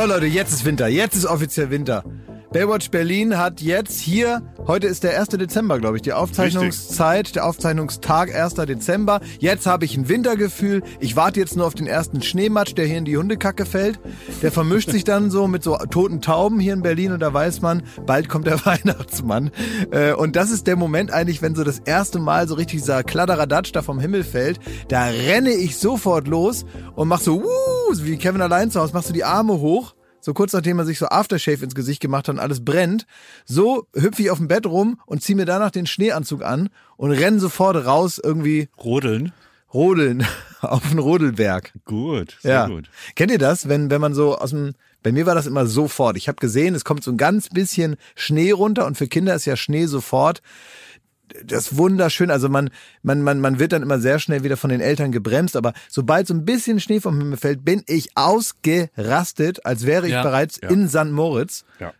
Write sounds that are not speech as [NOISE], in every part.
So Leute, jetzt ist Winter. Jetzt ist offiziell Winter. Baywatch Berlin hat jetzt hier, heute ist der 1. Dezember, glaube ich, die Aufzeichnungszeit, der Aufzeichnungstag 1. Dezember. Jetzt habe ich ein Wintergefühl. Ich warte jetzt nur auf den ersten Schneematsch, der hier in die Hundekacke fällt. Der vermischt sich dann so mit so toten Tauben hier in Berlin und da weiß man, bald kommt der [LAUGHS] Weihnachtsmann. Äh, und das ist der Moment eigentlich, wenn so das erste Mal so richtig dieser Kladderadatsch da vom Himmel fällt. Da renne ich sofort los und mach so, wuh, wie Kevin allein zu Hause, machst du die Arme hoch so kurz nachdem er sich so Aftershave ins Gesicht gemacht hat und alles brennt, so hüpfe ich auf dem Bett rum und ziehe mir danach den Schneeanzug an und renne sofort raus irgendwie Rodeln. rodeln [LAUGHS] auf den Rodelberg. Gut, sehr Ja. gut. Kennt ihr das, wenn wenn man so aus dem bei mir war das immer sofort. Ich habe gesehen, es kommt so ein ganz bisschen Schnee runter und für Kinder ist ja Schnee sofort das ist wunderschön. Also man, man, man, man wird dann immer sehr schnell wieder von den Eltern gebremst, aber sobald so ein bisschen Schnee vom Himmel fällt, bin ich ausgerastet, als wäre ich Ja. bereits Ja. in St. Moritz. Ja.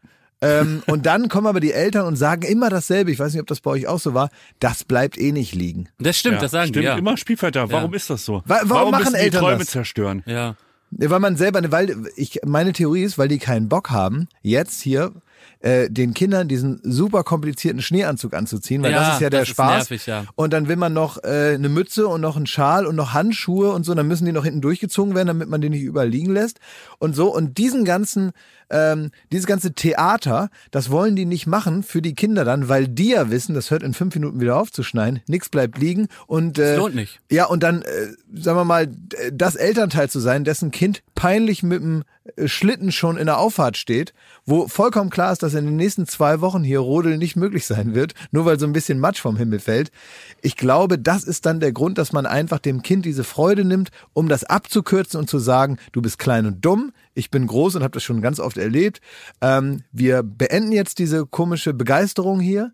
Ähm, und dann kommen aber die Eltern und sagen immer dasselbe. Ich weiß nicht, ob das bei euch auch so war. Das bleibt eh nicht liegen. Das stimmt, ja. das sagen Stimmt, die, ja. immer Spielverderber. Warum ist das so? Wa- warum machen müssen die Eltern Träume das? zerstören? Ja. Ja, Weil man selber, weil ich meine Theorie ist, weil die keinen Bock haben, jetzt hier äh, den Kindern diesen super komplizierten Schneeanzug anzuziehen, weil Ja, das ist ja der das ist Spaß. nervig, ja. Und dann will man noch äh, eine Mütze und noch einen Schal und noch Handschuhe und so, dann müssen die noch hinten durchgezogen werden, damit man die nicht überall liegen lässt und so. Und diesen ganzen, ähm, dieses ganze Theater, das wollen die nicht machen für die Kinder dann, weil die ja wissen, das hört in fünf Minuten wieder aufzuschneien, nichts bleibt liegen und äh, Das lohnt nicht. ja, und dann, äh, sagen wir mal, das Elternteil zu sein, dessen Kind peinlich mit dem äh, Schlitten schon in der Auffahrt steht, wo vollkommen klar ist, dass in den nächsten zwei Wochen hier Rodeln nicht möglich sein wird, nur weil so ein bisschen Matsch vom Himmel fällt. Ich glaube, das ist dann der Grund, dass man einfach dem Kind diese Freude nimmt, um das abzukürzen und zu sagen, du bist klein und dumm, ich bin groß und habe das schon ganz oft erlebt. Ähm, wir beenden jetzt diese komische Begeisterung hier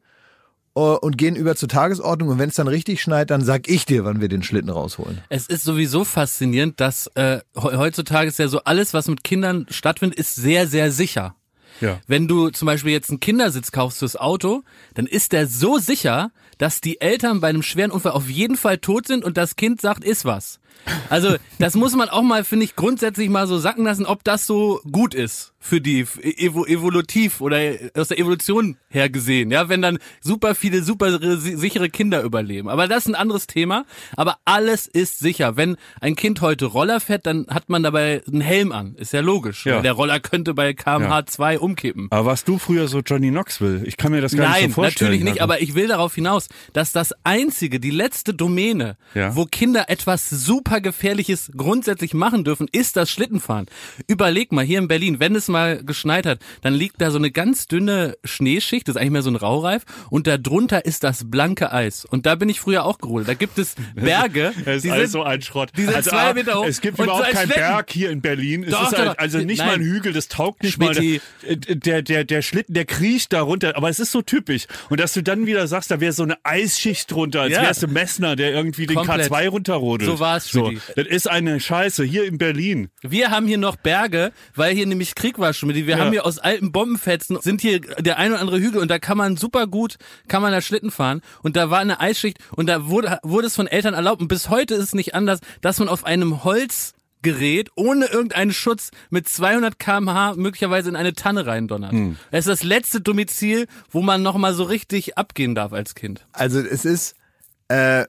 äh, und gehen über zur Tagesordnung und wenn es dann richtig schneit, dann sag ich dir, wann wir den Schlitten rausholen. Es ist sowieso faszinierend, dass äh, he- heutzutage ist ja so alles, was mit Kindern stattfindet, ist sehr, sehr sicher. Ja. Wenn du zum Beispiel jetzt einen Kindersitz kaufst fürs Auto, dann ist der so sicher, dass die Eltern bei einem schweren Unfall auf jeden Fall tot sind und das Kind sagt, ist was. Also das muss man auch mal, finde ich, grundsätzlich mal so sacken lassen, ob das so gut ist für die evo evolutiv oder aus der Evolution her gesehen. Ja, wenn dann super viele super si- sichere Kinder überleben. Aber das ist ein anderes Thema. Aber alles ist sicher. Wenn ein Kind heute Roller fährt, dann hat man dabei einen Helm an. Ist ja logisch. Ja. Der Roller könnte bei kmh 2 umkippen. Aber warst du früher so Johnny Knoxville? Ich kann mir das gar nicht Nein, so vorstellen. natürlich nicht, Also, aber ich will darauf hinaus, dass das einzige, die letzte Domäne, Ja. wo Kinder etwas super gefährliches grundsätzlich machen dürfen, ist das Schlittenfahren. Überleg mal, hier in Berlin, wenn es mal geschneit hat, dann liegt da so eine ganz dünne Schneeschicht, das ist eigentlich mehr so ein Raureif, und da drunter ist das blanke Eis. Und da bin ich früher auch gerodelt. Da gibt es [LAUGHS] Berge, Es ist die sind, so ein Schrott. die sind also, zwei ah, Meter hoch Es gibt überhaupt so ein keinen. Berg hier in Berlin. Es Doch, ist halt, doch, also nicht nein. mal ein Hügel, das taugt nicht Schmitty. mal. Der, der, der, Schlitten, der kriecht da runter. Aber es ist so typisch. Und dass du dann wieder sagst, da wäre so eine Eisschicht drunter, als Ja. wärst du Messner, der irgendwie den Komplett. K2 runterrodelt. So war's, so. Das ist eine Scheiße. Hier in Berlin. Wir haben hier noch Berge, weil hier nämlich Krieg war schon. Wir Ja. haben hier aus alten Bombenfetzen sind hier der ein oder andere Hügel und da kann man super gut, kann man da Schlitten fahren und da war eine Eisschicht und da wurde, wurde es von Eltern erlaubt und bis heute ist es nicht anders, dass man auf einem Holzgerät ohne irgendeinen Schutz mit 200 kmh möglicherweise in eine Tanne reindonnert. Hm. Es ist das letzte Domizil, wo man noch mal so richtig abgehen darf als Kind. Also es ist äh,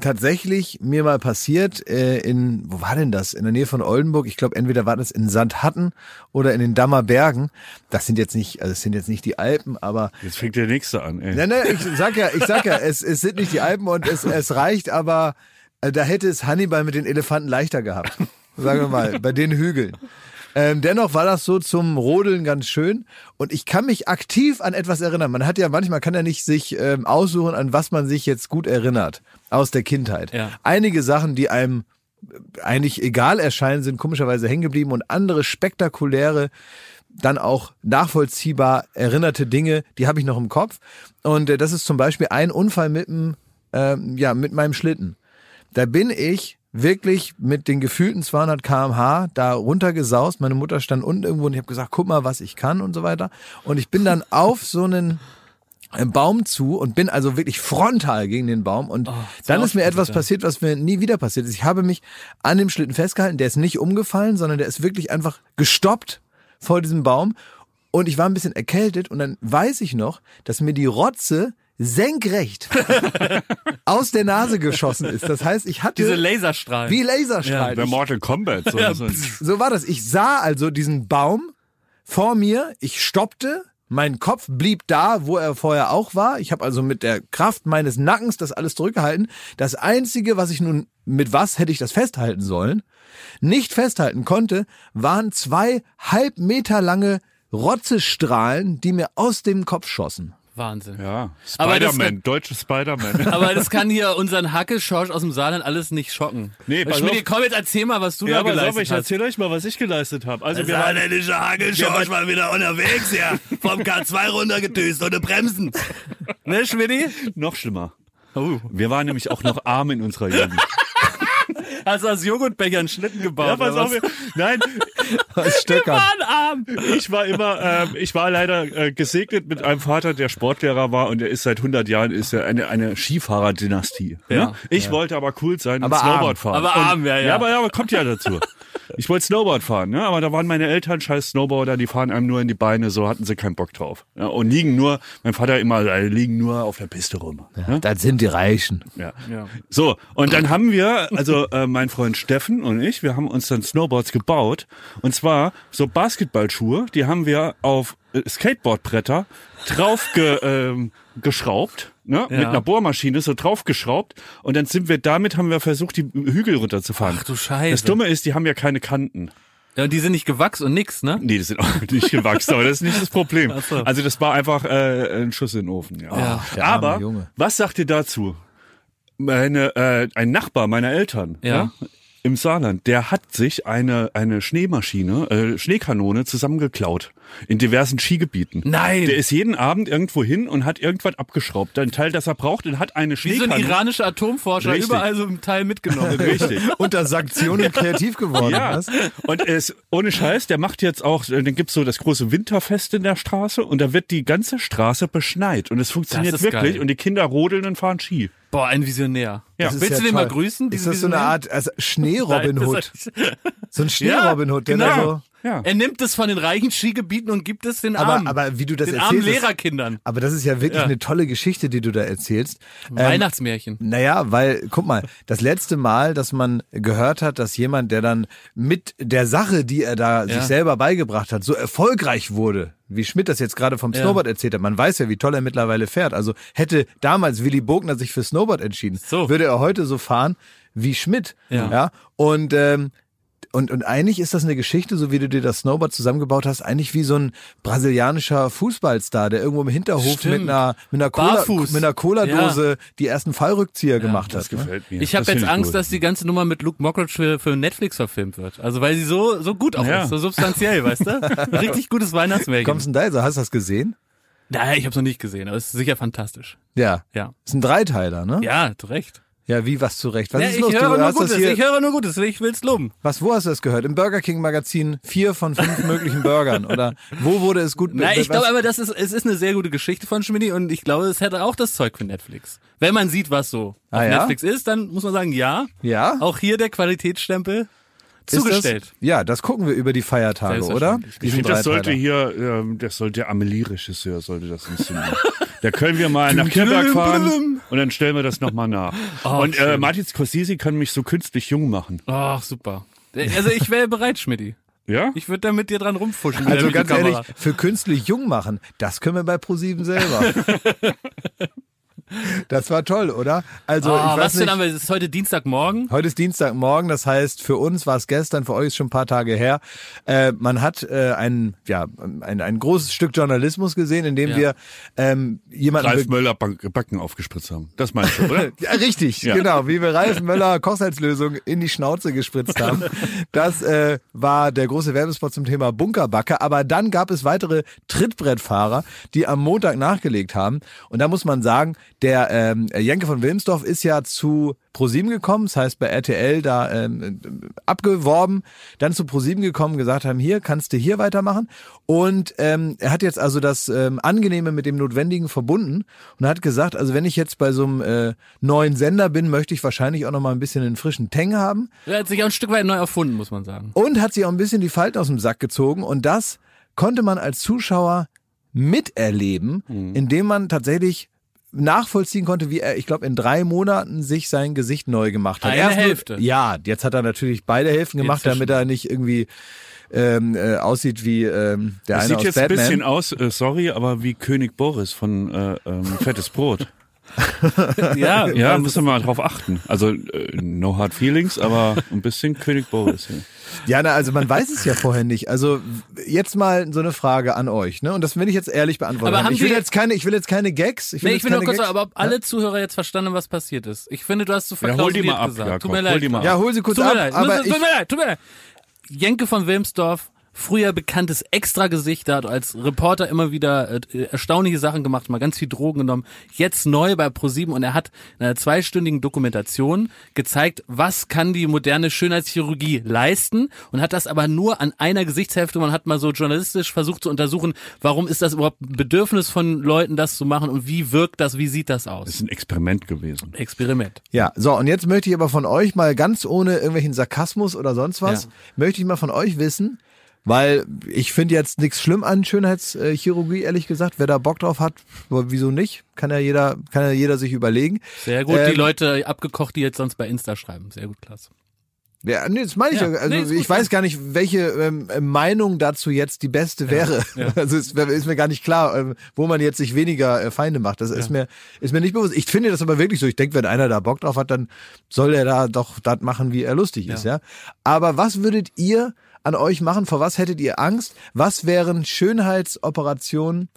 tatsächlich mir mal passiert äh, in, wo war denn das? In der Nähe von Oldenburg. Ich glaube, entweder war das in Sandhatten oder in den Dammer Bergen. Das sind jetzt nicht, also es sind jetzt nicht die Alpen, aber Jetzt fängt der Nächste an. Ey. Ne, ne, ich sag ja, ich sag ja, es, es sind nicht die Alpen und es, es reicht, aber äh, da hätte es Hannibal mit den Elefanten leichter gehabt. Sagen wir mal, [LAUGHS] bei den Hügeln. Ähm, dennoch war das so zum Rodeln ganz schön und ich kann mich aktiv an etwas erinnern. Man hat ja manchmal kann ja nicht sich ähm, aussuchen, an was man sich jetzt gut erinnert aus der Kindheit. Ja. Einige Sachen, die einem eigentlich egal erscheinen, sind komischerweise hängen geblieben und andere spektakuläre dann auch nachvollziehbar erinnerte Dinge, die habe ich noch im Kopf. Und äh, das ist zum Beispiel ein Unfall mit dem, ähm, ja, mit meinem Schlitten. Da bin ich wirklich mit den gefühlten 200 kmh da runtergesaust. Meine Mutter stand unten irgendwo und ich habe gesagt, guck mal, was ich kann und so weiter. Und ich bin dann auf so einen einen Baum zu und bin also wirklich frontal gegen den Baum und das dann ist mir etwas bitter. passiert, was mir nie wieder passiert ist. Ich habe mich an dem Schlitten festgehalten, der ist nicht umgefallen, sondern der ist wirklich einfach gestoppt vor diesem Baum und ich war ein bisschen erkältet und dann weiß ich noch, dass mir die Rotze senkrecht [LAUGHS] aus der Nase geschossen ist. Das heißt, ich hatte Diese Laserstrahlen. wie Laserstrahlen. Bei Mortal Kombat. So, Ja. So war das. Ich sah also diesen Baum vor mir. Ich stoppte. Mein Kopf blieb da, wo er vorher auch war. Ich habe also mit der Kraft meines Nackens das alles zurückgehalten. Das Einzige, was ich nun, mit was hätte ich das festhalten sollen, nicht festhalten konnte, waren zwei halb Meter lange Rotzestrahlen, die mir aus dem Kopf schossen. Wahnsinn. Ja, Aber Spider-Man, deutsche Spider-Man. [LAUGHS] Aber das kann hier unseren Hacke-Schorsch aus dem Saarland alles nicht schocken. Nee, pass Schmidt, komm jetzt erzähl mal, was du ja, da aber geleistet auf, ich hast. erzähle euch mal, was ich geleistet habe. Also wir waren, Saarländische Hacke-Schorsch mal wieder unterwegs, ja. Vom K2 runtergedüst ohne Bremsen. Ne, Schmidti? noch schlimmer. Oh. Wir waren nämlich auch noch arm in unserer Jugend. [LAUGHS] Hast du aus Joghurtbecher einen Schlitten gebaut? Ja, pass oder auf. Nein, [LAUGHS] Aus Stöckern. Arm. ich war immer, ähm, ich war leider äh, gesegnet mit einem Vater, der Sportlehrer war und der ist seit 100 Jahren ist er eine eine Skifahrerdynastie. Ja. Ne? Ich wollte aber cool sein Aber und arm. Snowboard fahren. Aber und, arm, ja, ja. Ja, aber, ja, aber kommt ja dazu. [LAUGHS] Ich wollte Snowboard fahren, ne? aber da waren meine Eltern scheiß Snowboarder, die fahren einem nur in die Beine, so hatten sie keinen Bock drauf. Ja, und liegen nur, mein Vater immer, äh, liegen nur auf der Piste rum. Ne? Das sind die Reichen. Ja. Ja. So, und dann haben wir, also äh, mein Freund Steffen und ich, wir haben uns dann Snowboards gebaut. Und zwar so Basketballschuhe, die haben wir auf äh, Skateboardbretter drauf ge, [LAUGHS] ähm, geschraubt, ne? mit einer Bohrmaschine so draufgeschraubt. Und dann sind wir damit, haben wir versucht, die Hügel runterzufahren. Ach du Scheiße. Das Dumme ist, die haben ja keine Kanten. Ja, und die sind nicht gewachsen und nix, ne? Nee, die sind auch nicht gewachsen, aber das ist nicht das Problem. [LAUGHS] Ach so. Also das war einfach äh, ein Schuss in den Ofen. Ja. Ja. der arme aber Junge. was sagt ihr dazu? Meine, äh, ein Nachbar meiner Eltern Ja. Im Saarland, der hat sich eine, eine Schneemaschine, äh, Schneekanone zusammengeklaut in diversen Skigebieten. Nein. Der ist jeden Abend irgendwo hin und hat irgendwas abgeschraubt. Ein Teil, das er braucht und hat eine Wie so ein Schneekanone. iranischer Atomforscher Richtig. überall so ein Teil mitgenommen. [LAUGHS] Richtig. Unter Sanktionen kreativ geworden. Ja, Was? und es ohne Scheiß, der macht jetzt auch, äh, dann gibt's so das große Winterfest in der Straße und da wird die ganze Straße beschneit und es funktioniert wirklich geil. und die Kinder rodeln und fahren Ski. Boah, ein Visionär. Ja. Willst ja du den toll. mal grüßen? Ist das so eine? Art also Schnee-Robin [LAUGHS] Hood? So ein [LAUGHS] Schnee-Robin Hood, der genau. da so. Ja. Er nimmt es von den reichen Skigebieten und gibt es den Aber, armen, aber wie du das den armen erzählst. ist- Lehrerkindern. Aber das ist ja wirklich Ja. eine tolle Geschichte, die du da erzählst. Ähm, Weihnachtsmärchen. Naja, weil, guck mal, das letzte Mal, dass man gehört hat, dass jemand, der dann mit der Sache, die er da sich selber beigebracht hat, so erfolgreich wurde, wie Schmidt das jetzt gerade vom Ja. Snowboard erzählt hat. Man weiß ja, wie toll er mittlerweile fährt. Also hätte damals Willy Bogner sich für Snowboard entschieden, So. würde er heute so fahren wie Schmidt. Ja. ja? Und ähm, und, und eigentlich ist das eine Geschichte, so wie du dir das Snowboard zusammengebaut hast, eigentlich wie so ein brasilianischer Fußballstar, der irgendwo im Hinterhof Stimmt. mit einer, mit einer Cola, Barfuß. mit einer Cola-Dose die ersten Fallrückzieher gemacht Das hat. Ne? gefällt mir. Ich habe Das jetzt Angst, gut. dass die ganze Nummer mit Luke Mockridge für, für Netflix verfilmt wird. Also weil sie so so gut auch Ja. ist, so substanziell, weißt du? [LAUGHS] Richtig gutes Weihnachtsmärchen. Kommst du denn da? So, hast du das gesehen? Naja, ich habe noch nicht gesehen, aber es ist sicher fantastisch. Ja. Ja. Ist ein Dreiteiler, ne? Ja, zu Recht. Ja, wie was zurecht? Was Ja, ist ich los? höre du nur hast das Gutes, hier, ich höre nur Gutes, ich will's loben. was, wo hast du das gehört? Im Burger King Magazin vier von fünf [LAUGHS] möglichen Burgern oder wo wurde es gut? Na, ich glaube aber, das ist, es ist eine sehr gute Geschichte von Schmidti und ich glaube, es hätte auch das Zeug für Netflix. Wenn man sieht, was so Ah, auf ja? Netflix ist, dann muss man sagen, ja. ja? Auch hier der Qualitätsstempel Ist zugestellt. Das, ja, das gucken wir über die Feiertage, oder? Ich finde, das sollte hier, ähm, das sollte der Amelie-Regisseur sollte das inszenieren. [LAUGHS] Da können wir mal nach Kirberg fahren und dann stellen wir das nochmal nach. Oh, [LAUGHS] und äh. Martin Scorsese kann mich so künstlich jung machen. Ach, super. Also ich wäre bereit, Schmidti. Ja? Ich würde da mit dir dran rumfuschen. Also ganz ehrlich, für künstlich jung machen, das können wir bei ProSieben selber. [LAUGHS] das war toll, oder? Also Oh, ich weiß was denn nicht, haben wir? Es ist heute Dienstagmorgen. Heute ist Dienstagmorgen, das heißt, für uns war es gestern, für euch ist schon ein paar Tage her. Äh, man hat äh, ein, ja, ein, ein großes Stück Journalismus gesehen, in dem Ja. wir ähm, jemanden Ralf Möller Backen aufgespritzt haben. Das meinst du, oder? [LAUGHS] ja, richtig, Ja. genau, wie wir Ralf Möller Kochsalzlösung in die Schnauze gespritzt haben. Das äh, war der große Werbespot zum Thema Bunkerbacke. Aber dann gab es weitere Trittbrettfahrer, die am Montag nachgelegt haben. Und da muss man sagen, der ähm, Jenke von Wilmsdorf ist ja zu ProSieben gekommen, das heißt bei RTL da ähm, abgeworben, dann zu ProSieben gekommen, gesagt haben, hier kannst du hier weitermachen. Und ähm, er hat jetzt also das ähm, Angenehme mit dem Notwendigen verbunden und hat gesagt, also wenn ich jetzt bei so einem äh, neuen Sender bin, möchte ich wahrscheinlich auch noch mal ein bisschen einen frischen Tang haben Er hat sich auch ein Stück weit neu erfunden, muss man sagen. und hat sich auch ein bisschen die Falten aus dem Sack gezogen und das konnte man als Zuschauer miterleben, Mhm. indem man tatsächlich nachvollziehen konnte, wie er, ich glaube, in drei Monaten sich sein Gesicht neu gemacht hat. Eine Erst nur- Hälfte. Ja, jetzt hat er natürlich beide Hälften gemacht, Inzwischen. damit er nicht irgendwie ähm, äh, aussieht wie ähm, der Das eine sieht aus jetzt ein bisschen aus, äh, sorry, aber wie König Boris von äh, ähm, Fettes Brot. [LAUGHS] [LAUGHS] Ja, Ja, müssen wir mal drauf achten. Also äh, no hard feelings, aber ein bisschen König Boris. Ja. Ja, na, also man weiß es ja vorher nicht. Also jetzt mal so eine Frage an euch, ne? Und das will ich jetzt ehrlich beantworten. Aber haben ich will jetzt keine, ich will jetzt keine Gags. Ich will Nee, ich will nur kurz Gags. sagen, aber ob alle Zuhörer jetzt verstanden haben, was passiert ist. Ich finde, du hast so Ja, hol verklausuliert die mal ab, gesagt. Jakob, tut mir hol leid. die mal ja, hol sie kurz tut mir ab. leid. Aber tut mir leid, tut mir leid. Jenke von Wilmsdorf, früher bekanntes Extragesicht, der hat als Reporter immer wieder äh, erstaunliche Sachen gemacht, mal ganz viel Drogen genommen. Jetzt neu bei ProSieben und er hat in einer zweistündigen Dokumentation gezeigt, was kann die moderne Schönheitschirurgie leisten und hat das aber nur an einer Gesichtshälfte. Man hat mal so journalistisch versucht zu untersuchen, warum ist das überhaupt ein Bedürfnis von Leuten, das zu machen und wie wirkt das, wie sieht das Das aus? ist ein Experiment gewesen. Experiment. ja, so und jetzt möchte ich aber von euch mal ganz ohne irgendwelchen Sarkasmus oder sonst was, Ja. möchte ich mal von euch wissen, weil ich finde jetzt nichts schlimm an Schönheitschirurgie, ehrlich gesagt. Wer da Bock drauf hat, wieso nicht? Kann ja jeder, kann ja jeder sich überlegen. Sehr gut, Ähm, die Leute abgekocht, die jetzt sonst bei Insta schreiben. Sehr gut, klasse. Ja, nee, das meine ich ja. Ja, Also nee, ist ich gut, weiß gar nicht, welche ähm, äh, Meinung dazu jetzt die beste wäre. [LAUGHS] Also es wär- ist mir gar nicht klar, ähm, wo man jetzt sich weniger äh, Feinde macht. Das ist mir ist mir nicht bewusst. Ich finde das aber wirklich so. Ich denke, wenn einer da Bock drauf hat, dann soll er da doch das machen, wie er lustig ist, ja. Aber was würdet ihr an euch machen? Vor was hättet ihr Angst? Was wären Schönheitsoperationen,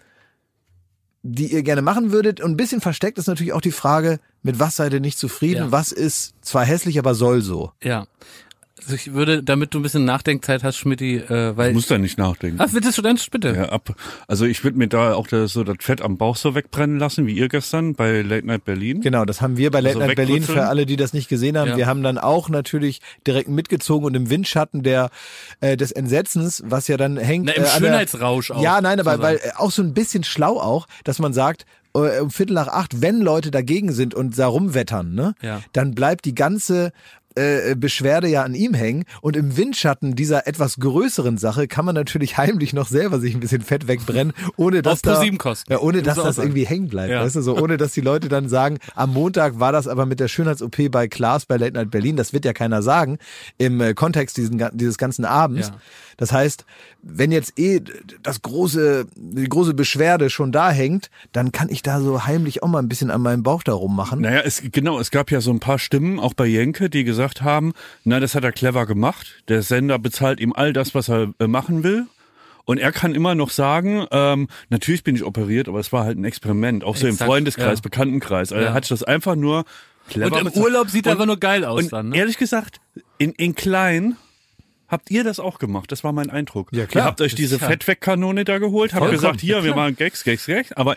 die ihr gerne machen würdet? Und ein bisschen versteckt ist natürlich auch die Frage, mit was seid ihr nicht zufrieden? Ja. Was ist zwar hässlich, aber soll so? Ja. Also ich würde, damit du ein bisschen Nachdenkzeit hast, Schmidti, äh, weil. Ich muss da nicht nachdenken. Ach, bitte, Student, bitte. Ja, ab. Also ich würde mir da auch das, so das Fett am Bauch so wegbrennen lassen, wie ihr gestern bei Late Night Berlin. Genau, das haben wir bei Late Also Night Berlin für alle, die das nicht gesehen haben. Ja. Wir haben dann auch natürlich direkt mitgezogen und im Windschatten der äh, des Entsetzens, was ja dann hängt. Na, im äh, Schönheitsrausch auch. Ja, nein, aber sozusagen. weil äh, auch so ein bisschen schlau auch, dass man sagt, um Viertel nach acht, wenn Leute dagegen sind und da rumwettern, ne, Ja. dann bleibt die ganze äh, Beschwerde ja an ihm hängen und im Windschatten dieser etwas größeren Sache kann man natürlich [LAUGHS] heimlich noch selber sich ein bisschen Fett wegbrennen, ohne dass da ja, ohne dass das irgendwie hängen bleibt, Ja. weißt du, so ohne dass die Leute dann sagen, am Montag war das aber mit der Schönheits-OP bei Klaas bei Late Night Berlin, das wird ja keiner sagen im äh, Kontext diesen, dieses ganzen Abends. Ja. Das heißt, wenn jetzt eh das große, die große Beschwerde schon da hängt, dann kann ich da so heimlich auch mal ein bisschen an meinem Bauch da rummachen. Naja, es, genau, es gab ja so ein paar Stimmen, auch bei Jenke, die gesagt haben, na, das hat er clever gemacht. Der Sender bezahlt ihm all das, was er äh, machen will. Und er kann immer noch sagen, ähm, natürlich bin ich operiert, aber es war halt ein Experiment, auch so im Exakt, Freundeskreis, ja. Bekanntenkreis. Also Ja. er hat das einfach nur clever Und im. Urlaub sieht er einfach nur geil aus Und dann, ne? ehrlich gesagt, in, in klein habt ihr das auch gemacht. Das war mein Eindruck. Ja, klar. Ihr habt euch diese. Fettwegkanone da geholt, habt gesagt, hier, ja, wir klar. machen Gags, Gags, Gags. Aber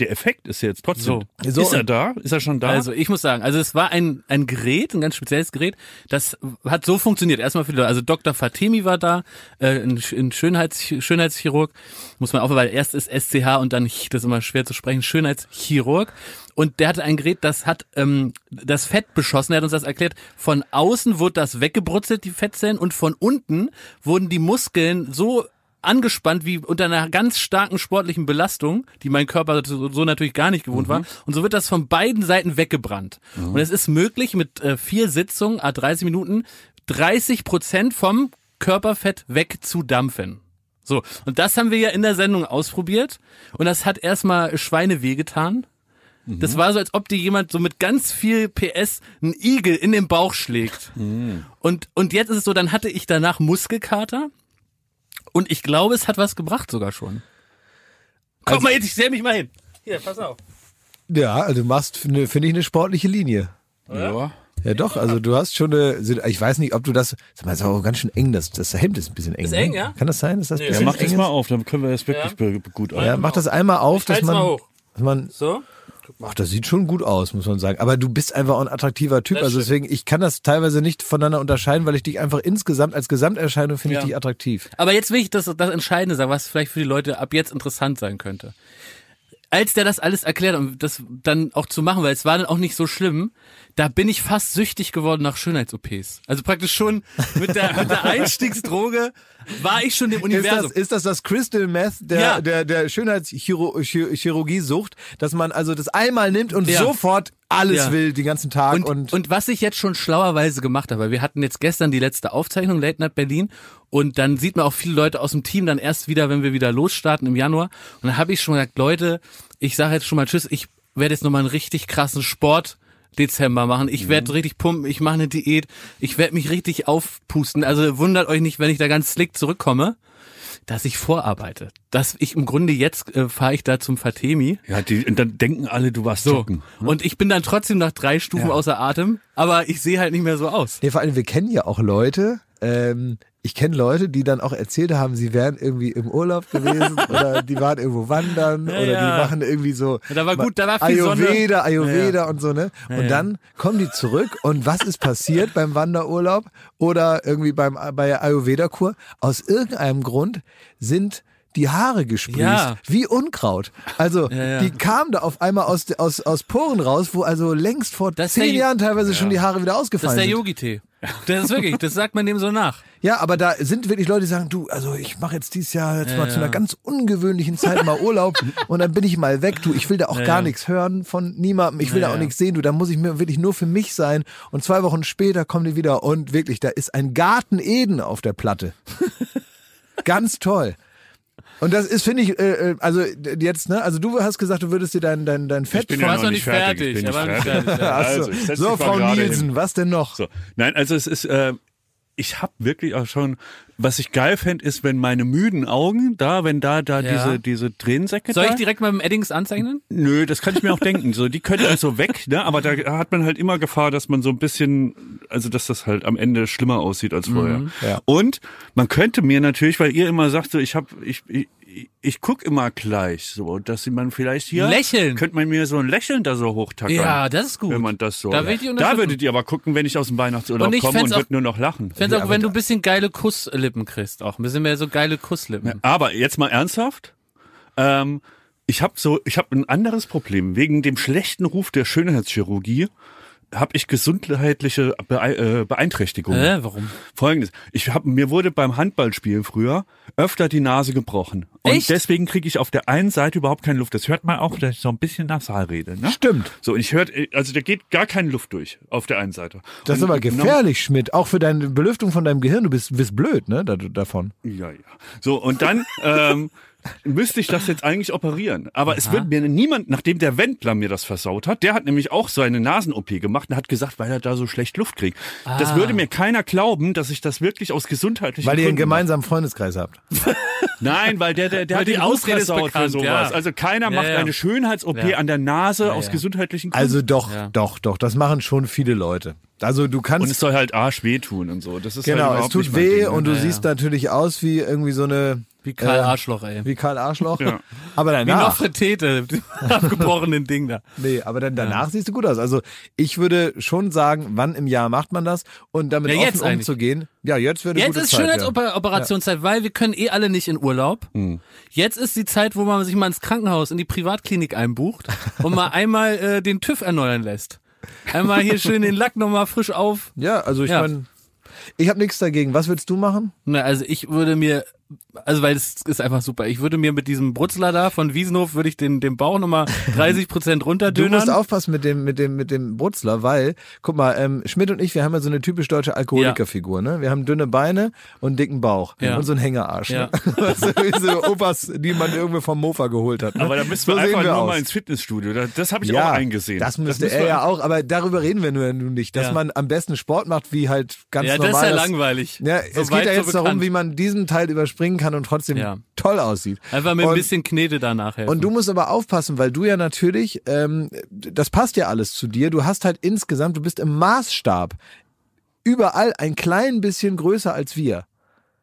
der Effekt ist jetzt trotzdem. So. So, ist er da? Ist er schon da? Also ich muss sagen, also es war ein, ein Gerät, ein ganz spezielles Gerät, das hat so funktioniert. Erstmal für die Leute, also Dr. Fatemi war da, äh, ein, ein Schönheits, Schönheitschirurg, muss man aufhören, weil erst ist SCH und dann, das ist immer schwer zu sprechen, Schönheitschirurg. Und der hatte ein Gerät, das hat ähm, das Fett beschossen, er hat uns das erklärt. Von außen wurde das weggebrutzelt, die Fettzellen, und von unten wurden die Muskeln so angespannt wie unter einer ganz starken sportlichen Belastung, die mein Körper so, so natürlich gar nicht gewohnt war. Und so wird das von beiden Seiten weggebrannt. Und es ist möglich, mit äh, vier Sitzungen, a 30 Minuten, 30 Prozent vom Körperfett wegzudampfen. So, und das haben wir ja in der Sendung ausprobiert. Und das hat erstmal Schweine wehgetan. Das war so, als ob dir jemand so mit ganz viel PS einen Igel in den Bauch schlägt. Und, und jetzt ist es so, dann hatte ich danach Muskelkater. Und ich glaube, es hat was gebracht sogar schon. Guck mal jetzt, ich stell mich mal hin. Hier, pass auf. Ja, also du machst, finde find ich, eine sportliche Linie. ja. Ja doch, also du hast schon eine, ich weiß nicht, ob du das, sag mal, ist auch ganz schön eng, das, das Hemd ist ein bisschen eng. Ist eng, ne? ja? Kann das sein, dass das ein Ja, mach eng das mal ist? auf, dann können wir das wirklich Ja. gut Ja, an. mach das einmal auf, dass halt's man, mal hoch. dass man, So? Ach, das sieht schon gut aus, muss man sagen. Aber du bist einfach auch ein attraktiver Typ, Das also deswegen, ich kann das teilweise nicht voneinander unterscheiden, weil ich dich einfach insgesamt, als Gesamterscheinung finde ich Ja. dich attraktiv. Aber jetzt will ich das, das Entscheidende sagen, was vielleicht für die Leute ab jetzt interessant sein könnte. als der das alles erklärt und das dann auch zu machen, weil es war dann auch nicht so schlimm, da bin ich fast süchtig geworden nach Schönheits-OPs. Also praktisch schon mit der, mit der Einstiegsdroge war ich schon im Ist Universum. das, ist das das Crystal Meth der, Ja. der, der Schönheitschirurgie-Sucht, dass man also das einmal nimmt und Ja. sofort alles Ja. will den ganzen Tag Und, und, und, was ich jetzt schon schlauerweise gemacht habe, weil wir hatten jetzt gestern die letzte Aufzeichnung Late Night Berlin und dann sieht man auch viele Leute aus dem Team dann erst wieder, wenn wir wieder losstarten im Januar. Und dann habe ich schon gesagt, Leute, ich sage jetzt schon mal Tschüss, ich werde jetzt nochmal einen richtig krassen Sport Dezember machen. Ich werde richtig pumpen, ich mache eine Diät, ich werde mich richtig aufpusten. Also wundert euch nicht, wenn ich da ganz slick zurückkomme, dass ich vorarbeite. Dass ich im Grunde jetzt äh, fahre ich da zum Fatemi. Ja, die, und dann denken alle, du warst So. joggen. Und ich bin dann trotzdem nach drei Stufen außer Atem, aber ich sehe halt nicht mehr so aus. Nee, vor allem, wir kennen ja auch Leute, ähm, ich kenne Leute, die dann auch erzählt haben, sie wären irgendwie im Urlaub gewesen [LAUGHS] oder die waren irgendwo wandern Ja, oder ja. die machen irgendwie so da war gut, da war viel Ayurveda, Sonne. Ayurveda Ja, und so, ne? Und dann kommen die zurück und was ist passiert beim Wanderurlaub oder irgendwie beim bei der Ayurveda-Kur? Aus irgendeinem Grund sind die Haare gesprießt, Ja. wie Unkraut. Also, Ja, ja. die kamen da auf einmal aus, aus, aus Poren raus, wo also längst vor Das zehn Jahren teilweise schon die Haare wieder Das ausgefallen ist der sind. Yogi-Tee. [LAUGHS] Das ist wirklich, das sagt man dem so nach. Ja, aber da sind wirklich Leute, die sagen, du, also ich mache jetzt dieses Jahr jetzt mal zu einer ja. ganz ungewöhnlichen Zeit mal Urlaub [LAUGHS] und dann bin ich mal weg. Du, ich will da auch Ja, gar ja. nichts hören von niemandem. Ich will Ja, da auch ja. nichts sehen. Du, da muss ich mir wirklich nur für mich sein. Und zwei Wochen später kommen die wieder und wirklich, da ist ein Garten Eden auf der Platte. [LAUGHS] ganz toll. Und das ist, finde ich, äh, äh, also jetzt, ne, also du hast gesagt, du würdest dir dein, dein, dein Fett bin Du ja warst noch noch nicht fertig. Ich fertig. bin Er nicht war nicht fertig. fertig. ja. Ach so, Also, ich Frau Nielsen, hin. was denn noch? So. Nein, also es ist, äh, ich habe wirklich auch schon, was ich geil fände, ist, wenn meine müden Augen da, wenn da, da Ja. diese, diese Tränensäcke Soll da. ich direkt mal mit dem Eddings anzeichnen? Nö, das kann ich mir auch denken. So, die können also weg, ne? Aber da hat man halt immer Gefahr, dass man so ein bisschen, also dass das halt am Ende schlimmer aussieht als vorher. Ja. Und man könnte mir natürlich, weil ihr immer sagt, so ich habe, ich, ich, ich guck immer gleich, so, dass man vielleicht hier Lächeln. könnte man mir so ein Lächeln da so hochtackern. Ja, das ist gut. Wenn man das so. Da die da würdet ihr aber gucken, wenn ich aus dem Weihnachtsurlaub Und komme und fänd's würd auch- nur noch lachen. Ich fände auch, wenn du ein bisschen geile Kusslippen kriegst, auch. Ein bisschen mehr so geile Kusslippen. Aber jetzt mal ernsthaft. Ähm, ich habe so, ich habe ein anderes Problem. Wegen dem schlechten Ruf der Schönheitschirurgie habe ich gesundheitliche äh, Beeinträchtigungen. Hä, warum? Folgendes: Ich habe mir wurde beim Handballspielen früher öfter die Nase gebrochen und Echt? deswegen kriege ich auf der einen Seite überhaupt keine Luft. Das hört man auch, dass ich so ein bisschen nasal rede. Ne? Stimmt. So und ich hört, also da geht gar keine Luft durch auf der einen Seite. Das ist aber gefährlich, Schmidt. Auch für deine Belüftung von deinem Gehirn. Du bist, bist blöd, ne, da, davon. Ja, ja. So, und dann [LAUGHS] ähm, müsste ich das jetzt eigentlich operieren. Aber es wird mir niemand, nachdem der Wendler mir das versaut hat, der hat nämlich auch seine Nasen-OP gemacht und hat gesagt, weil er da so schlecht Luft kriegt. Das Ah. würde mir keiner glauben, dass ich das wirklich aus gesundheitlichen Weil ihr einen gemeinsamen Freundeskreis habt. [LAUGHS] [LAUGHS] Nein, weil der, der, der hat die Ausrede ist bekannt, sowas. ja. Also keiner Ja, macht ja. eine Schönheits-OP Ja. an der Nase aus ja. gesundheitlichen Gründen. Also doch, Ja. doch, doch. Das machen schon viele Leute. Also du und kannst es soll halt Arsch wehtun und so. Das ist Genau, halt es tut weh Ding, ne? und du siehst natürlich aus wie irgendwie so eine Wie Karl äh, Arschloch, ey. wie Karl Arschloch. [LAUGHS] Ja. Aber Wie danach, Nofretete, mit [LAUGHS] dem abgebrochenen Ding da. nee, aber dann danach siehst du gut aus. Also ich würde schon sagen, wann im Jahr macht man das und damit Ja, jetzt offen eigentlich. umzugehen. Ja, jetzt wäre eine Jetzt gute ist Zeit, ja. Schönheitsoperationszeit, weil wir können eh alle nicht in Urlaub. Hm. Jetzt ist die Zeit, wo man sich mal ins Krankenhaus, in die Privatklinik einbucht und mal [LAUGHS] einmal äh, den TÜV erneuern lässt. Einmal hier schön den Lack nochmal frisch auf. Ja, also ich Ja. meine, ich habe nichts dagegen. Was würdest du machen? Na, also ich würde mir, also weil es ist einfach super. Ich würde mir mit diesem Brutzler da von Wiesenhof würde ich den, den Bauch nochmal [LAUGHS] 30 Prozent Du runterdönern. musst aufpassen mit dem, mit dem, mit dem Brutzler, weil, guck mal, ähm, Schmidt und ich, wir haben ja so eine typisch deutsche Alkoholikerfigur, ne? Wir haben dünne Beine und einen dicken Bauch Ja. und so einen Hängerarsch. Ja. Ne? Weißt du, wie so Opas, die man irgendwie vom Mofa geholt hat. Ne? Aber da müssen wir so einfach wir nur aus. mal ins Fitnessstudio. Da- Das habe ich ja, auch eingesehen. Das müsste müssen er ja auch, aber darüber reden wir nur nun nicht, dass Ja. man am besten Sport macht, wie halt ganz ja, das normal. ist ja das- langweilig. Ja, So es geht ja so jetzt darum, bekannt. wie man diesen Teil überspringen kann und trotzdem Ja. toll aussieht. Einfach mit ein Und- bisschen Knete danach helfen. Und du musst aber aufpassen, weil du ja natürlich, ähm, das passt ja alles zu dir. Du hast halt insgesamt, du bist im Maßstab überall ein klein bisschen größer als wir.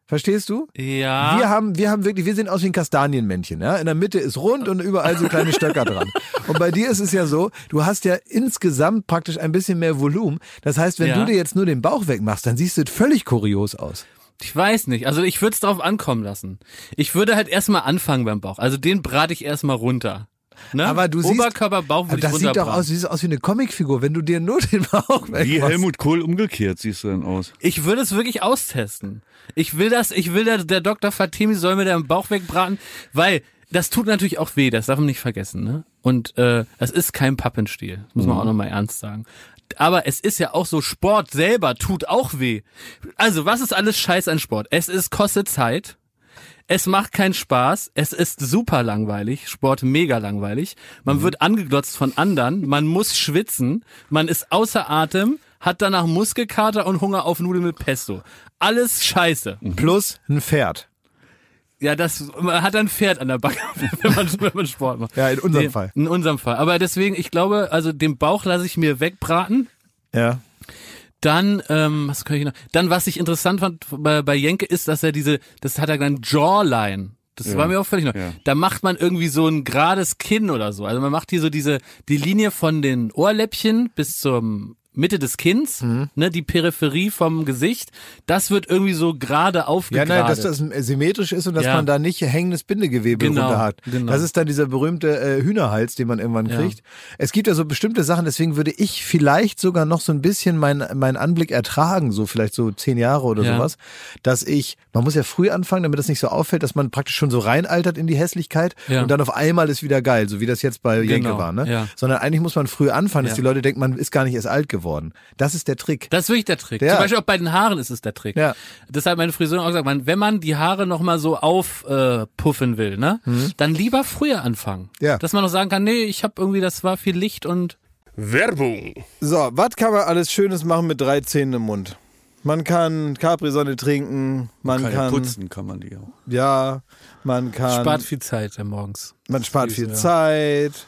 Verstehst du? ja. Wir haben, wir haben wirklich, wir sehen aus wie ein Kastanienmännchen, ja. In der Mitte ist rund und überall so kleine Stöcker dran. [LAUGHS] Und bei dir ist es ja so, du hast ja insgesamt praktisch ein bisschen mehr Volumen. Das heißt, wenn Ja. du dir jetzt nur den Bauch wegmachst, dann siehst du völlig kurios aus. Ich weiß nicht. Also ich würde es drauf ankommen lassen. Ich würde halt erstmal anfangen beim Bauch. Also den brate ich erstmal runter. Ne? Aber du siehst, Oberkörper, Bauch aber würde ich das sieht doch aus, du siehst aus wie eine Comicfigur, wenn du dir nur den Bauch Wie wegmachst. Helmut Kohl umgekehrt siehst du dann aus. Ich würde es wirklich austesten. Ich will das, ich will, der, der Dr. Fatimi soll mir den Bauch wegbraten, weil das tut natürlich auch weh, das darf man nicht vergessen, ne? Und äh, es ist kein Pappenstiel, muss man auch nochmal ernst sagen. Aber es ist ja auch so, Sport selber tut auch weh. Also, was ist alles Scheiß an Sport? Es ist, kostet Zeit. Es macht keinen Spaß. Es ist super langweilig. Sport mega langweilig. Man wird angeglotzt von anderen. Man muss schwitzen. Man ist außer Atem, hat danach Muskelkater und Hunger auf Nudeln mit Pesto. Alles scheiße. Plus ein Pferd. Ja, das, man hat ein Pferd an der Backe, [LAUGHS] wenn man, wenn man Sport macht. Ja, in unserem Nee, Fall. In unserem Fall. Aber deswegen, ich glaube, also den Bauch lasse ich mir wegbraten. Ja. Dann, ähm, was kann ich noch? Dann, was ich interessant fand bei, bei Jenke, ist, dass er diese, das hat er genannt Jawline. Das war mir auch völlig neu. Ja. Da macht man irgendwie so ein gerades Kinn oder so. Also man macht hier so diese, die Linie von den Ohrläppchen bis zum Mitte des Kinns, Mhm. ne, die Peripherie vom Gesicht, das wird irgendwie so gerade Ja, aufgegradet. nein, dass das symmetrisch ist und dass Ja. man da nicht hängendes Bindegewebe Genau, runter hat. genau. Das ist dann dieser berühmte äh, Hühnerhals, den man irgendwann Ja. kriegt. Es gibt ja so bestimmte Sachen, deswegen würde ich vielleicht sogar noch so ein bisschen meinen mein Anblick ertragen, so vielleicht so zehn Jahre oder Ja. sowas, dass ich, man muss ja früh anfangen, damit das nicht so auffällt, dass man praktisch schon so reinaltert in die Hässlichkeit Ja. und dann auf einmal ist wieder geil, so wie das jetzt bei Jenke Genau, war, ne? ja. Sondern eigentlich muss man früh anfangen, dass Ja. die Leute denken, man ist gar nicht erst alt geworden. Das ist der Trick. Das ist wirklich der Trick. Ja. Zum Beispiel auch bei den Haaren ist es der Trick. Ja. Das hat meine Friseurin auch gesagt, man, wenn man die Haare nochmal so aufpuffen äh, will, ne, dann lieber früher anfangen. Mhm. Ja. Dass man noch sagen kann, nee, ich habe irgendwie, das war viel Licht und Werbung. So, was kann man alles Schönes machen mit drei Zähnen im Mund? Man kann Capri-Sonne trinken, man Kann ja kann, putzen kann man die auch. ja, man kann, spart viel Zeit morgens. man spart viel ja. Zeit.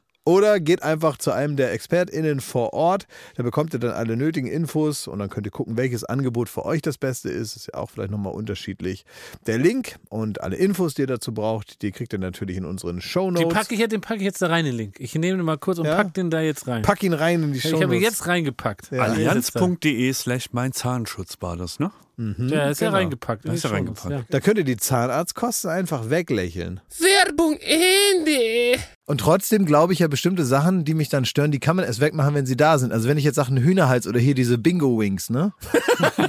Oder geht einfach zu einem der ExpertInnen vor Ort. Da bekommt ihr dann alle nötigen Infos und dann könnt ihr gucken, welches Angebot für euch das Beste ist. Ist ja auch vielleicht nochmal unterschiedlich. Der Link und alle Infos, die ihr dazu braucht, die kriegt ihr natürlich in unseren Den Shownotes. packe ich, jetzt- den pack ich jetzt da rein, den Link. Ich nehme den mal kurz und Ja? pack den da jetzt rein. Pack ihn rein in die ich habe ihn jetzt reingepackt. Ja. Allianz.de slash mein Zahnschutz war das, ne? Ja, ist ja genau. reingepackt. Da ist die er Shownotes, reingepackt. Da könnt ihr die Zahnarztkosten einfach weglächeln. Werbung Ende. Und trotzdem glaube ich ja bestimmte Sachen, die mich dann stören, die kann man erst wegmachen, wenn sie da sind. Also wenn ich jetzt sage, ein Hühnerhals oder hier diese Bingo-Wings, ne? [LAUGHS]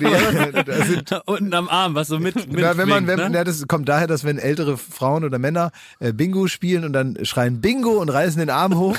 Die, [LAUGHS] Ja. Unten am Arm, was so mit, [LAUGHS] mit ja, wenn man, wenn, ne? ja, das kommt daher, dass wenn ältere Frauen oder Männer äh, Bingo spielen und dann schreien Bingo und reißen den Arm hoch,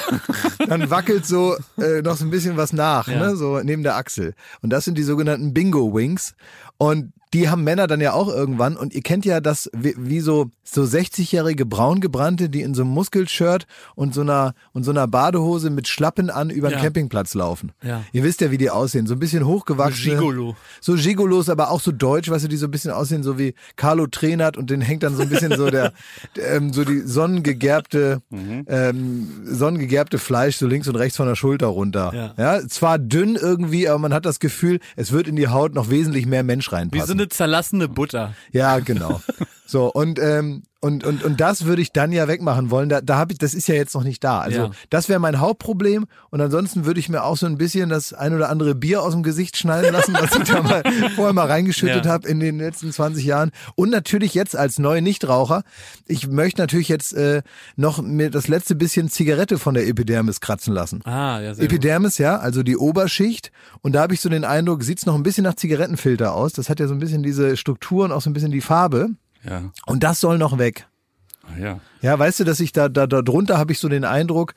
dann wackelt so äh, noch so ein bisschen was nach, Ja. ne? so neben der Achsel. Und das sind die sogenannten Bingo-Wings. Und die haben Männer dann ja auch irgendwann und ihr kennt ja das wie, wie so so 60-jährige braungebrannte, die in so einem Muskelshirt und so einer und so einer Badehose mit Schlappen an über den Ja. Campingplatz laufen. Ja. Ihr wisst ja, wie die aussehen, so ein bisschen hochgewachsen. Gigolo. So Gigolos, aber auch so deutsch, weißt du, die so ein bisschen aussehen, so wie Carlo Trenert und den hängt dann so ein bisschen so der, [LAUGHS] ähm, so die sonnengegerbte, ähm, sonnengegerbte Fleisch so links und rechts von der Schulter runter. Ja. ja, zwar dünn irgendwie, aber man hat das Gefühl, es wird in die Haut noch wesentlich mehr Mensch reinpassen. Zerlassene Butter. Ja, genau. So, und, ähm, und, und, und das würde ich dann ja wegmachen wollen. Da, da habe ich, das ist ja jetzt noch nicht da. Also Ja. das wäre mein Hauptproblem. Und ansonsten würde ich mir auch so ein bisschen das ein oder andere Bier aus dem Gesicht schneiden lassen, was ich da mal [LAUGHS] vorher mal reingeschüttet Ja. habe in den letzten 20 Jahren. Und natürlich jetzt als neue Nichtraucher, ich möchte natürlich jetzt äh, noch mir das letzte bisschen Zigarette von der Epidermis kratzen lassen. Ah, ja, sehr gut. Epidermis, ja, also die Oberschicht. Und da habe ich so den Eindruck, sieht's noch ein bisschen nach Zigarettenfilter aus. Das hat ja so ein bisschen diese Struktur und auch so ein bisschen die Farbe. Ja. Und das soll noch weg. Ah, ja. Ja, weißt du, dass ich da, da, da drunter habe ich so den Eindruck,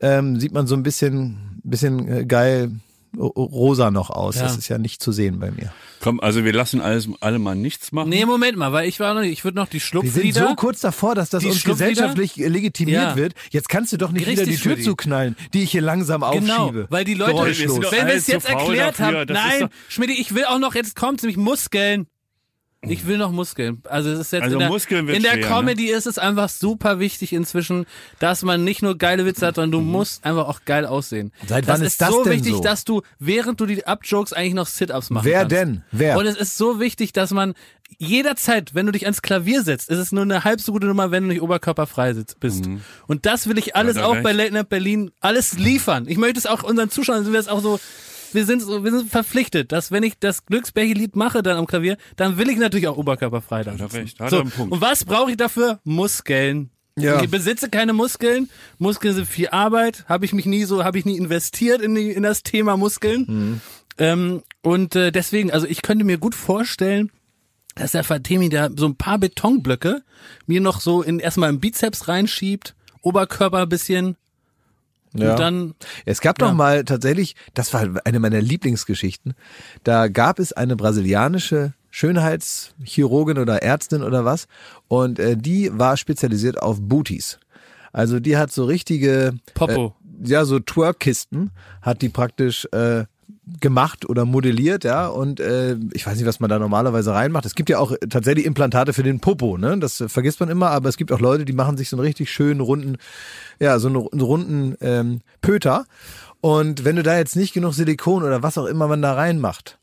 ähm, sieht man so ein bisschen, bisschen äh, geil rosa noch aus. Ja. Das ist ja nicht zu sehen bei mir. Komm, also wir lassen alles, alle mal nichts machen. Nee, Moment mal, weil ich war noch nicht, ich würde noch die Wir Schlupflieder. sind so kurz davor, dass das Die uns gesellschaftlich legitimiert Ja. wird. Jetzt kannst du doch nicht Richtig, wieder die Tür Schmidti. zuknallen, die ich hier langsam Genau, aufschiebe. weil die Leute, Wir wenn wir es jetzt erklärt dafür, haben, nein, Schmidt, ich will auch noch, jetzt kommt's nämlich Muskeln. Ich will noch Muskeln. Also es ist jetzt Also in der, Muskeln wird in der schwer, ne? Comedy ist es einfach super wichtig inzwischen, dass man nicht nur geile Witze hat, sondern du musst einfach auch geil aussehen. Seit das wann ist ist das so denn wichtig, so? dass du während du die Up-Jokes eigentlich noch Sit-ups machen Wer kannst. denn? Wer? Und es ist so wichtig, dass man jederzeit, wenn du dich ans Klavier setzt, ist es nur eine halb so gute Nummer, wenn du nicht oberkörperfrei sitzt, bist. Und das will ich alles er auch recht. bei Late Night Berlin alles liefern. Ich möchte es auch unseren Zuschauern, sind wir es auch so, wir sind so, wir sind verpflichtet, dass wenn ich das Glücksbärchen-Lied mache dann am Klavier, dann will ich natürlich auch oberkörperfrei da sitzen. recht, hat so, einen Punkt. Und was brauche ich dafür? Muskeln. Ja. Ich besitze keine Muskeln. Muskeln sind viel Arbeit. Habe ich mich nie so, habe ich nie investiert in, die, in das Thema Muskeln. Mhm. Ähm, und äh, deswegen, also ich könnte mir gut vorstellen, dass der Fatemi da so ein paar Betonblöcke mir noch so in erstmal im Bizeps reinschiebt, Oberkörper ein bisschen Ja. und dann Es gab doch mal tatsächlich, das war eine meiner Lieblingsgeschichten, da gab es eine brasilianische Schönheitschirurgin oder Ärztin oder was und äh, die war spezialisiert auf Booties. Also die hat so richtige Popo. Äh, ja, so Twerkkisten hat die praktisch äh, gemacht oder modelliert, ja, und äh, ich weiß nicht, was man da normalerweise reinmacht. Es gibt ja auch tatsächlich Implantate für den Popo, ne? Das vergisst man immer, aber es gibt auch Leute, die machen sich so einen richtig schönen runden, ja, so einen, einen runden ähm, Pöter. Und wenn du da jetzt nicht genug Silikon oder was auch immer man da reinmacht,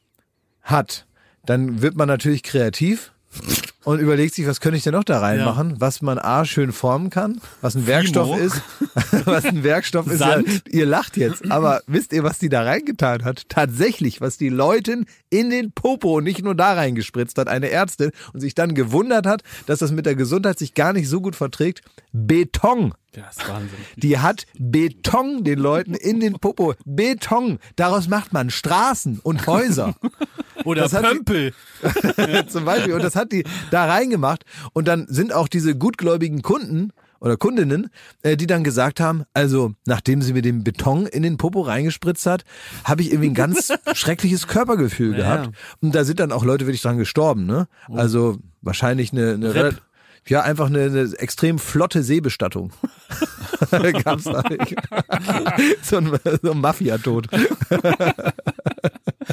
hat, dann wird man natürlich kreativ und überlegt sich, was könnte ich denn noch da reinmachen, was man A schön formen kann, was ein Werkstoff ist, [LAUGHS] was ein Werkstoff ist. Ja, ihr lacht jetzt, aber wisst ihr, was die da reingetan hat? Tatsächlich, was die Leuten in den Popo und nicht nur da reingespritzt hat, eine Ärztin und sich dann gewundert hat, dass das mit der Gesundheit sich gar nicht so gut verträgt. Beton. Das ist Wahnsinn. Die hat Beton den Leuten in den Popo. Beton. Daraus macht man Straßen und Häuser. [LAUGHS] Oder Das hat die- Pömpel. [LAUGHS] Zum Beispiel. Und das hat die da reingemacht. Und dann sind auch diese gutgläubigen Kunden oder Kundinnen, äh, die dann gesagt haben, also nachdem sie mir den Beton in den Popo reingespritzt hat, habe ich irgendwie ein ganz [LAUGHS] schreckliches Körpergefühl Ja, gehabt. ja. Und da sind dann auch Leute wirklich dran gestorben. Ne? Also wahrscheinlich eine, eine ja, einfach eine, eine extrem flotte Seebestattung. [LAUGHS] Gab's da nicht. so ein, so ein Mafia-Tod.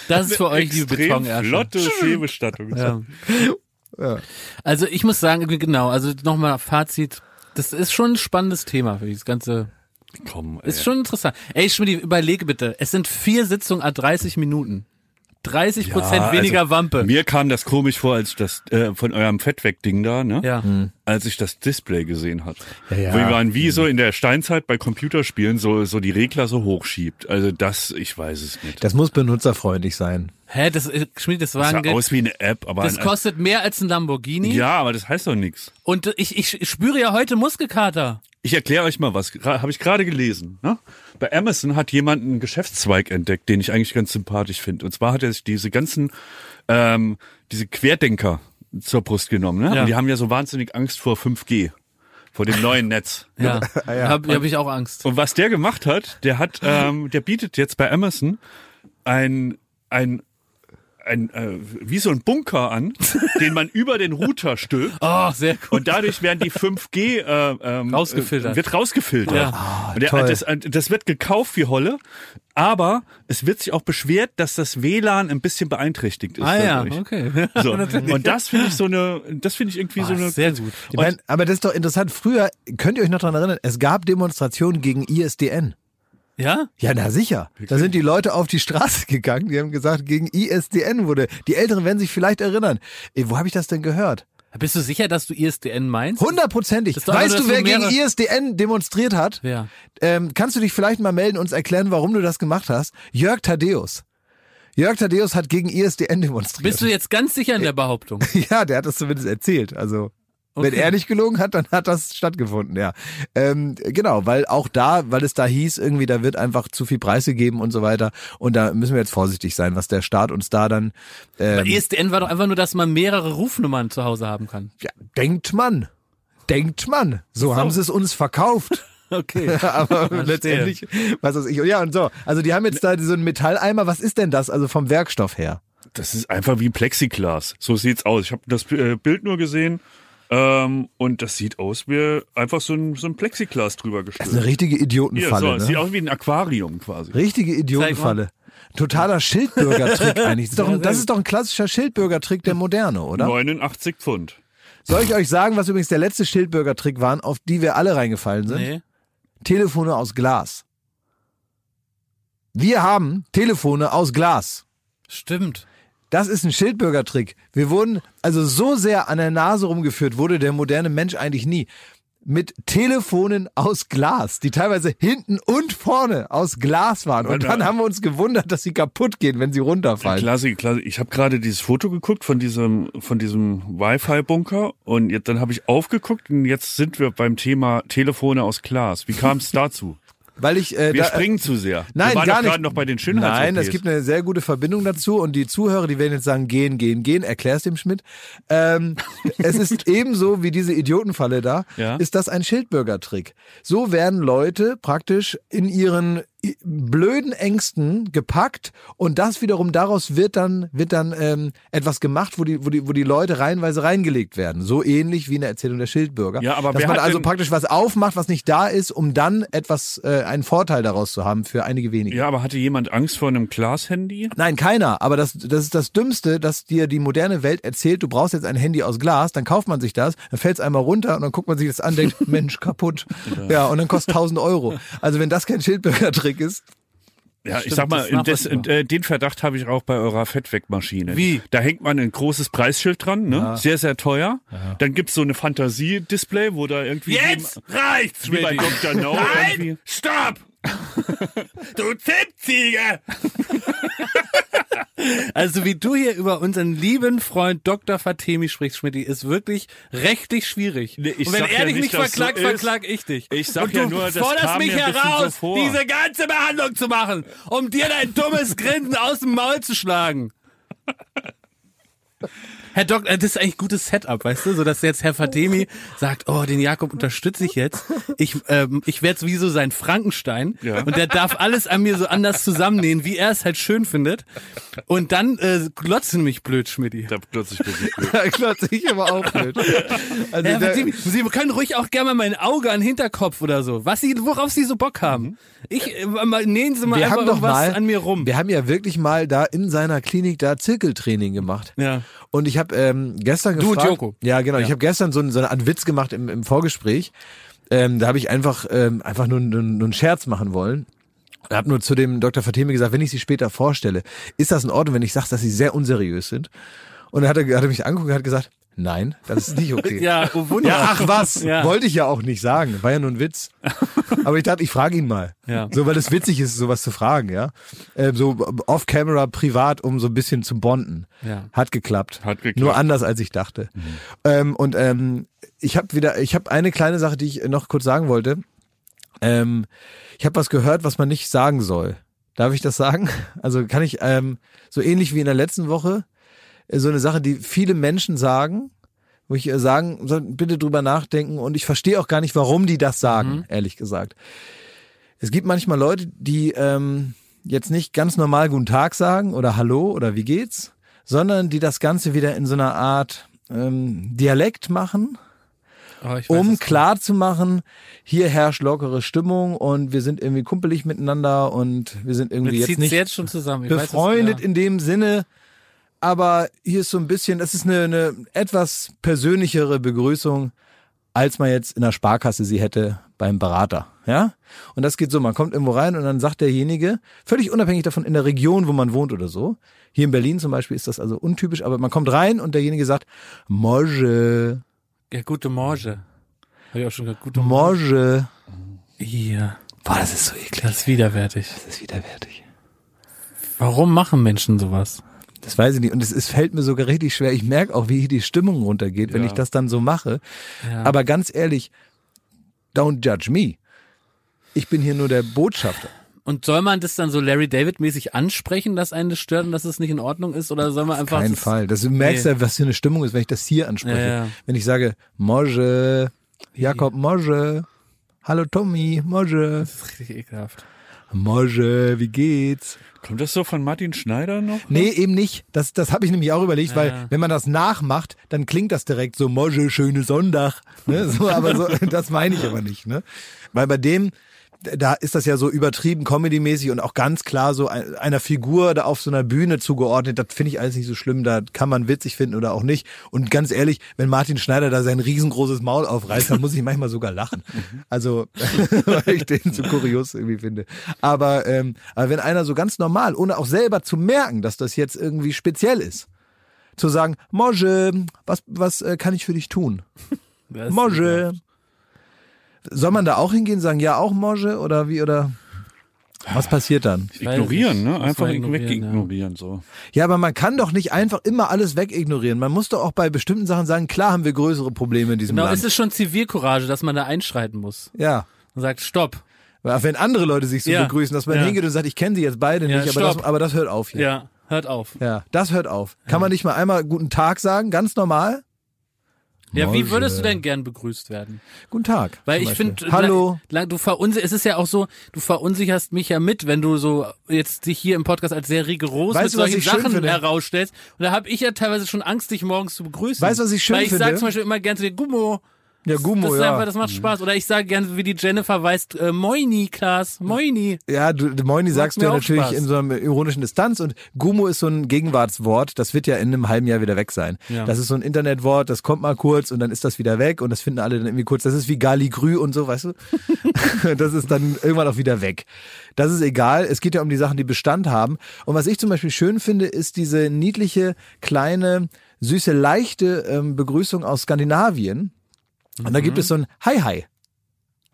Das ist für euch die Betonärsche. flotte Seebestattung. Ja. Ja. Also ich muss sagen, genau, also nochmal Fazit, das ist schon ein spannendes Thema für dieses ganze, Komm, ey. ist schon interessant. Ey, Schmidt, überlege bitte, es sind vier Sitzungen a 30 Minuten. 30 Prozent Ja, weniger also, Wampe. Mir kam das komisch vor, als ich das äh, von eurem Fettweg-Ding da, ne? Ja. Als ich das Display gesehen hat. Ja, ja. Wir waren wie so in der Steinzeit bei Computerspielen, so, so die Regler so hochschiebt. Also das, ich weiß es nicht. Das muss benutzerfreundlich sein. Hä, das, äh, Schmidt, das war Das ein, sah aus wie eine App, aber das ein, kostet mehr als ein Lamborghini. ja, aber das heißt doch nichts. Und ich, ich, spüre ja heute Muskelkater. Ich erkläre euch mal was. Habe ich gerade gelesen. Ne? Bei Amazon hat jemand einen Geschäftszweig entdeckt, den ich eigentlich ganz sympathisch finde. Und zwar hat er sich diese ganzen, ähm, diese Querdenker zur Brust genommen. Ne? Ja. Und die haben ja so wahnsinnig Angst vor 5G, vor dem neuen Netz. [LAUGHS] Ja, [LAUGHS] ja. hab, hab ich auch Angst. Und was der gemacht hat, der hat, ähm, der bietet jetzt bei Amazon ein, ein, ein, äh, wie so ein Bunker an, [LAUGHS] den man über den Router stülpt. Oh, sehr gut. Und dadurch werden die 5G äh, ähm, Rausgefiltert. Äh, wird rausgefiltert. Ja. Und der, toll. das, das wird gekauft wie Holle, aber es wird sich auch beschwert, dass das WLAN ein bisschen beeinträchtigt ist. ah ja, dadurch. okay. [LAUGHS] So. [LAUGHS] Und das finde ich so eine, das finde ich irgendwie so eine. Sehr gut. Ich mein, aber das ist doch interessant. Früher, könnt ihr euch noch daran erinnern, es gab Demonstrationen gegen ISDN. Ja? Ja, na sicher. Da sind die Leute auf die Straße [LAUGHS] gegangen, die haben gesagt, gegen ISDN wurde. Die Älteren werden sich vielleicht erinnern. Ey, wo habe ich das denn gehört? Bist du sicher, dass du ISDN meinst? Hundertprozentig. Weißt du, wer du gegen mehrere- ISDN demonstriert hat? Ja. Ähm, kannst du dich vielleicht mal melden und uns erklären, warum du das gemacht hast? Jörg Thaddeus. Jörg Thaddeus hat gegen ISDN demonstriert. Bist du jetzt ganz sicher in der Behauptung? [LAUGHS] Ja, der hat das zumindest erzählt. Also wenn Okay. er nicht gelogen hat, dann hat das stattgefunden, ja. Ähm, genau, weil auch da, weil es da hieß, irgendwie, da wird einfach zu viel Preis gegeben und so weiter. Und da müssen wir jetzt vorsichtig sein, was der Staat uns da dann Bei ähm, ISDN war doch einfach nur, dass man mehrere Rufnummern zu Hause haben kann. ja, denkt man. Denkt man. So, haben sie es uns verkauft. [LAUGHS] Okay. [LAUGHS] Aber Verstehe. letztendlich, was weiß ich. Ja, und so. Also die haben jetzt da so einen Metalleimer. Was ist denn das? Also vom Werkstoff her. Das ist einfach wie Plexiglas. So sieht's aus. Ich habe das äh, Bild nur gesehen. Ähm, und das sieht aus wie einfach so ein, so ein Plexiglas drüber Das ist gestülpt. eine richtige so, Idiotenfalle. es sieht ne? aus wie ein Aquarium quasi. Richtige Idiotenfalle. Totaler Schildbürgertrick [LAUGHS] eigentlich. Das ist, doch ein, Ja, das ist doch ein klassischer Schildbürgertrick der Moderne, oder? 89 Pfund. Soll ich euch sagen, was übrigens der letzte Schildbürgertrick waren, auf die wir alle reingefallen sind? Nee. Telefone aus Glas. Wir haben Telefone aus Glas. Stimmt. Das ist ein Schildbürgertrick. Wir wurden also so sehr an der Nase rumgeführt, wurde der moderne Mensch eigentlich nie. Mit Telefonen aus Glas, die teilweise hinten und vorne aus Glas waren. Und dann haben wir uns gewundert, dass sie kaputt gehen, wenn sie runterfallen. Klasse, klasse. Ich habe gerade dieses Foto geguckt von diesem von diesem Wi-Fi-Bunker und jetzt, dann habe ich aufgeguckt und jetzt sind wir beim Thema Telefone aus Glas. Wie kam es dazu? Weil ich äh, Wir da, springen zu sehr. Nein, wir waren gar nicht. gerade noch bei den Schönheits Nein, es gibt eine sehr gute Verbindung dazu und die Zuhörer, die werden jetzt sagen, gehen, gehen, gehen, erklär's dem Schmidt. Ähm, [LAUGHS] es ist ebenso wie diese Idiotenfalle da, Ja. ist das ein Schildbürgertrick. So werden Leute praktisch in ihren blöden Ängsten gepackt und das wiederum daraus wird dann wird dann ähm, etwas gemacht, wo die wo die wo die Leute reihenweise reingelegt werden, so ähnlich wie in der Erzählung der Schildbürger. Ja, aber dass man also praktisch was aufmacht, was nicht da ist, um dann etwas äh, einen Vorteil daraus zu haben für einige wenige. Ja, aber hatte jemand Angst vor einem Glas-Handy? Nein, keiner. Aber das, das ist das Dümmste, dass dir die moderne Welt erzählt, du brauchst jetzt ein Handy aus Glas, dann kauft man sich das, dann fällt es einmal runter und dann guckt man sich das an, denkt, [LAUGHS] Mensch, kaputt. Ja, und dann kostet 1000 Euro. Also wenn das kein Schildbürgertrick ist, Ja, ich Stimmt, sag mal, nachvollziehbar. äh, den Verdacht habe ich auch bei eurer Fettwegmaschine. Wie? Da hängt man ein großes Preisschild dran, ne? Sehr, sehr teuer. Dann gibt's so eine Fantasie-Display, wo da irgendwie Jetzt reicht's, wie bei. Dr. No irgendwie. Stopp! [LAUGHS] du Zipziege! [LAUGHS] also wie du hier über unseren lieben Freund Dr. Fatemi sprichst, Schmidt, ist wirklich rechtlich schwierig. Nee, ich Und wenn er ja dich nicht, so verklagt, ist. verklag ich dich. Ich sag Und ja du nur, das forderst mich heraus, so diese ganze Behandlung zu machen, um dir dein dummes [LAUGHS] Grinsen aus dem Maul zu schlagen. Herr Doktor, das ist eigentlich gutes Setup, weißt du, so dass jetzt Herr Fatemi sagt, oh, den Jakob unterstütze ich jetzt. Ich, ähm, ich werde sowieso sein Frankenstein Ja. und der darf alles an mir so anders zusammennähen, wie er es halt schön findet. Und dann äh, glotzen mich blöd, Schmidti. Da bin ich blöd. [LAUGHS] da klotze ich aber auch blöd. Also Herr der, Fatemi, Sie können ruhig auch gerne mal mein Auge an den Hinterkopf oder so, was Sie, worauf Sie so Bock haben. Ich, äh, mal, nähen Sie mal wir einfach haben doch irgendwas mal, an mir rum. wir haben ja wirklich mal da in seiner Klinik da Zirkeltraining gemacht. Ja. Und ich habe ähm, gestern Du und gefragt. Joko. Ja, genau. Ich habe gestern so, so eine Art Witz gemacht im, im Vorgespräch. Ähm, da habe ich einfach ähm, einfach nur, nur, nur einen Scherz machen wollen. Und habe nur zu dem Dr. Fatemi gesagt, wenn ich sie später vorstelle, ist das in Ordnung, wenn ich sage, dass sie sehr unseriös sind? Und dann hat er, hat er mich angeguckt und hat gesagt, nein, das ist nicht okay. [LAUGHS] Ja, oh Wunder. Ja, ach was, Ja. wollte ich ja auch nicht sagen. War ja nur ein Witz. [LAUGHS] Aber ich dachte, ich frage ihn mal. Ja. So, weil es witzig ist, sowas zu fragen, ja. Ähm, so off-camera, privat, um so ein bisschen zu bonden. Ja. Hat geklappt. Hat geklappt. Nur anders, als ich dachte. Ähm, und ähm, ich habe wieder, ich habe eine kleine Sache, die ich noch kurz sagen wollte. Ähm, ich habe was gehört, was man nicht sagen soll. Darf ich das sagen? Also kann ich ähm, so ähnlich wie in der letzten Woche so eine Sache, die viele Menschen sagen, wo ich äh, sagen bitte drüber nachdenken und ich verstehe auch gar nicht, warum die das sagen, ehrlich gesagt. Es gibt manchmal Leute, die ähm, jetzt nicht ganz normal Guten Tag sagen oder Hallo oder wie geht's, sondern die das Ganze wieder in so einer Art ähm, Dialekt machen, Oh, weiß um klar zu machen, hier herrscht lockere Stimmung und wir sind irgendwie kumpelig miteinander und wir sind irgendwie Jetzt jetzt nicht jetzt schon zusammen. Ich weiß befreundet ja. in dem Sinne, aber hier ist so ein bisschen, es ist eine, eine etwas persönlichere Begrüßung, als man jetzt in der Sparkasse sie hätte beim Berater, ja? Und das geht so, man kommt irgendwo rein und dann sagt derjenige, völlig unabhängig davon in der Region, wo man wohnt oder so, hier in Berlin zum Beispiel ist das also untypisch, aber man kommt rein und derjenige sagt, Moje, Ja, gute Morge. Hab ich auch schon gehört. Gute Morge. Ja, Boah, das ist so eklig. das ist widerwärtig. Das ist widerwärtig. Warum machen Menschen sowas? Das weiß ich nicht. Und es, es fällt mir sogar richtig schwer. Ich merke auch, wie hier die Stimmung runtergeht, wenn Ja. ich das dann so mache. Ja. Aber ganz ehrlich, don't judge me. Ich bin hier nur der Botschafter. Und soll man das dann so Larry David mäßig ansprechen, dass einen das stört und dass es nicht in Ordnung ist? Oder soll man einfach. Kein das- Fall. Das, du merkst Nee. ja, was für eine Stimmung ist, wenn ich das hier anspreche. Ja, ja. Wenn ich sage, Moje, Jakob Moje, hallo Tommy, Moje, Das ist richtig ekelhaft. Moje, wie geht's? Kommt das so von Martin Schneider noch? Nee, eben nicht. Das, das habe ich nämlich auch überlegt, weil Ja. wenn man das nachmacht, dann klingt das direkt so Moje, schöne Sonntag. Ne? So, aber so, [LAUGHS] das meine ich aber nicht. Ne? Weil bei dem, da ist das ja so übertrieben Comedy-mäßig und auch ganz klar so ein- einer Figur da auf so einer Bühne zugeordnet. Das finde ich alles nicht so schlimm. Da kann man witzig finden oder auch nicht. Und ganz ehrlich, wenn Martin Schneider da sein riesengroßes Maul aufreißt, dann muss ich manchmal sogar lachen. [LAUGHS] Also, [LAUGHS] weil ich den so kurios irgendwie finde. Aber, ähm, aber wenn einer so ganz normal, ohne auch selber zu merken, dass das jetzt irgendwie speziell ist, zu sagen, Moje, was, was äh, kann ich für dich tun? [LAUGHS] Moje. Soll man da auch hingehen, sagen, ja, auch Moje oder wie oder was passiert dann? Ignorieren, ne? Einfach wegignorieren, so. Ja, aber man kann doch nicht einfach immer alles wegignorieren. Man muss doch auch bei bestimmten Sachen sagen, klar haben wir größere Probleme in diesem Genau, Land. es ist schon Zivilcourage, dass man da einschreiten muss. ja. Und sagt, stopp. Weil Wenn andere Leute sich so Ja. begrüßen, dass man Ja. hingeht und sagt, ich kenne sie jetzt beide Ja, nicht, aber das, aber das hört auf hier. Ja, hört auf. Ja, das hört auf. Kann man nicht mal einmal guten Tag sagen, ganz normal? Ja, wie würdest du denn gern begrüßt werden? Guten Tag. Weil ich finde, Hallo. du verunsicherst, es ist ja auch so, du verunsicherst mich ja mit, wenn du so jetzt dich hier im Podcast als sehr rigoros Weißt mit du, solchen Sachen finde? herausstellst. Und da habe ich ja teilweise schon Angst, dich morgens zu begrüßen. Weißt du, was ich schön Weil ich finde? sag zum Beispiel immer gern zu dir, Gummo. Ja, Das Gummo, ist ja. einfach, das macht Spaß. Oder ich sage gerne, wie die Jennifer weißt, äh, Moini, Klaas, Moini. Ja, du, Moini sagst du mir ja natürlich Spaß. in so einer ironischen Distanz und Gummo ist so ein Gegenwartswort, das wird ja in einem halben Jahr wieder weg sein. Ja. Das ist so ein Internetwort, das kommt mal kurz und dann ist das wieder weg und das finden alle dann irgendwie kurz. Das ist wie Galigrü und so, weißt du? [LAUGHS] das ist dann irgendwann auch wieder weg. Das ist egal, es geht ja um die Sachen, die Bestand haben. Und was ich zum Beispiel schön finde, ist diese niedliche, kleine, süße, leichte ähm, Begrüßung aus Skandinavien. Und da gibt es so ein Hi Hi.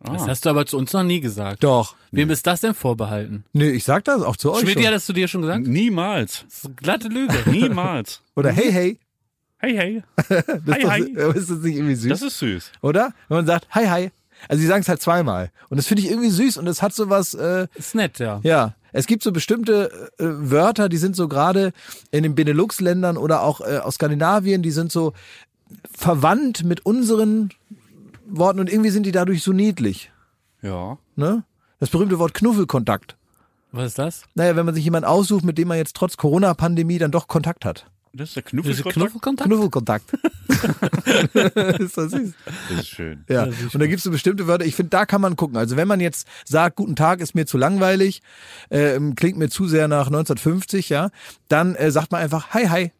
Das hast du aber zu uns noch nie gesagt. Doch. Wem ist das denn vorbehalten? Nee, ich sag das auch zu euch. Schmidt, schon. ja, das du dir schon gesagt? Niemals. Das ist eine glatte Lüge. [LAUGHS] Niemals. Oder hey, hey. Hey, hey. [LAUGHS] Das Hi, ist, hi. ist das nicht irgendwie süß? Das ist süß. oder? Wenn man sagt, hi, hi. Also sie sagen es halt zweimal. Und das finde ich irgendwie süß und es hat so was, äh, Ist nett, ja. ja. Es gibt so bestimmte äh, Wörter, die sind so gerade in den Benelux-Ländern oder auch äh, aus Skandinavien, die sind so verwandt mit unseren Worten und irgendwie sind die dadurch so niedlich. Ja. Ne? Das berühmte Wort Knuffelkontakt. Was ist das? Naja, wenn man sich jemanden aussucht, mit dem man jetzt trotz Corona-Pandemie dann doch Kontakt hat. Das ist der Knuffelkontakt. Knuffelkontakt? Knuffelkontakt. [LAUGHS] [LAUGHS] ist das süß? Das ist schön. Ja, und da gibt's so bestimmte Wörter, ich finde, da kann man gucken. Also wenn man jetzt sagt, guten Tag ist mir zu langweilig, ähm, klingt mir zu sehr nach 1950, ja, dann äh, sagt man einfach Hi Hi.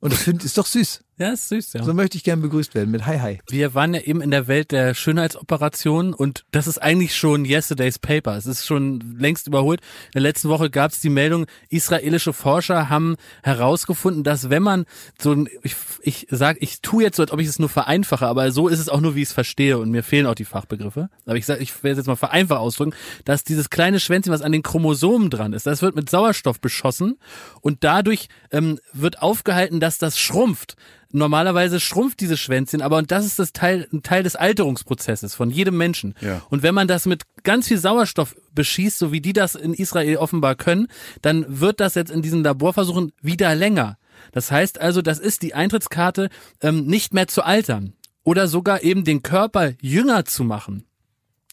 Und das finde ist doch süß. Ja, ist süß, ja. So möchte ich gern begrüßt werden mit Hi Hi. Wir waren ja eben in der Welt der Schönheitsoperationen und das ist eigentlich schon yesterday's paper. Es ist schon längst überholt. In der letzten Woche gab es die Meldung, israelische Forscher haben herausgefunden, dass wenn man so ein, ich, ich sag, ich tue jetzt so, als ob ich es nur vereinfache, aber so ist es auch nur, wie ich es verstehe und mir fehlen auch die Fachbegriffe. Aber ich sag, ich werde es jetzt mal vereinfacht ausdrücken, dass dieses kleine Schwänzchen, was an den Chromosomen dran ist, das wird mit Sauerstoff beschossen und dadurch ähm, wird aufgehalten, dass das schrumpft. Normalerweise schrumpft dieses Schwänzchen, aber und das ist das Teil, ein Teil des Alterungsprozesses von jedem Menschen. Ja. Und wenn man das mit ganz viel Sauerstoff beschießt, so wie die das in Israel offenbar können, dann wird das jetzt in diesen Laborversuchen wieder länger. Das heißt also, das ist die Eintrittskarte, ähm, nicht mehr zu altern oder sogar eben den Körper jünger zu machen.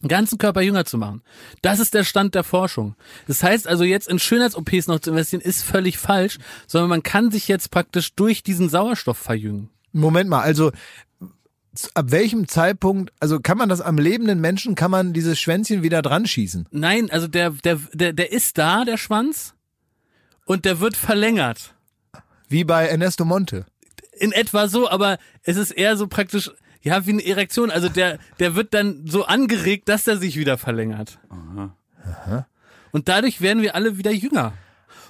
Ganzen Körper jünger zu machen. Das ist der Stand der Forschung. Das heißt also jetzt in Schönheits-OPs noch zu investieren, ist völlig falsch, sondern man kann sich jetzt praktisch durch diesen Sauerstoff verjüngen. Moment mal, also ab welchem Zeitpunkt, also kann man das am lebenden Menschen, kann man dieses Schwänzchen wieder dran schießen? Nein, also der, der, der, der ist da, der Schwanz, und der wird verlängert. Wie bei Ernesto Monte. In etwa so, aber es ist eher so praktisch, ja, wie eine Erektion. Also der, der wird dann so angeregt, dass er sich wieder verlängert. Und dadurch werden wir alle wieder jünger.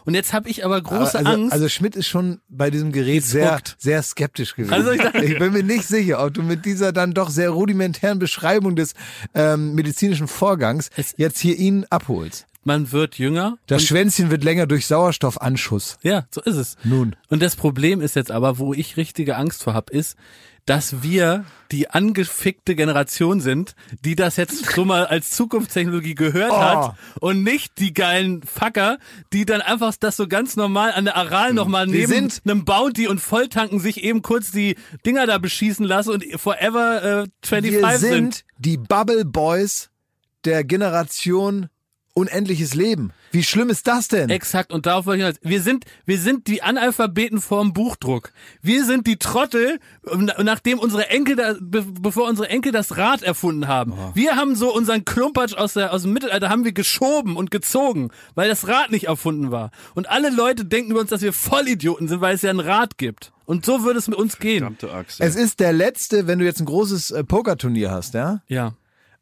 Und jetzt habe ich aber große also, Angst. also Schmidt ist schon bei diesem Gerät sehr, sehr skeptisch gewesen. Also ich dachte- ich bin mir nicht sicher, ob du mit dieser dann doch sehr rudimentären Beschreibung des ähm, medizinischen Vorgangs Es- jetzt hier ihn abholst. man wird jünger. Das Schwänzchen wird länger durch Sauerstoffanschuss. ja, so ist es. Nun. Und das Problem ist jetzt aber, wo ich richtige Angst vor hab, ist, dass wir die angefickte Generation sind, die das jetzt so mal als Zukunftstechnologie gehört Oh. hat und nicht die geilen Fucker, die dann einfach das so ganz normal an der Aral nochmal neben sind- einem Bounty und Volltanken sich eben kurz die Dinger da beschießen lassen und forever äh, 25 Wir sind. sind die Bubble Boys der Generation unendliches Leben. Wie schlimm ist das denn? Exakt, und darauf wollte ich hinaus. Wir sind, wir sind die Analphabeten vorm Buchdruck. Wir sind die Trottel, na- nachdem unsere Enkel, da, be, bevor unsere Enkel das Rad erfunden haben. Wir haben so unseren Klumpatsch aus, der, aus dem Mittelalter haben wir geschoben und gezogen, weil das Rad nicht erfunden war. Und alle Leute denken über uns, dass wir Vollidioten sind, weil es ja ein Rad gibt. Und so würde es mit uns gehen. Es ist der letzte, wenn du jetzt ein großes äh, Pokerturnier hast, ja? Ja.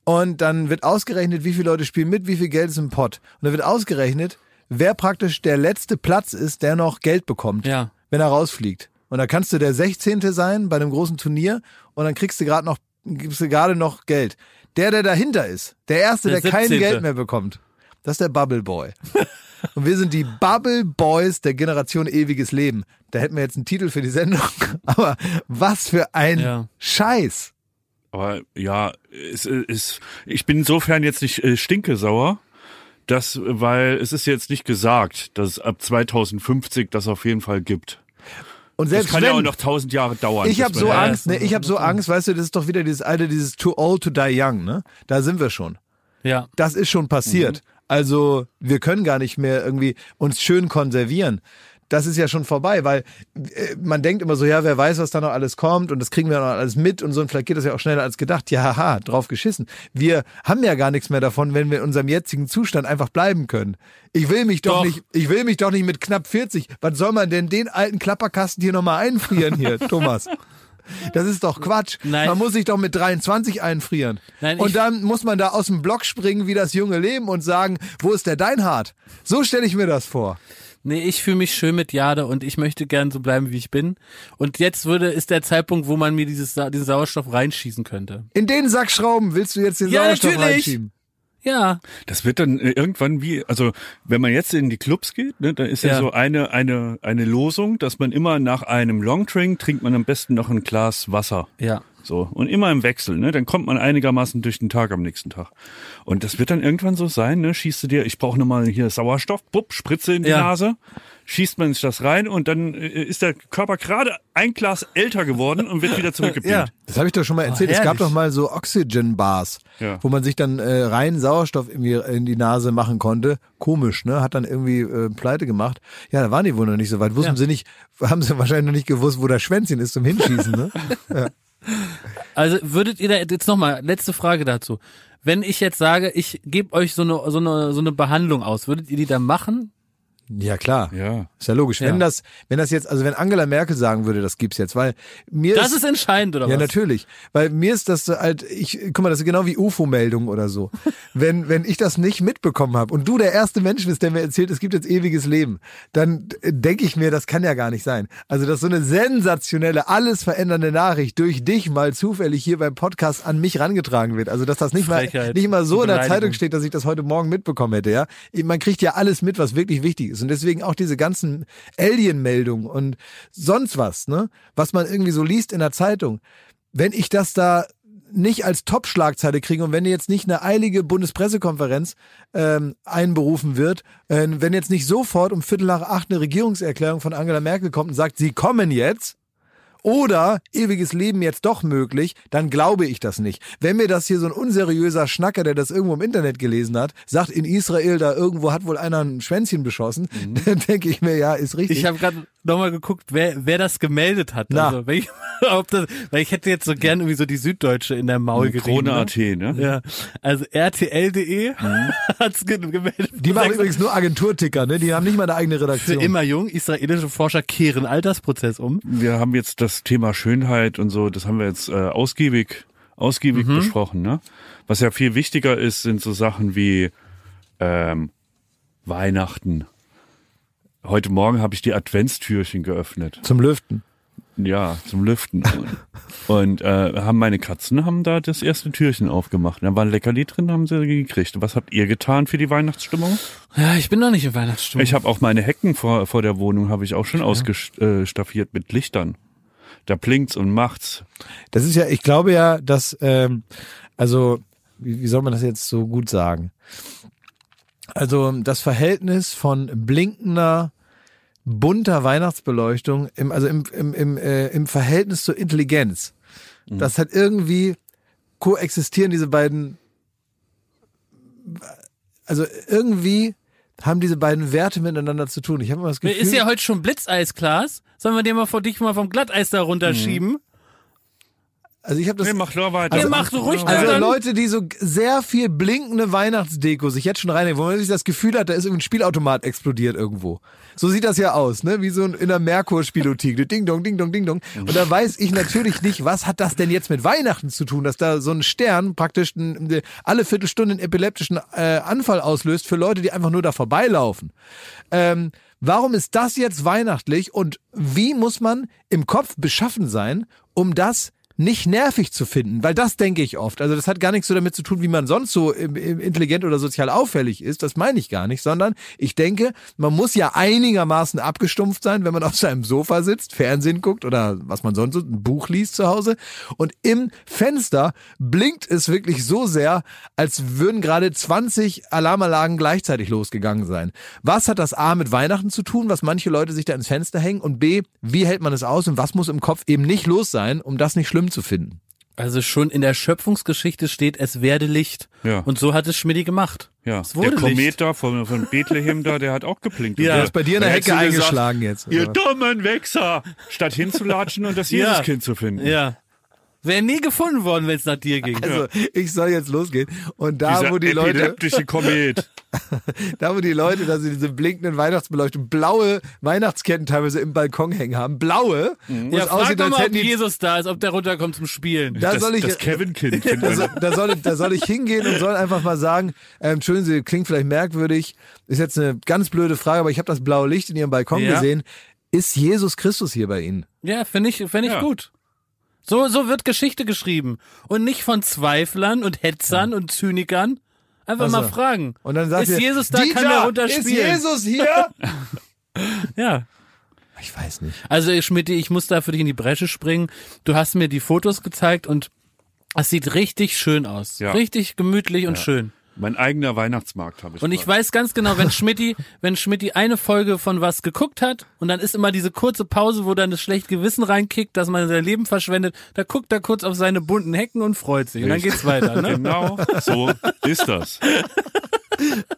Und dann wird ausgerechnet, wie viele Leute spielen mit, wie viel Geld ist im Pott. Und dann wird ausgerechnet, wer praktisch der letzte Platz ist, der noch Geld bekommt, Ja. wenn er rausfliegt. Und da kannst du der 16. sein bei einem großen Turnier und dann kriegst du gerade noch, gibst du gerade noch Geld. Der, der dahinter ist, der Erste, der, Der kein 17.. Geld mehr bekommt, das ist der Bubble Boy. [LAUGHS] und wir sind die Bubble Boys der Generation ewiges Leben. Da hätten wir jetzt einen Titel für die Sendung. [LAUGHS] Aber was für ein Ja. Scheiß. Aber ja, es ist, ich bin insofern jetzt nicht äh, stinkesauer, dass, weil es ist jetzt nicht gesagt, dass es ab 2050 das auf jeden Fall gibt. Und Das selbst kann wenn, ja auch noch tausend Jahre dauern. Ich habe so Ja, Angst, das ne? Ich habe so Angst, weißt du, das ist doch wieder dieses alte, dieses too old to die young, ne? Da sind wir schon. Ja. Das ist schon passiert. Also wir können gar nicht mehr irgendwie uns schön konservieren. Das ist ja schon vorbei, weil äh, man denkt immer so, ja, wer weiß, was da noch alles kommt und das kriegen wir noch alles mit und so und vielleicht geht das ja auch schneller als gedacht. Ja, haha, drauf geschissen. Wir haben ja gar nichts mehr davon, wenn wir in unserem jetzigen Zustand einfach bleiben können. Ich will mich doch, Doch. nicht, ich will mich doch nicht mit knapp 40. Was soll man denn den alten Klapperkasten hier nochmal einfrieren hier, [LAUGHS] Thomas? Das ist doch Quatsch. Nein. Man muss sich doch mit 23 einfrieren. Nein, und dann muss man da aus dem Block springen wie das junge Leben und sagen, wo ist der Deinhard? So stelle ich mir das vor. Nee, ich fühle mich schön mit Jade und ich möchte gern so bleiben, wie ich bin. Und jetzt würde, ist der Zeitpunkt, wo man mir dieses, diesen Sauerstoff reinschießen könnte. In den Sack Schrauben willst du jetzt den Ja, Sauerstoff natürlich. reinschieben. Ja. Das wird dann äh, irgendwann wie, also wenn man jetzt in die Clubs geht, ne, da ist ja, Ja. so eine, eine, eine Losung, dass man immer nach einem Longdrink trinkt man am besten noch ein Glas Wasser. Ja. So. Und immer im Wechsel, ne? Dann kommt man einigermaßen durch den Tag am nächsten Tag. Und das wird dann irgendwann so sein, ne? Schießt du dir, ich brauche nochmal hier Sauerstoff, bupp, Spritze in die Ja. Nase, schießt man sich das rein und dann äh, ist der Körper gerade ein Glas älter geworden und wird wieder [LAUGHS] zurückgebeamt. Ja. Das habe ich doch schon mal erzählt. es gab doch mal so Oxygen Bars, Ja. wo man sich dann äh, rein Sauerstoff in die, in die Nase machen konnte. Komisch, ne? Hat dann irgendwie äh, pleite gemacht. Ja, da waren die wohl noch nicht so weit. Wussten Ja. sie nicht, haben sie wahrscheinlich noch nicht gewusst, wo das Schwänzchen ist zum Hinschießen, ne? [LAUGHS] Also würdet ihr da jetzt nochmal, letzte Frage dazu. Wenn ich jetzt sage, ich gebe euch so eine, so, eine, so eine Behandlung aus, würdet ihr die dann machen? Ja, klar. Ja. Ist ja logisch. Wenn Ja. das, wenn das jetzt, also wenn Angela Merkel sagen würde, das gibt's jetzt, weil mir Das ist entscheidend, oder ja, was? natürlich. Weil mir ist das so halt, ich, guck mal, das ist genau wie UFO-Meldungen oder so. [LAUGHS] wenn, wenn ich das nicht mitbekommen habe und du der erste Mensch bist, der mir erzählt, es gibt jetzt ewiges Leben, dann denke ich mir, das kann ja gar nicht sein. Also, dass so eine sensationelle, alles verändernde Nachricht durch dich mal zufällig hier beim Podcast an mich rangetragen wird. Also, dass das nicht mal, Frechheit. nicht mal so in der. Zeitung steht, dass ich das heute Morgen mitbekommen hätte, ja. Man kriegt ja alles mit, was wirklich wichtig ist. Und deswegen auch diese ganzen Alien-Meldungen und sonst was, ne? Was man irgendwie so liest in der Zeitung. Wenn ich das da nicht als Top-Schlagzeile kriege und wenn jetzt nicht eine eilige Bundespressekonferenz ähm, einberufen wird, äh, wenn jetzt nicht sofort um Viertel nach acht eine Regierungserklärung von Angela Merkel kommt und sagt, sie kommen jetzt oder ewiges Leben jetzt doch möglich, dann glaube ich das nicht. Wenn mir das hier so ein unseriöser Schnacker, der das irgendwo im Internet gelesen hat, sagt, in Israel da irgendwo hat wohl einer ein Schwänzchen beschossen, [LAUGHS] dann denke ich mir, ja, ist richtig. Ich habe gerade nochmal geguckt, wer, wer das gemeldet hat. Na. Also, wenn ich, [LAUGHS] ob das, weil ich hätte jetzt so gern irgendwie so die Süddeutsche in der Maul gerieben. Krone ne? AT, ne? Ja, also rtl.de [LAUGHS] hat's ge gemeldet. die machen übrigens nur Agenturticker, ne? Die haben nicht mal eine eigene für Redaktion. immer jung. Israelische Forscher kehren Altersprozess um. Wir haben jetzt das Thema Schönheit und so, das haben wir jetzt äh, ausgiebig, ausgiebig Mhm. besprochen, ne? Was ja viel wichtiger ist, sind so Sachen wie ähm, Weihnachten. Heute Morgen habe ich die Adventstürchen geöffnet. Zum Lüften. Ja, zum Lüften. Und, äh, haben meine Katzen haben da das erste Türchen aufgemacht. Da war ein Leckerli drin, haben sie gekriegt. Was habt ihr getan für die Weihnachtsstimmung? Ja, ich bin noch nicht in Weihnachtsstimmung. Ich habe auch meine Hecken vor, vor der Wohnung habe ich auch schon ausgestaffiert mit Lichtern. Da blinkt's und macht's. Das ist ja, ich glaube ja, dass, ähm, also, wie, wie soll man das jetzt so gut sagen? Also das Verhältnis von blinkender, bunter Weihnachtsbeleuchtung, im, also im, im, im, äh, im Verhältnis zur Intelligenz, das hat irgendwie koexistieren diese beiden, also irgendwie haben diese beiden Werte miteinander zu tun. Ich habe immer das Gefühl, ist ja heute schon Blitzeis, Klaas. Sollen wir dir mal vor dich mal vom Glatteis da runterschieben? Also ich habe das Nee, mach nur weiter. Also, mach ruhig Also dann. Leute, die so sehr viel blinkende Weihnachtsdeko sich jetzt schon reinnehmen, wo man sich das Gefühl hat, da ist irgendein Spielautomat explodiert irgendwo. So sieht das ja aus, ne? Wie so ein, in einer Merkur-Spielothek. [LAUGHS] Ding dong, ding dong, ding dong. Und da weiß ich natürlich nicht, was hat das denn jetzt mit Weihnachten zu tun, dass da so ein Stern praktisch ein, alle Viertelstunde einen epileptischen äh, Anfall auslöst für Leute, die einfach nur da vorbeilaufen. Ähm, warum ist das jetzt weihnachtlich und wie muss man im Kopf beschaffen sein, um das nicht nervig zu finden, weil das denke ich oft. Also das hat gar nichts so damit zu tun, wie man sonst so intelligent oder sozial auffällig ist. Das meine ich gar nicht, sondern ich denke, man muss ja einigermaßen abgestumpft sein, wenn man auf seinem Sofa sitzt, Fernsehen guckt oder was man sonst so, ein Buch liest zu Hause. Und im Fenster blinkt es wirklich so sehr, als würden gerade 20 Alarmanlagen gleichzeitig losgegangen sein. Was hat das A mit Weihnachten zu tun, was manche Leute sich da ins Fenster hängen? Und B, wie hält man es aus und was muss im Kopf eben nicht los sein, um das nicht schlimm zu finden? Also schon in der Schöpfungsgeschichte steht, es werde Licht. Ja. Und so hat es Schmidti gemacht. Ja, Es wurde der Komet Licht. da von, von Bethlehem da, der hat auch geblinkt. Ja. Der ist bei dir in der Hecke du gesagt, eingeschlagen jetzt. Ihr dummen Wichser! Statt hinzulatschen und das Ja. Jesuskind zu finden. Ja. Wäre nie gefunden worden, wenn es nach dir ging. Also, ich soll jetzt losgehen. Und da, Dieser wo die Leute, epileptische Komet. [LAUGHS] da, wo die Leute, dass sie diese blinkenden Weihnachtsbeleuchtung, blaue Weihnachtsketten teilweise im Balkon hängen haben. Blaue. Wo ja, es frag aussieht, doch mal, ob Jesus da ist, ob der runterkommt zum Spielen. Da das, soll ich, das Kevin-Kind. [LAUGHS] da, soll, da, soll, da soll ich hingehen und soll einfach mal sagen, ähm, Entschuldigen Sie, klingt vielleicht merkwürdig, ist jetzt eine ganz blöde Frage, aber ich habe das blaue Licht in Ihrem Balkon Ja. gesehen. Ist Jesus Christus hier bei Ihnen? Ja, finde ich, find ich Ja. gut. So, so wird Geschichte geschrieben. Und nicht von Zweiflern und Hetzern und Zynikern. Einfach Ach so. mal fragen. Und dann sagt ist ihr, Jesus da, Dieter, kann er ist runterspielen. Jesus hier? [LAUGHS] Ja. ich weiß nicht. Also Schmidti, ich muss da für dich in die Bresche springen. Du hast mir die Fotos gezeigt und es sieht richtig schön aus. Ja. Richtig gemütlich und schön. Mein eigener Weihnachtsmarkt habe ich. Und ich weiß ganz genau, wenn Schmidti, [LAUGHS] wenn Schmidti eine Folge von was geguckt hat und dann ist immer diese kurze Pause, wo dann das schlechte Gewissen reinkickt, dass man sein Leben verschwendet, da guckt er kurz auf seine bunten Hecken und freut sich. Und dann geht's weiter, ne? [LAUGHS] Genau, so ist das. [LAUGHS]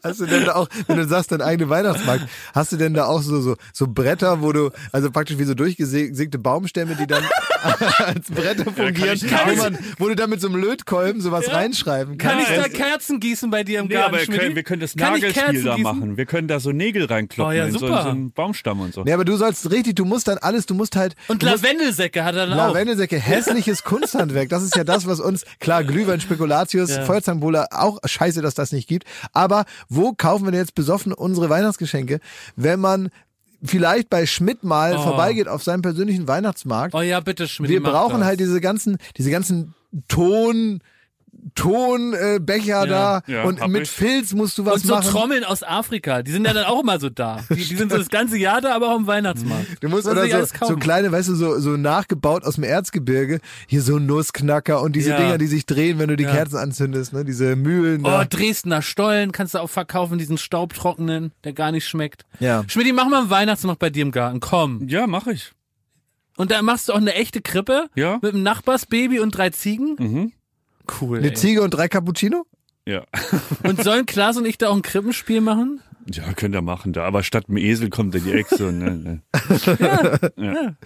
Hast du denn da auch, wenn du sagst, dein eigener Weihnachtsmarkt, hast du denn da auch so, so, so Bretter, wo du, also praktisch wie so durchgesägte Baumstämme, die dann [LAUGHS] als Bretter fungieren, ich wo, man, wo du dann mit so einem Lötkolben sowas reinschreiben Kann kannst? ich da Kerzen gießen bei dir im Nee, Garten, aber können, wir können das Kann ich Nagelspiel Kerzen da machen. Wir können da so Nägel reinkloppen Oh ja, in so, so einen Baumstamm und so. Nee, aber du sollst richtig, du musst dann alles, du musst halt. Und Lavendelsäcke hat er dann auch. Lavendelsäcke, hässliches [LAUGHS] Kunsthandwerk. Das ist ja das, was uns, klar, Glühwein, Spekulatius, Ja. Feuerzangenbowle, auch scheiße, dass das nicht gibt. Aber wo kaufen wir denn jetzt besoffen unsere Weihnachtsgeschenke, wenn man vielleicht bei Schmidt mal Oh. vorbeigeht auf seinem persönlichen Weihnachtsmarkt? Oh ja, bitte, Schmidti, wir brauchen das. halt diese ganzen, diese ganzen Ton, Tonbecher äh, Becher da Ja, und mit ich. Filz musst du was Und so machen. Trommeln aus Afrika, die sind ja dann auch immer so da. Die, die sind so das ganze Jahr da, aber auch im Weihnachtsmarkt. Du musst Muss oder so, so kleine, weißt du, so, so nachgebaut aus dem Erzgebirge. Hier so Nussknacker und diese Ja. Dinger, die sich drehen, wenn du die Ja. Kerzen anzündest, ne? Diese Mühlen Oh, da. Dresdner Stollen kannst du auch verkaufen, diesen Staubtrockenen, der gar nicht schmeckt. Ja. Schmidti, mach mal einen Weihnachtsmarkt bei dir im Garten, komm. Ja, mache ich. Und da machst du auch eine echte Krippe Ja. mit einem Nachbarsbaby und drei Ziegen? Mhm. Cool. Eine Ey. Ziege und drei Cappuccino? Ja. [LAUGHS] Und sollen Klaas und ich da auch ein Krippenspiel machen? Ja, könnt ihr machen da. Aber statt dem Esel kommt da die Echse. Und, ne, ne. [LAUGHS]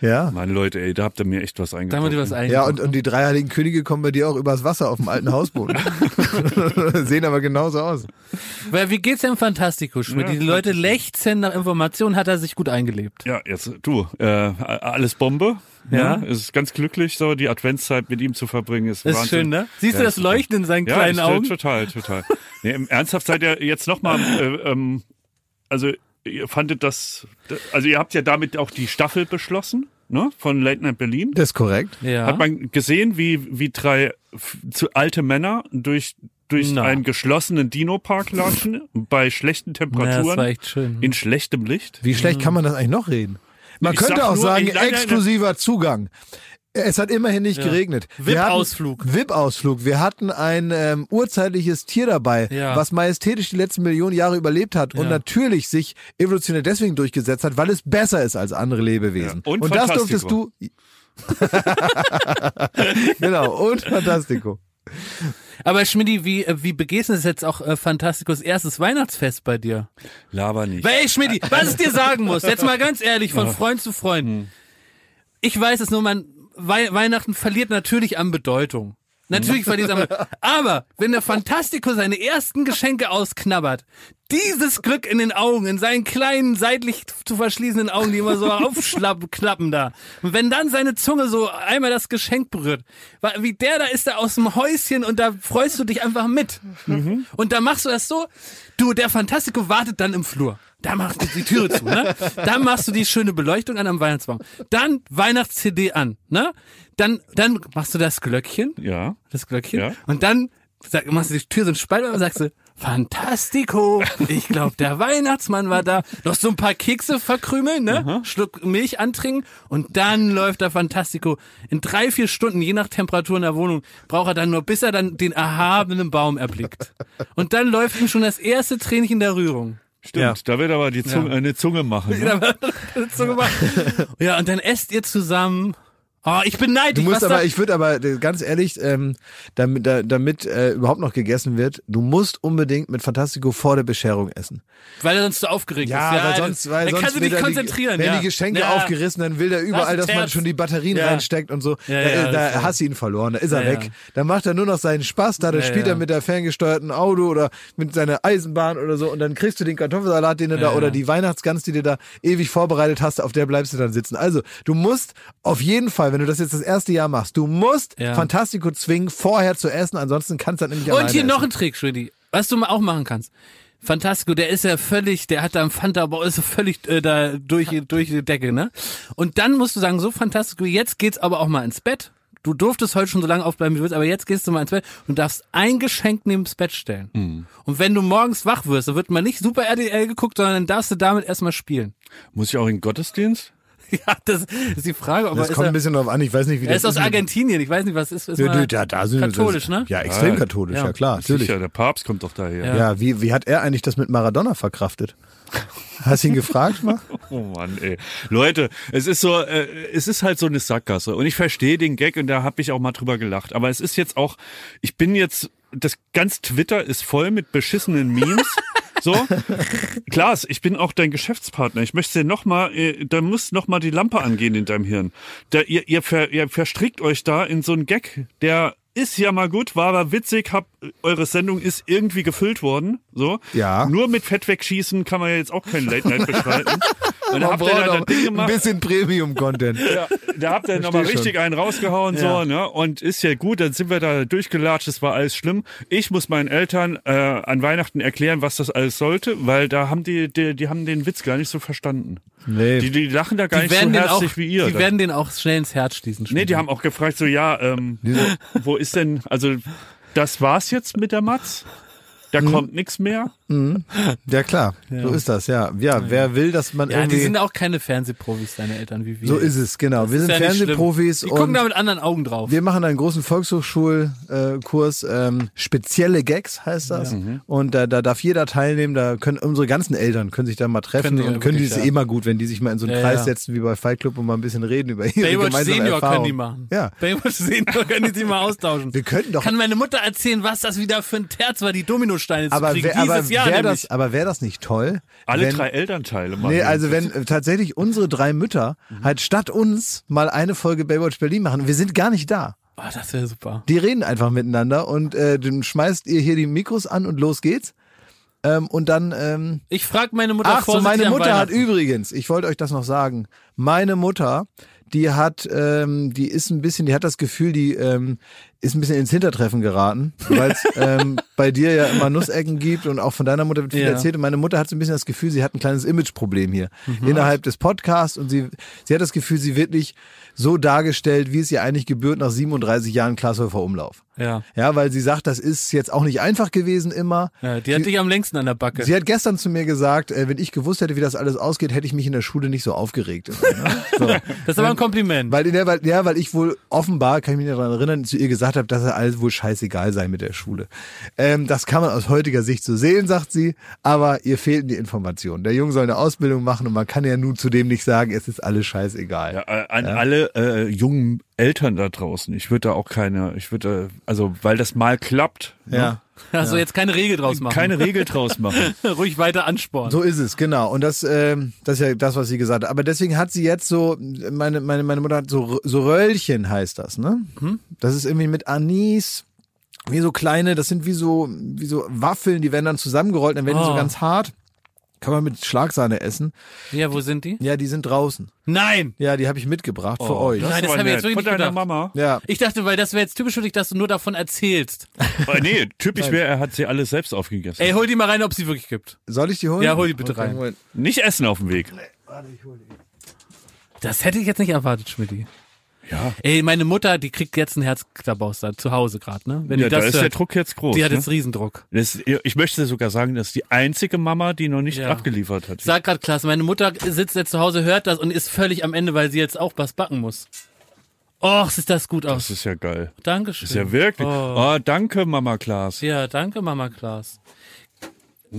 Ja. Mann, Leute, ey, da habt ihr mir echt was Da haben wir eingekauft. dir was ein. Ja, und, und die drei heiligen Könige kommen bei dir auch übers Wasser auf dem alten Hausboot. [LAUGHS] Sehen aber genauso aus. Weil wie geht's dem Fantastico, Schmidt? Ja, die Leute lechzen nach Informationen, hat er sich gut eingelebt. Ja, jetzt du, äh, alles Bombe. Ja. Ne? Es ist ganz glücklich, so die Adventszeit mit ihm zu verbringen. Ist, Das ist Wahnsinn. schön, ne? Siehst du Ja, das super. Leuchten in seinen Ja, kleinen ist, Augen? total, total. Nee, im ernsthaft seid ihr jetzt nochmal, äh, ähm, also ihr fandet das, also ihr habt ja damit auch die Staffel beschlossen, ne, von Late Night Berlin. Das ist korrekt. Ja. Hat man gesehen, wie, wie drei zu alte Männer durch, durch Na. einen geschlossenen Dino-Park latschen, bei schlechten das Temperaturen, war echt schön. in schlechtem Licht? Wie schlecht kann man das eigentlich noch reden? Man Ich könnte auch nur, sagen, ich- nein, nein, nein. exklusiver Zugang. Es hat immerhin nicht geregnet. Wir hatten- VIP-Ausflug. VIP-Ausflug. Wir hatten ein ähm, urzeitliches Tier dabei, Ja. was majestätisch die letzten Millionen Jahre überlebt hat und Ja. natürlich sich evolutionär deswegen durchgesetzt hat, weil es besser ist als andere Lebewesen. Ja. Und das durftest du. [LAUGHS] genau, und Fantastico. Aber Schmidti, wie, äh, wie begehst du das jetzt auch äh, Fantasticos erstes Weihnachtsfest bei dir? Laber nicht. Weil, ey, Schmidti, [LAUGHS] was ich dir sagen muss, jetzt mal ganz ehrlich, von Freund zu Freund. Hm. Ich weiß es nur, man, Wei Weihnachten verliert natürlich an Bedeutung. Natürlich es an Bedeutung. Aber wenn der Fantastico seine ersten Geschenke ausknabbert, dieses Glück in den Augen, in seinen kleinen, seitlich zu verschließenden Augen, die immer so aufklappen [LAUGHS] da. Und wenn dann seine Zunge so einmal das Geschenk berührt, wie der da ist da aus dem Häuschen und da freust du dich einfach mit. Und da machst du das so, du, der Fantastico wartet dann im Flur. Da machst du die Türe zu, ne? Dann machst du die schöne Beleuchtung an am Weihnachtsbaum. Dann Weihnachts-CD an, ne? Dann, dann machst du das Glöckchen, Ja. das Glöckchen. Ja. Und dann sag, machst du die Tür so einen Spalt und sagst du, Fantastico, ich glaube, der Weihnachtsmann war da. Noch so ein paar Kekse verkrümeln, ne? Schluck Milch antrinken und dann läuft der Fantastico. In drei, vier Stunden, je nach Temperatur in der Wohnung, braucht er dann nur, bis er dann den erhabenen Baum erblickt. Und dann läuft ihm schon das erste Tränchen der Rührung. Stimmt, Ja. da wird aber die Zunge, Ja. eine Zunge machen. [LAUGHS] Ne? so gemacht. [LAUGHS] Ja, und dann esst ihr zusammen. Oh, ich bin neidisch. Du musst aber, da, ich würde aber äh, ganz ehrlich, ähm, damit, da, damit äh, überhaupt noch gegessen wird, du musst unbedingt mit Fantastico vor der Bescherung essen. weil er sonst so aufgeregt Ja, ist. weil sonst, weil er sonst kann sich will nicht er konzentrieren. Die, wenn ja. die Geschenke ja. aufgerissen, dann will er überall, Das dass man schon die Batterien Ja. reinsteckt und so. Ja, da ja, da das- hast du ihn verloren, da ist er Ja, weg. ja. Dann macht er nur noch seinen Spaß da, dann Ja, spielt ja. er mit der ferngesteuerten Auto oder mit seiner Eisenbahn oder so und dann kriegst du den Kartoffelsalat, den du da Ja, oder ja. die Weihnachtsgans, die du da ewig vorbereitet hast, auf der bleibst du dann sitzen. Also, du musst auf jeden Fall, wenn du das jetzt das erste Jahr machst, du musst Ja. Fantastico zwingen, vorher zu essen, ansonsten kannst du das nämlich Und hier noch essen. ein Trick, Schwedi. Was du mal auch machen kannst. Fantastico, der ist ja völlig, der hat da im Fanta-Bau, ist völlig äh, da durch, durch die Decke, ne? Und dann musst du sagen, so Fantastico, jetzt geht's aber auch mal ins Bett. Du durftest heute schon so lange aufbleiben, wie du willst, aber jetzt gehst du mal ins Bett und darfst ein Geschenk neben das Bett stellen. Mhm. Und wenn du morgens wach wirst, dann wird mal nicht Super RTL geguckt, sondern dann darfst du damit erstmal spielen. Muss ich auch in den Gottesdienst? [LAUGHS] Ja, das ist die Frage, aber Das ist kommt er, ein bisschen drauf an, ich weiß nicht, wie er das ist aus mit- Argentinien, ich weiß nicht, was ist, ist Ja, da, da sind katholisch, das, ne? Ja, extrem katholisch, ja. ja, klar, natürlich. Sicher, der Papst kommt doch daher. Ja. Ja, wie, wie hat er eigentlich das mit Maradona verkraftet? Hast du ihn gefragt mal? [LAUGHS] Oh Mann, ey. Leute, es ist so, äh, es ist halt so eine Sackgasse. Und ich verstehe den Gag und da habe ich auch mal drüber gelacht. Aber es ist jetzt auch, ich bin jetzt, das ganz Twitter ist voll mit beschissenen Memes. [LAUGHS] So, Klaas, ich bin auch dein Geschäftspartner. Ich möchte dir noch mal, äh, da muss noch mal die Lampe angehen in deinem Hirn. Da, ihr, ihr, ver, ihr verstrickt euch da in so einen Gag, der ist ja mal gut, war aber witzig, hab, eure Sendung ist irgendwie gefüllt worden, so. Ja. Nur mit Fett wegschießen kann man ja jetzt auch keinen Late Night bestreiten. [LAUGHS] Und da habt ihr da das Ding ein gemacht. bisschen Premium-Content. Ja, da habt ihr [LAUGHS] nochmal richtig einen rausgehauen, Ja. so, ne? Und ist ja gut, dann sind wir da durchgelatscht, es war alles schlimm. Ich muss meinen Eltern äh, an Weihnachten erklären, was das alles sollte, weil da haben die, die, die haben den Witz gar nicht so verstanden. Nee. Die, die lachen da gar Die nicht so werden, den herzlich auch, wie ihr. die Da- werden den auch schnell ins Herz schließen. nee, die haben auch gefragt, so, ja, ähm, wo ist denn, also, das war's jetzt mit der Matz? Da kommt nichts mehr. Ja klar, so ist das, ja. Ja, wer will, dass man Ja, die irgendwie... sind auch keine Fernsehprofis, deine Eltern, wie wir. so ist es, genau. Wir sind ja Fernsehprofis. Die gucken da mit anderen Augen drauf. wir machen einen großen Volkshochschulkurs, ähm, spezielle Gags heißt das. Und da, da darf jeder teilnehmen, da können unsere ganzen Eltern können sich da mal treffen Können die ja und können die es ja. eh mal gut, wenn die sich mal in so einen Ja, Kreis ja. setzen wie bei Fight Club und mal ein bisschen reden über ihre Baywatch gemeinsame Senior Erfahrung. können die machen. Ja. Baywatch Senior können die sich mal austauschen. Wir könnten doch Kann meine Mutter erzählen, was das wieder für ein Terz war, die Dominosteine zu aber kriegen. wär, aber Dieses Jahr wäre nämlich. das, aber wäre das nicht toll? Alle wenn, drei Elternteile machen. Nee, also wenn äh, tatsächlich unsere drei Mütter halt statt uns mal eine Folge Baywatch Berlin machen, wir sind gar nicht da. Oh, das wäre super. Die reden einfach miteinander und äh, dann schmeißt ihr hier die Mikros an und los geht's. Ähm, und dann, ähm, Ich frage meine Mutter ach so, meine Mutter hat übrigens, ich wollte euch das noch sagen, meine Mutter, die hat, ähm, die ist ein bisschen, die hat das Gefühl, die ähm, ist ein bisschen ins Hintertreffen geraten, weil es [LAUGHS] ähm, bei dir ja immer Nussecken gibt und auch von deiner Mutter wird viel Ja. erzählt. Und meine Mutter hat so ein bisschen das Gefühl, sie hat ein kleines Imageproblem hier Mhm. innerhalb des Podcasts und sie, sie hat das Gefühl, sie wird nicht so dargestellt, wie es ihr eigentlich gebührt nach 37 Jahren Glashäufer Umlauf. Ja. Ja, weil sie sagt, das ist jetzt auch nicht einfach gewesen immer. ja, die hat dich am längsten an der Backe. Sie hat gestern zu mir gesagt, äh, wenn ich gewusst hätte, wie das alles ausgeht, hätte ich mich in der Schule nicht so aufgeregt. Ne? [LAUGHS] So. Das ist aber ein Kompliment. Weil, der, weil, ja, weil ich wohl offenbar, kann ich mich daran erinnern, zu ihr gesagt habe, dass er alles wohl scheißegal sei mit der Schule. Ähm, das kann man aus heutiger Sicht so sehen, sagt sie, aber ihr fehlten die Informationen. Der Junge soll eine Ausbildung machen und man kann ja nun zudem nicht sagen, es ist alles scheißegal. Ja, äh, an alle äh, jungen Eltern da draußen. Ich würde da auch keine, ich würde, also weil das mal klappt, ne? Ja. Also jetzt keine Regel draus machen. keine Regel draus [LAUGHS] machen. Ruhig weiter anspornen. So ist es, genau. Und das, ähm, das ist ja das, was sie gesagt hat. Aber deswegen hat sie jetzt so, meine, meine, meine Mutter hat so, so Röllchen heißt das, ne? Das ist irgendwie mit Anis, wie so kleine, das sind wie so, wie so Waffeln, die werden dann zusammengerollt, dann werden die so Oh. ganz hart. Kann man mit Schlagsahne essen. Ja, wo sind die? Ja, die sind draußen. Nein! Ja, die habe ich mitgebracht für Oh, euch. Nein, das war hab ich jetzt wirklich Von nicht deiner gedacht. Mama. Ja. Ich dachte, weil das wäre jetzt typisch für dich, dass du nur davon erzählst. [LAUGHS] Äh, nee, typisch wäre, er hat sie alles selbst aufgegessen. Ey, hol die mal rein, ob sie wirklich gibt. Soll ich die holen? Ja, hol die bitte Okay, rein. Moment. Nicht essen auf dem Weg. Das hätte ich jetzt nicht erwartet, Schmidti. Ja. Ey, meine Mutter, die kriegt jetzt einen Herzklabaus da zu Hause gerade, ne? Wenn Ja, die da das ist der hört, Druck jetzt groß. Die hat ne? jetzt Riesendruck. das, ich möchte sogar sagen, das ist die einzige Mama, die noch nicht Ja. abgeliefert hat. Sag grad klasse, meine Mutter sitzt jetzt zu Hause, hört das und ist völlig am Ende, weil sie jetzt auch was backen muss. Och, sieht das gut Das aus. ist ja geil. Dankeschön. Das ist ja wirklich. Oh. Oh, danke, Mama Klaas. Ja, danke, Mama Klaas.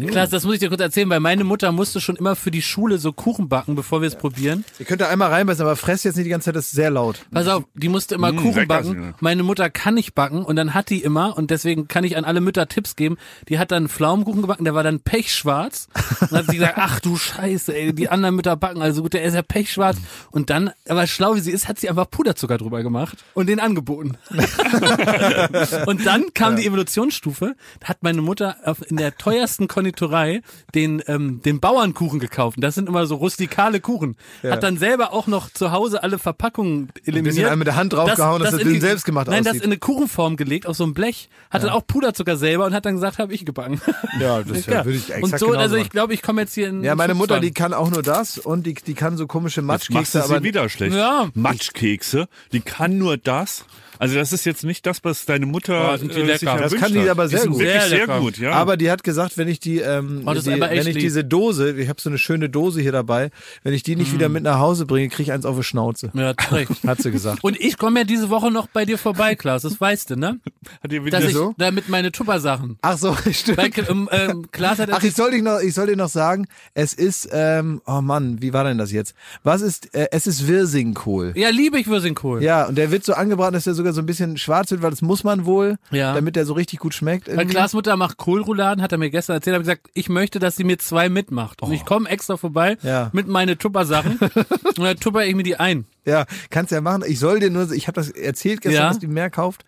Klaas, das muss ich dir kurz erzählen, weil meine Mutter musste schon immer für die Schule so Kuchen backen, bevor wir es probieren. Ihr könnt da einmal reinbeißen, aber fress jetzt nicht die ganze Zeit, das ist sehr laut. Pass auf, die musste immer Mm, Kuchen backen. Meine Mutter kann nicht backen und dann hat die immer, und deswegen kann ich an alle Mütter Tipps geben, die hat dann einen Pflaumenkuchen gebacken, der war dann pechschwarz. Und dann hat sie gesagt, ach du Scheiße, ey, die anderen Mütter backen, also gut, der ist ja pechschwarz. Und dann, aber schlau wie sie ist, hat sie einfach Puderzucker drüber gemacht und den angeboten. [LAUGHS] und dann kam die Evolutionsstufe, hat meine Mutter in der teuersten Konditorei den, ähm, den Bauernkuchen gekauft. Und Das sind immer so rustikale Kuchen. Hat dann selber auch noch zu Hause alle Verpackungen eliminiert. einen mit der Hand draufgehauen, dass das in Ding die- selbstgemacht Nein, das aussieht. in eine Kuchenform gelegt, auf so ein Blech. Hat dann auch Puderzucker selber und hat dann gesagt, habe ich gebacken. Ja, das [LAUGHS] Ja. würde ich exakt Und so, also ich glaube, ich komme jetzt hier in Ja, meine Mutter, die kann auch nur das und die, die kann so komische Matschkekse, sie aber wieder schlecht. Ja. Matschkekse, die kann nur das. Also das ist jetzt nicht das, was deine Mutter Oh, sind die äh, lecker. sich Das kann die aber sehr die gut. Sehr sehr, gut, ja. Aber die hat gesagt, wenn ich die, ähm, Oh, die wenn ich lieb. diese Dose, ich habe so eine schöne Dose hier dabei, wenn ich die nicht wieder mit nach Hause bringe, kriege ich eins auf die Schnauze. Ja, hat recht. [LAUGHS] Hat sie gesagt. Und ich komme ja diese Woche noch bei dir vorbei, Klaus, das weißt du, ne? hat wieder Dass ich so? da mit meine Tupper-Sachen. Ach so, [LAUGHS] stimmt. Weil, ähm, ähm, Klaas hat Ach, ich soll dich noch, ich soll dir noch sagen, es ist, ähm, oh Mann, wie war denn das jetzt? Was ist, äh, es ist Wirsingkohl. ja, liebe ich Würsingkohl. Ja, und der wird so angebraten, dass der sogar so ein bisschen schwarz wird, weil das muss man wohl, Ja. damit der so richtig gut schmeckt. Weil irgendwie. Klaas Mutter macht Kohlrouladen, hat er mir gestern erzählt, habe gesagt, ich möchte, dass sie mir zwei mitmacht. Und ich komme extra vorbei Ja. mit meine Tupper-Sachen [LAUGHS] und dann tupper ich mir die ein. Ja, kannst ja machen. Ich soll dir nur, ich habe das erzählt gestern, Ja. dass die mehr kauft.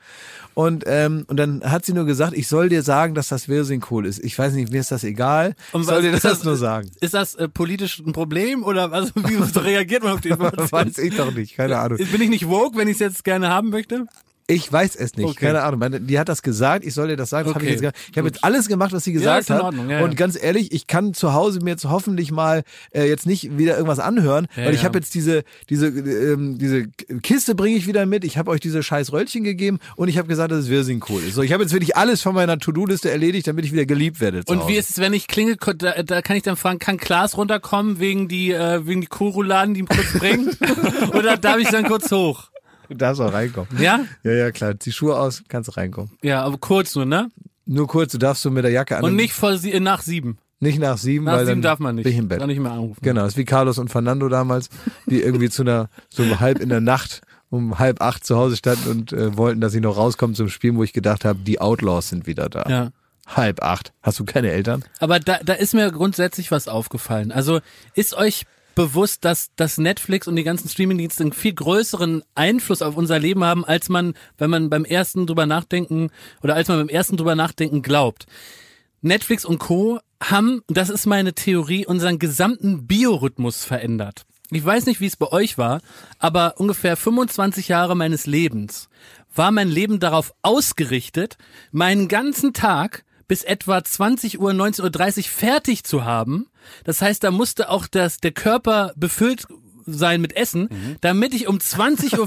Und, ähm, und dann hat sie nur gesagt, ich soll dir sagen, dass das Wirsingkohl ist. Ich weiß nicht, mir ist das egal. Und ich soll was- dir das, das- nur sagen. Ist das äh, politisch ein Problem oder was, wie [LAUGHS] reagiert man auf die [LAUGHS] Information? Weiß ich doch nicht, keine Ahnung. Bin ich nicht woke, wenn ich es jetzt gerne haben möchte? Ich weiß es nicht. Okay. Keine Ahnung. Meine, die hat das gesagt. Ich soll dir das sagen. Das hab ich Okay. jetzt gar- ich habe jetzt alles gemacht, was sie gesagt in hat. Ordnung. Ja, ja. Und ganz ehrlich, ich kann zu Hause mir jetzt hoffentlich mal äh, jetzt nicht wieder irgendwas anhören, Ja, weil ich ja. habe jetzt diese diese ähm, diese Kiste bringe ich wieder mit. Ich habe euch diese scheiß Röllchen gegeben und ich habe gesagt, dass es Wirsingkohl ist. So, ich habe jetzt wirklich alles von meiner To-Do-Liste erledigt, damit ich wieder geliebt werde. Und Hause. wie ist es, wenn ich klingel, da, da kann ich dann fragen, kann Klaas runterkommen wegen die, äh, wegen die Kuhrouladen, die ihm kurz bringen? [LAUGHS] Oder darf ich dann kurz hoch? [LAUGHS] Du darfst auch reinkommen. Ja? Ja, ja, klar. Zieh Schuhe aus, kannst reinkommen. Ja, aber kurz nur, ne? Nur kurz, du darfst so mit der Jacke an. Und nicht vor sie, äh, nach sieben. nicht nach sieben, Nach weil sieben dann darf man nicht. bin ich im Bett. Darf nicht mehr anrufen. Genau, das ist wie Carlos und Fernando damals, die irgendwie zu einer, so um halb in der Nacht, um halb acht zu Hause standen und äh, wollten, dass ich noch rauskomme zum Spielen, wo ich gedacht habe, die Outlaws sind wieder da. Ja. Halb acht. Hast du keine Eltern? Aber da, da ist mir grundsätzlich was aufgefallen. Also ist euch bewusst, dass, dass Netflix und die ganzen Streamingdienste einen viel größeren Einfluss auf unser Leben haben, als man, wenn man beim ersten drüber nachdenken oder als man beim ersten drüber nachdenken glaubt. Netflix und Co. haben, das ist meine Theorie, unseren gesamten Biorhythmus verändert. Ich weiß nicht, wie es bei euch war, aber ungefähr 25 Jahre meines Lebens war mein Leben darauf ausgerichtet, meinen ganzen Tag bis etwa 20 Uhr, 19.30 Uhr fertig zu haben. Das heißt, da musste auch das, der Körper befüllt sein mit Essen, Mhm. damit ich um 20.15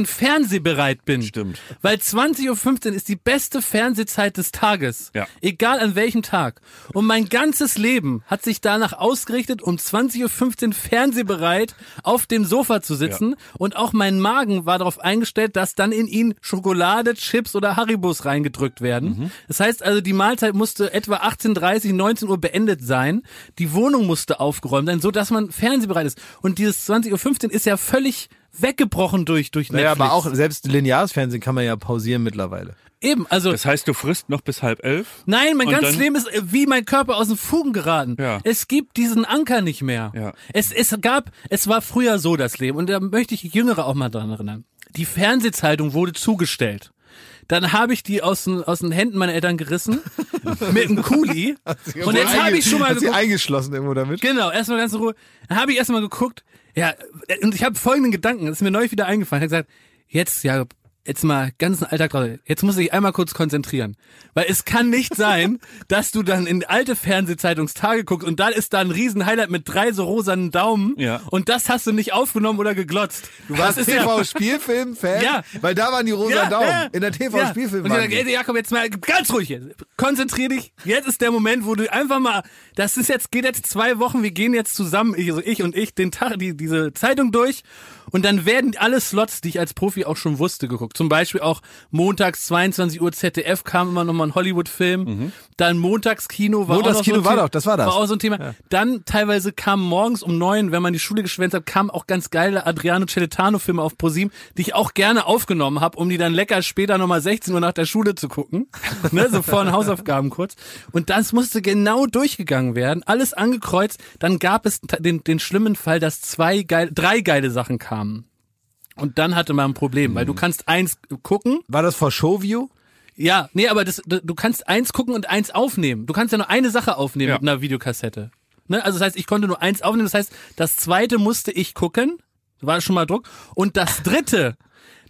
Uhr [LAUGHS] fernsehbereit bin. Stimmt. Weil 20.15 Uhr ist die beste Fernsehzeit des Tages. Ja. Egal an welchem Tag. Und mein ganzes Leben hat sich danach ausgerichtet, um 20.15 Uhr fernsehbereit auf dem Sofa zu sitzen. Und auch mein Magen war darauf eingestellt, dass dann in ihn Schokolade, Chips oder Haribos reingedrückt werden. Mhm. Das heißt also, die Mahlzeit musste etwa 18.30 19 Uhr beendet sein. Die Wohnung musste aufgeräumt sein, so dass man fernsehbereit ist. Und dieses 20.15 Uhr ist ja völlig weggebrochen durch, durch Naja, Netflix. aber auch selbst lineares Fernsehen kann man ja pausieren mittlerweile. Eben, also Das heißt, du frisst noch bis halb elf? Nein, mein ganzes Leben ist äh, wie mein Körper aus den Fugen geraten. Ja. Es gibt diesen Anker nicht mehr. Ja. Es, es gab, es war früher so das Leben und da möchte ich Jüngere auch mal dran erinnern. Die Fernsehzeitung wurde zugestellt. Dann habe ich die aus den, aus den Händen meiner Eltern gerissen [LAUGHS] mit einem Kuli. und jetzt habe ich schon mal Hat sie geguckt. eingeschlossen irgendwo damit? Genau, erstmal ganz in Ruhe. Dann habe ich erstmal geguckt. Ja, und ich habe folgenden Gedanken, das ist mir neulich wieder eingefallen. Ich habe gesagt, jetzt, ja, jetzt mal ganzen Alltag drauf. Jetzt muss ich einmal kurz konzentrieren. Weil es kann nicht [LAUGHS] sein, dass du dann in alte Fernsehzeitungstage guckst und da ist da ein riesen Highlight mit drei so rosanen Daumen Ja. und das hast du nicht aufgenommen oder geglotzt. Du warst ja, TV-Spielfilm-Fan? Ja. Weil da waren die rosa ja, Daumen. ja, In der ja. TV-Spielfilm Und ich sage, ey, Jakob, jetzt mal ganz ruhig jetzt. Konzentrier dich. Jetzt ist der Moment, wo du einfach mal, das ist jetzt, geht jetzt zwei Wochen, wir gehen jetzt zusammen, ich, also ich und ich, den Tag, die, diese Zeitung durch. Und dann werden alle Slots, die ich als Profi auch schon wusste, geguckt. Zum Beispiel auch montags 22 Uhr ZDF kam immer nochmal ein Hollywood-Film. Dann Montagskino war Montagskino auch noch so war ein doch, das war das. War auch so ein Thema. Dann teilweise kam morgens um neun, wenn man die Schule geschwänzt hat, kamen auch ganz geile Adriano Celentano-Filme auf ProSieben, die ich auch gerne aufgenommen habe, um die dann lecker später nochmal 16 Uhr nach der Schule zu gucken. [LAUGHS] ne, so vor den Hausaufgaben kurz. Und das musste genau durchgegangen werden, alles angekreuzt. Dann gab es den, den schlimmen Fall, dass zwei geil, drei geile Sachen kamen. Und dann hatte man ein Problem, weil du kannst eins gucken, War das vor Showview? ja, nee, aber das, du kannst eins gucken und eins aufnehmen. Du kannst ja nur eine Sache aufnehmen Ja. mit einer Videokassette. Ne? Also das heißt, ich konnte nur eins aufnehmen. Das heißt, das zweite musste ich gucken. War schon mal Druck. Und das [LAUGHS] dritte,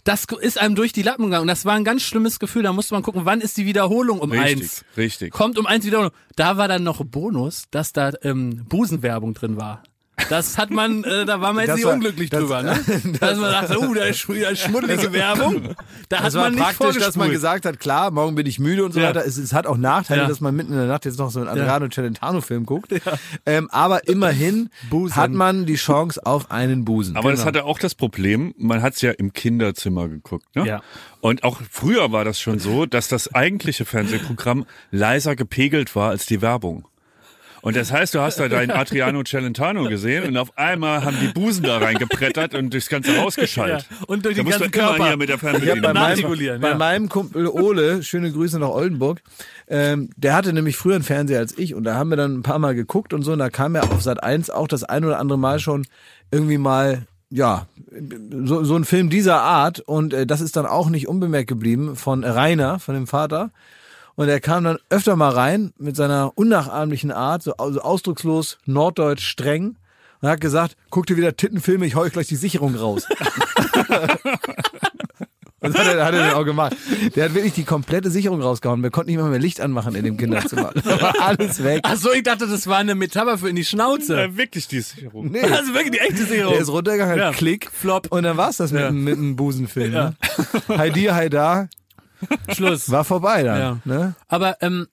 das ist einem durch die Lappen gegangen. Und das war ein ganz schlimmes Gefühl. Da musste man gucken, wann ist die Wiederholung um Richtig, eins. richtig. Kommt um eins Wiederholung. Da war dann noch Bonus, dass da ähm, Busenwerbung drin war. Das hat man, äh, da war man jetzt Das nicht war- unglücklich das- drüber, ne? [LAUGHS] Dass man dachte, uh, da ist sch- da ist schmuddelige Werbung. Da hat Das war man nicht praktisch, dass man gesagt hat, klar, morgen bin ich müde und so Ja. weiter. Es, es hat auch Nachteile, Ja. dass man mitten in der Nacht jetzt noch so einen Adriano Celentano-Film guckt. Ähm, aber immerhin Busen. hat man die Chance auf einen Busen. Aber das Genau. hatte auch das Problem, man hat's ja im Kinderzimmer geguckt. Ne? Ja. Und auch früher war das schon so, dass das eigentliche Fernsehprogramm leiser gepegelt war als die Werbung. Und das heißt, du hast da deinen [LAUGHS] Adriano Celentano gesehen und auf einmal haben die Busen da reingeprettert und durchs ganze Haus geschallt. Ja, und durch da den ganzen Körper. hier mit der Fernbedienung. bei, Nachregulieren, meinem, bei ja. meinem Kumpel Ole, schöne Grüße nach Oldenburg, ähm, der hatte nämlich früher einen Fernseher als ich und da haben wir dann ein paar Mal geguckt und so und da kam er auf Sat 1 auch das ein oder andere Mal schon irgendwie mal ja, so, so ein Film dieser Art und äh, das ist dann auch nicht unbemerkt geblieben von Rainer, von dem Vater. Und er kam dann öfter mal rein mit seiner unnachahmlichen Art, so, ausdruckslos norddeutsch streng und hat gesagt, guck dir wieder Tittenfilme, ich hau euch gleich die Sicherung raus. [LAUGHS] Das hat er, hat er dann auch gemacht. Der hat wirklich die komplette Sicherung rausgehauen. Wir konnten nicht mal mehr Licht anmachen in dem Kinderzimmer. [LAUGHS] Da war alles weg. Ach so, ich dachte, das war eine Metapher für in die Schnauze. Ja, wirklich die Sicherung. Nee. Also wirklich die echte Sicherung. Der ist runtergegangen, Ja. Klick, Flop. Und dann war's das mit, Ja. dem- mit dem Busenfilm. Ne? Hi dir, hi da, Schluss. war vorbei dann. Ja. Ne? Aber ähm,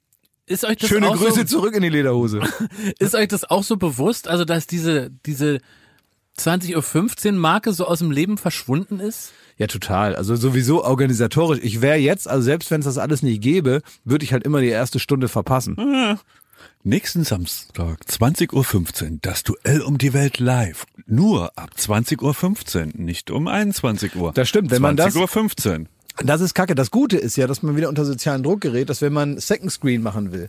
ist euch das Schöne auch Grüße so, zurück in die Lederhose. [LAUGHS] ist euch das auch so bewusst, also dass diese diese 20.15 Uhr Marke so aus dem Leben verschwunden ist? Ja, total. Also sowieso organisatorisch. Ich wäre jetzt, also selbst wenn es das alles nicht gäbe, würde ich halt immer die erste Stunde verpassen. [LAUGHS] Nächsten Samstag, 20.15 Uhr, das Duell um die Welt live. Nur ab 20.15 Uhr, nicht um 21 Uhr. Das stimmt, wenn man das- 20.15 Uhr. Das ist kacke. Das Gute ist ja, dass man wieder unter sozialen Druck gerät, dass wenn man Second Screen machen will.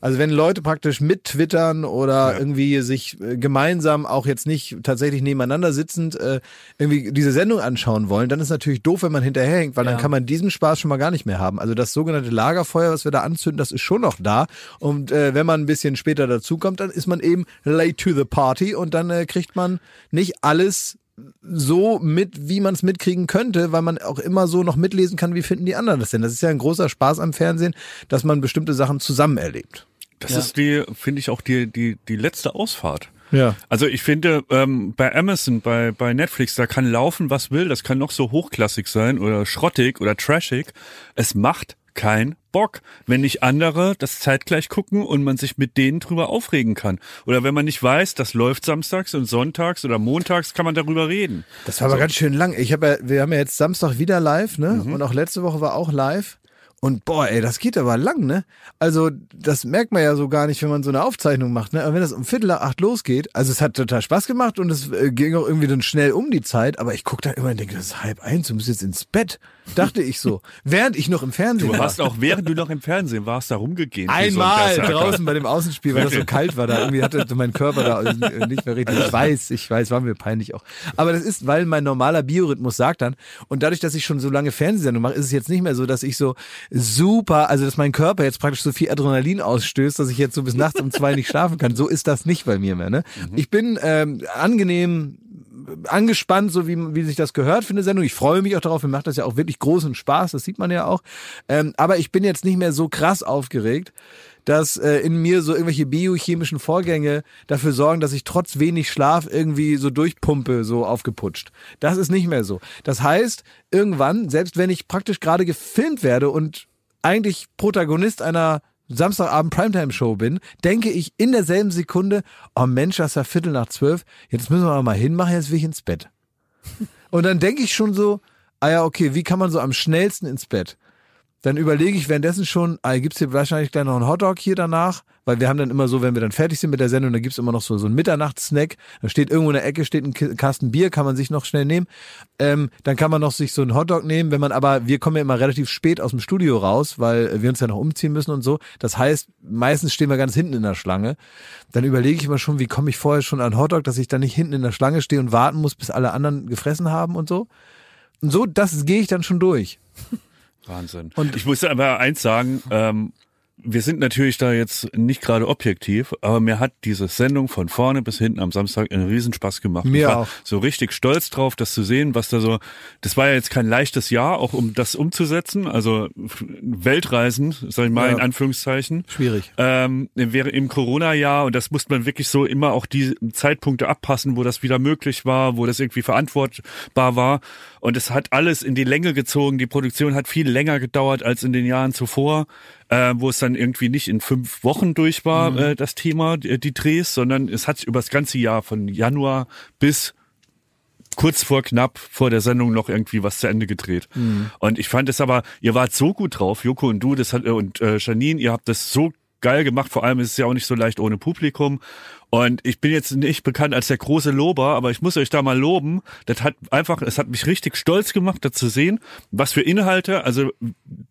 Also wenn Leute praktisch mit twittern oder irgendwie sich äh, gemeinsam auch jetzt nicht tatsächlich nebeneinander sitzend äh, irgendwie diese Sendung anschauen wollen, dann ist natürlich doof, wenn man hinterherhängt, weil Ja. dann kann man diesen Spaß schon mal gar nicht mehr haben. Also das sogenannte Lagerfeuer, was wir da anzünden, das ist schon noch da. Und äh, wenn man ein bisschen später dazukommt, dann ist man eben late to the party und dann äh, kriegt man nicht alles so mit, wie man es mitkriegen könnte, weil man auch immer so noch mitlesen kann, wie finden die anderen das denn. Das ist ja ein großer Spaß am Fernsehen, dass man bestimmte Sachen zusammen erlebt. Das Ja. ist die, finde ich, auch die, die, die letzte Ausfahrt. Ja. Also ich finde, ähm, bei Amazon, bei, bei Netflix, da kann laufen, was will, das kann noch so hochklassig sein oder schrottig oder trashig. Es macht kein Bock, wenn nicht andere das zeitgleich gucken und man sich mit denen drüber aufregen kann. Oder wenn man nicht weiß, das läuft samstags und sonntags oder montags, kann man darüber reden. Das war aber ganz schön lang. Ich habe ja, wir haben ja jetzt Samstag wieder live, ne? Und auch letzte Woche war auch live. Und boah, ey, das geht aber lang, ne? Also, das merkt man ja so gar nicht, wenn man so eine Aufzeichnung macht, ne? Aber wenn das um Viertel nach acht losgeht, also es hat total Spaß gemacht und es äh, ging auch irgendwie dann schnell um die Zeit, aber ich guck da immer und denke, das ist halb eins, du musst jetzt ins Bett. Dachte ich so. [LAUGHS] Während ich noch im Fernsehen Du war. hast auch, während du noch im Fernsehen warst, da rumgegeben. wie so ein Einmal draußen bei dem Außenspiel, weil das so kalt war. Da irgendwie hatte mein Körper da [LAUGHS] nicht mehr richtig. Ich weiß, ich weiß, war mir peinlich auch. Aber das ist, weil mein normaler Biorhythmus sagt dann. Und dadurch, dass ich schon so lange Fernsehsendung mache, ist es jetzt nicht mehr so, dass ich so super, also dass mein Körper jetzt praktisch so viel Adrenalin ausstößt, dass ich jetzt so bis nachts um zwei nicht schlafen kann. So ist das nicht bei mir mehr. Ne? Ich bin ähm, angenehm angespannt, so wie, wie sich das gehört für eine Sendung. Ich freue mich auch darauf. Mir macht das ja auch wirklich großen Spaß. Das sieht man ja auch. Ähm, aber ich bin jetzt nicht mehr so krass aufgeregt, dass äh, in mir so irgendwelche biochemischen Vorgänge dafür sorgen, dass ich trotz wenig Schlaf irgendwie so durchpumpe, so aufgeputscht. Das ist nicht mehr so. Das heißt, irgendwann, selbst wenn ich praktisch gerade gefilmt werde und eigentlich Protagonist einer Samstagabend Primetime-Show bin, denke ich in derselben Sekunde, oh Mensch, das ist ja Viertel nach zwölf, jetzt müssen wir mal hinmachen, jetzt will ich ins Bett. Und dann denke ich schon so, ah ja, okay, wie kann man so am schnellsten ins Bett? Dann überlege ich währenddessen schon, ah, gibt's hier wahrscheinlich gleich noch einen Hotdog hier danach? Weil wir haben dann immer so, wenn wir dann fertig sind mit der Sendung, dann gibt's immer noch so, so einen Mitternachtssnack. Da steht irgendwo in der Ecke, steht ein Kasten Bier, kann man sich noch schnell nehmen. Ähm, dann kann man noch sich so einen Hotdog nehmen, wenn man aber, wir kommen ja immer relativ spät aus dem Studio raus, weil wir uns ja noch umziehen müssen und so. Das heißt, meistens stehen wir ganz hinten in der Schlange. Dann überlege ich immer schon, wie komme ich vorher schon an Hotdog, dass ich dann nicht hinten in der Schlange stehe und warten muss, bis alle anderen gefressen haben und so. Und so, das gehe ich dann schon durch. Wahnsinn. Und- ich muss aber eins sagen, ähm, wir sind natürlich da jetzt nicht gerade objektiv, aber mir hat diese Sendung von vorne bis hinten am Samstag einen Riesenspaß gemacht. Mir ich war auch. so richtig stolz drauf, das zu sehen, was da so, das war ja jetzt kein leichtes Jahr, auch um das umzusetzen, also Weltreisen, sag ich mal, Ja. in Anführungszeichen. Schwierig. Ähm, wäre im Corona-Jahr und das musste man wirklich so immer auch die Zeitpunkte abpassen, wo das wieder möglich war, wo das irgendwie verantwortbar war. Und es hat alles in die Länge gezogen. Die Produktion hat viel länger gedauert als in den Jahren zuvor, äh, wo es dann irgendwie nicht in fünf Wochen durch war, äh, das Thema, die, die Drehs, sondern es hat über das ganze Jahr von Januar bis kurz vor knapp vor der Sendung noch irgendwie was zu Ende gedreht. Und ich fand es aber, ihr wart so gut drauf, Joko und du, das hat und äh, Janine, ihr habt das so geil gemacht. Vor allem ist es ja auch nicht so leicht ohne Publikum. Und ich bin jetzt nicht bekannt als der große Lober, aber ich muss euch da mal loben. Das hat einfach, es hat mich richtig stolz gemacht, da zu sehen, was für Inhalte. Also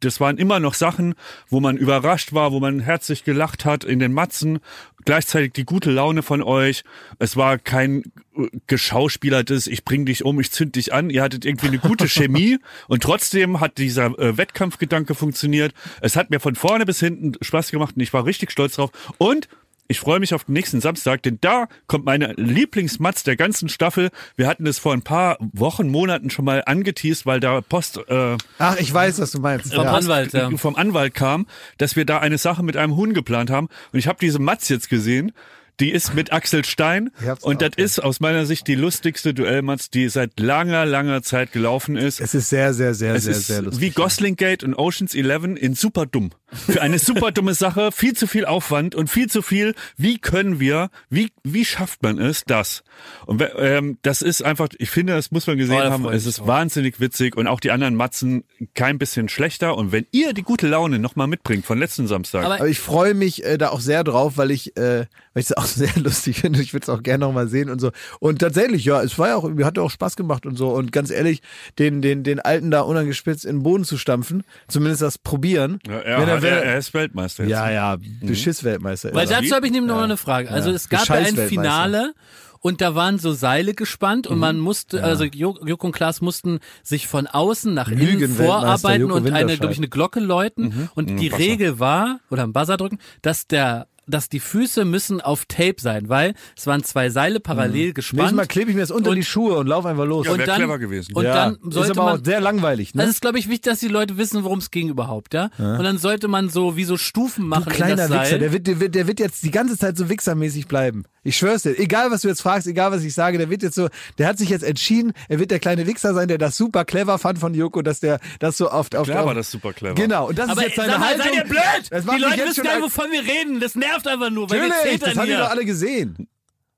das waren immer noch Sachen, wo man überrascht war, wo man herzlich gelacht hat in den Matzen. Gleichzeitig die gute Laune von euch. Es war kein äh, geschauspielertes, ich bring dich um, ich zünd dich an. Ihr hattet irgendwie eine gute [LAUGHS] Chemie und trotzdem hat dieser äh, Wettkampfgedanke funktioniert. Es hat mir von vorne bis hinten Spaß gemacht und ich war richtig stolz drauf. Und Ich freue mich auf den nächsten Samstag, denn da kommt meine Lieblingsmatz der ganzen Staffel. Wir hatten es vor ein paar Wochen, Monaten schon mal angeteased, weil da Post äh, Ach, ich weiß, was du meinst. Vom Ja. Anwalt, ja. vom Anwalt kam, dass wir da eine Sache mit einem Huhn geplant haben. Und ich habe diese Matz jetzt gesehen. Die ist mit Axel Stein und das auch, ist aus meiner Sicht die lustigste Duellmatz, die seit langer, langer Zeit gelaufen ist. Es ist sehr, sehr, sehr, Es sehr, ist sehr lustig. wie Gosling Gate und Oceans 11 in super dumm. Für eine super dumme Sache, viel zu viel Aufwand und viel zu viel, wie können wir, wie, wie schafft man es, das? Und ähm, das ist einfach, ich finde, das muss man gesehen Oh, haben, es ist drauf. wahnsinnig witzig und auch die anderen Matzen kein bisschen schlechter. Und wenn ihr die gute Laune nochmal mitbringt von letzten Samstag, Aber Aber ich freue mich äh, da auch sehr drauf, weil ich, äh, weil ich es auch sehr lustig finde. Ich würde es auch gerne noch mal sehen und so. Und tatsächlich, ja, es war ja auch, mir hat ja auch Spaß gemacht und so. Und ganz ehrlich, den, den, den Alten da unangespitzt in den Boden zu stampfen, zumindest das probieren. ja, er, wenn er, wenn er, er, ist Weltmeister jetzt. ja, ja, Beschiss-Weltmeister. ist Weil dazu habe ich nämlich noch mal eine Frage. Also es gab ja ein. Finale und da waren so Seile gespannt Mhm. und man musste, also Jo- Joko und Klaas mussten sich von außen nach innen Lügen-Weltmeister vorarbeiten und eine, glaube ich, eine Glocke läuten. Und die Buzzer. Regel war, oder ein Buzzer drücken, dass der dass die Füße müssen auf Tape sein, weil es waren zwei Seile parallel Nächstes gespannt. Mal klebe ich mir das unter Und- die Schuhe und laufe einfach los. Ja, und dann, clever gewesen. Und Ja, dann sollte ist aber man, auch sehr langweilig, ne? das ist, glaube ich, wichtig, dass die Leute wissen, worum es ging überhaupt, ja? Und dann sollte man so wie so Stufen machen Du in kleiner das Seil. Wichser, der wird, der, wird, der wird jetzt die ganze Zeit so wichsermäßig bleiben. Ich schwör's dir. Egal, was du jetzt fragst, egal, was ich sage, der wird jetzt so, der hat sich jetzt entschieden, er wird der kleine Wichser sein, der das super clever fand von Joko, dass der das so oft auf Klar auf, war das super clever. Genau, und das Aber ist jetzt seine sag mal, Haltung. seid ihr blöd? Die Leute jetzt wissen schon gar nicht, wovon wir reden. Das nervt einfach nur, weil wir Natürlich, das haben die doch alle gesehen.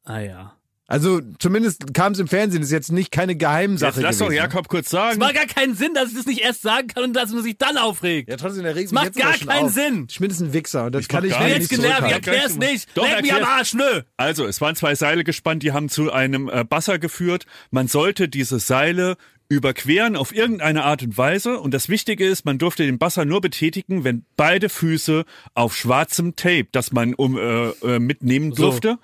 Ah ja. Also zumindest kam es im Fernsehen, das ist jetzt nicht keine Geheimsache Jetzt lass doch gewesen. Jakob kurz Es sagen. macht gar keinen Sinn, dass ich das nicht erst sagen kann und dass man sich dann aufregt. Ja, trotzdem, der regt Es mich macht jetzt gar keinen auf. Sinn. Schmidt ist ein Wichser und das Ich kann ich mir Ich bin nicht jetzt genervt, ich erklär's nicht. Doch, Leck mich am. Arsch, nö. Also, es waren zwei Seile gespannt, die haben zu einem äh, Basser geführt. Man sollte diese Seile überqueren auf irgendeine Art und Weise. Und das Wichtige ist, man durfte den Basser nur betätigen, wenn beide Füße auf schwarzem Tape, das man um, äh, äh, mitnehmen durfte,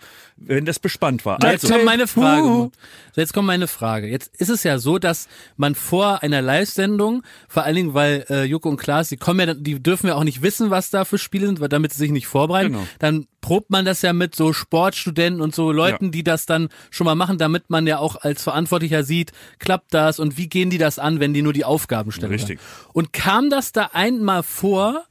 wenn das bespannt war. Jetzt Also, kommt meine Frage. So, jetzt kommt meine Frage. Jetzt ist es ja so, dass man vor einer Live-Sendung, vor allen Dingen, weil äh, Joko und Klaas, die kommen ja, die dürfen ja auch nicht wissen, was da für Spiele sind, weil damit sie sich nicht vorbereiten. Genau. Dann probt man das ja mit so Sportstudenten und so Leuten, Ja. die das dann schon mal machen, damit man ja auch als Verantwortlicher sieht, klappt das und wie gehen die das an, wenn die nur die Aufgaben stellen. Richtig. Und kam das da einmal vor,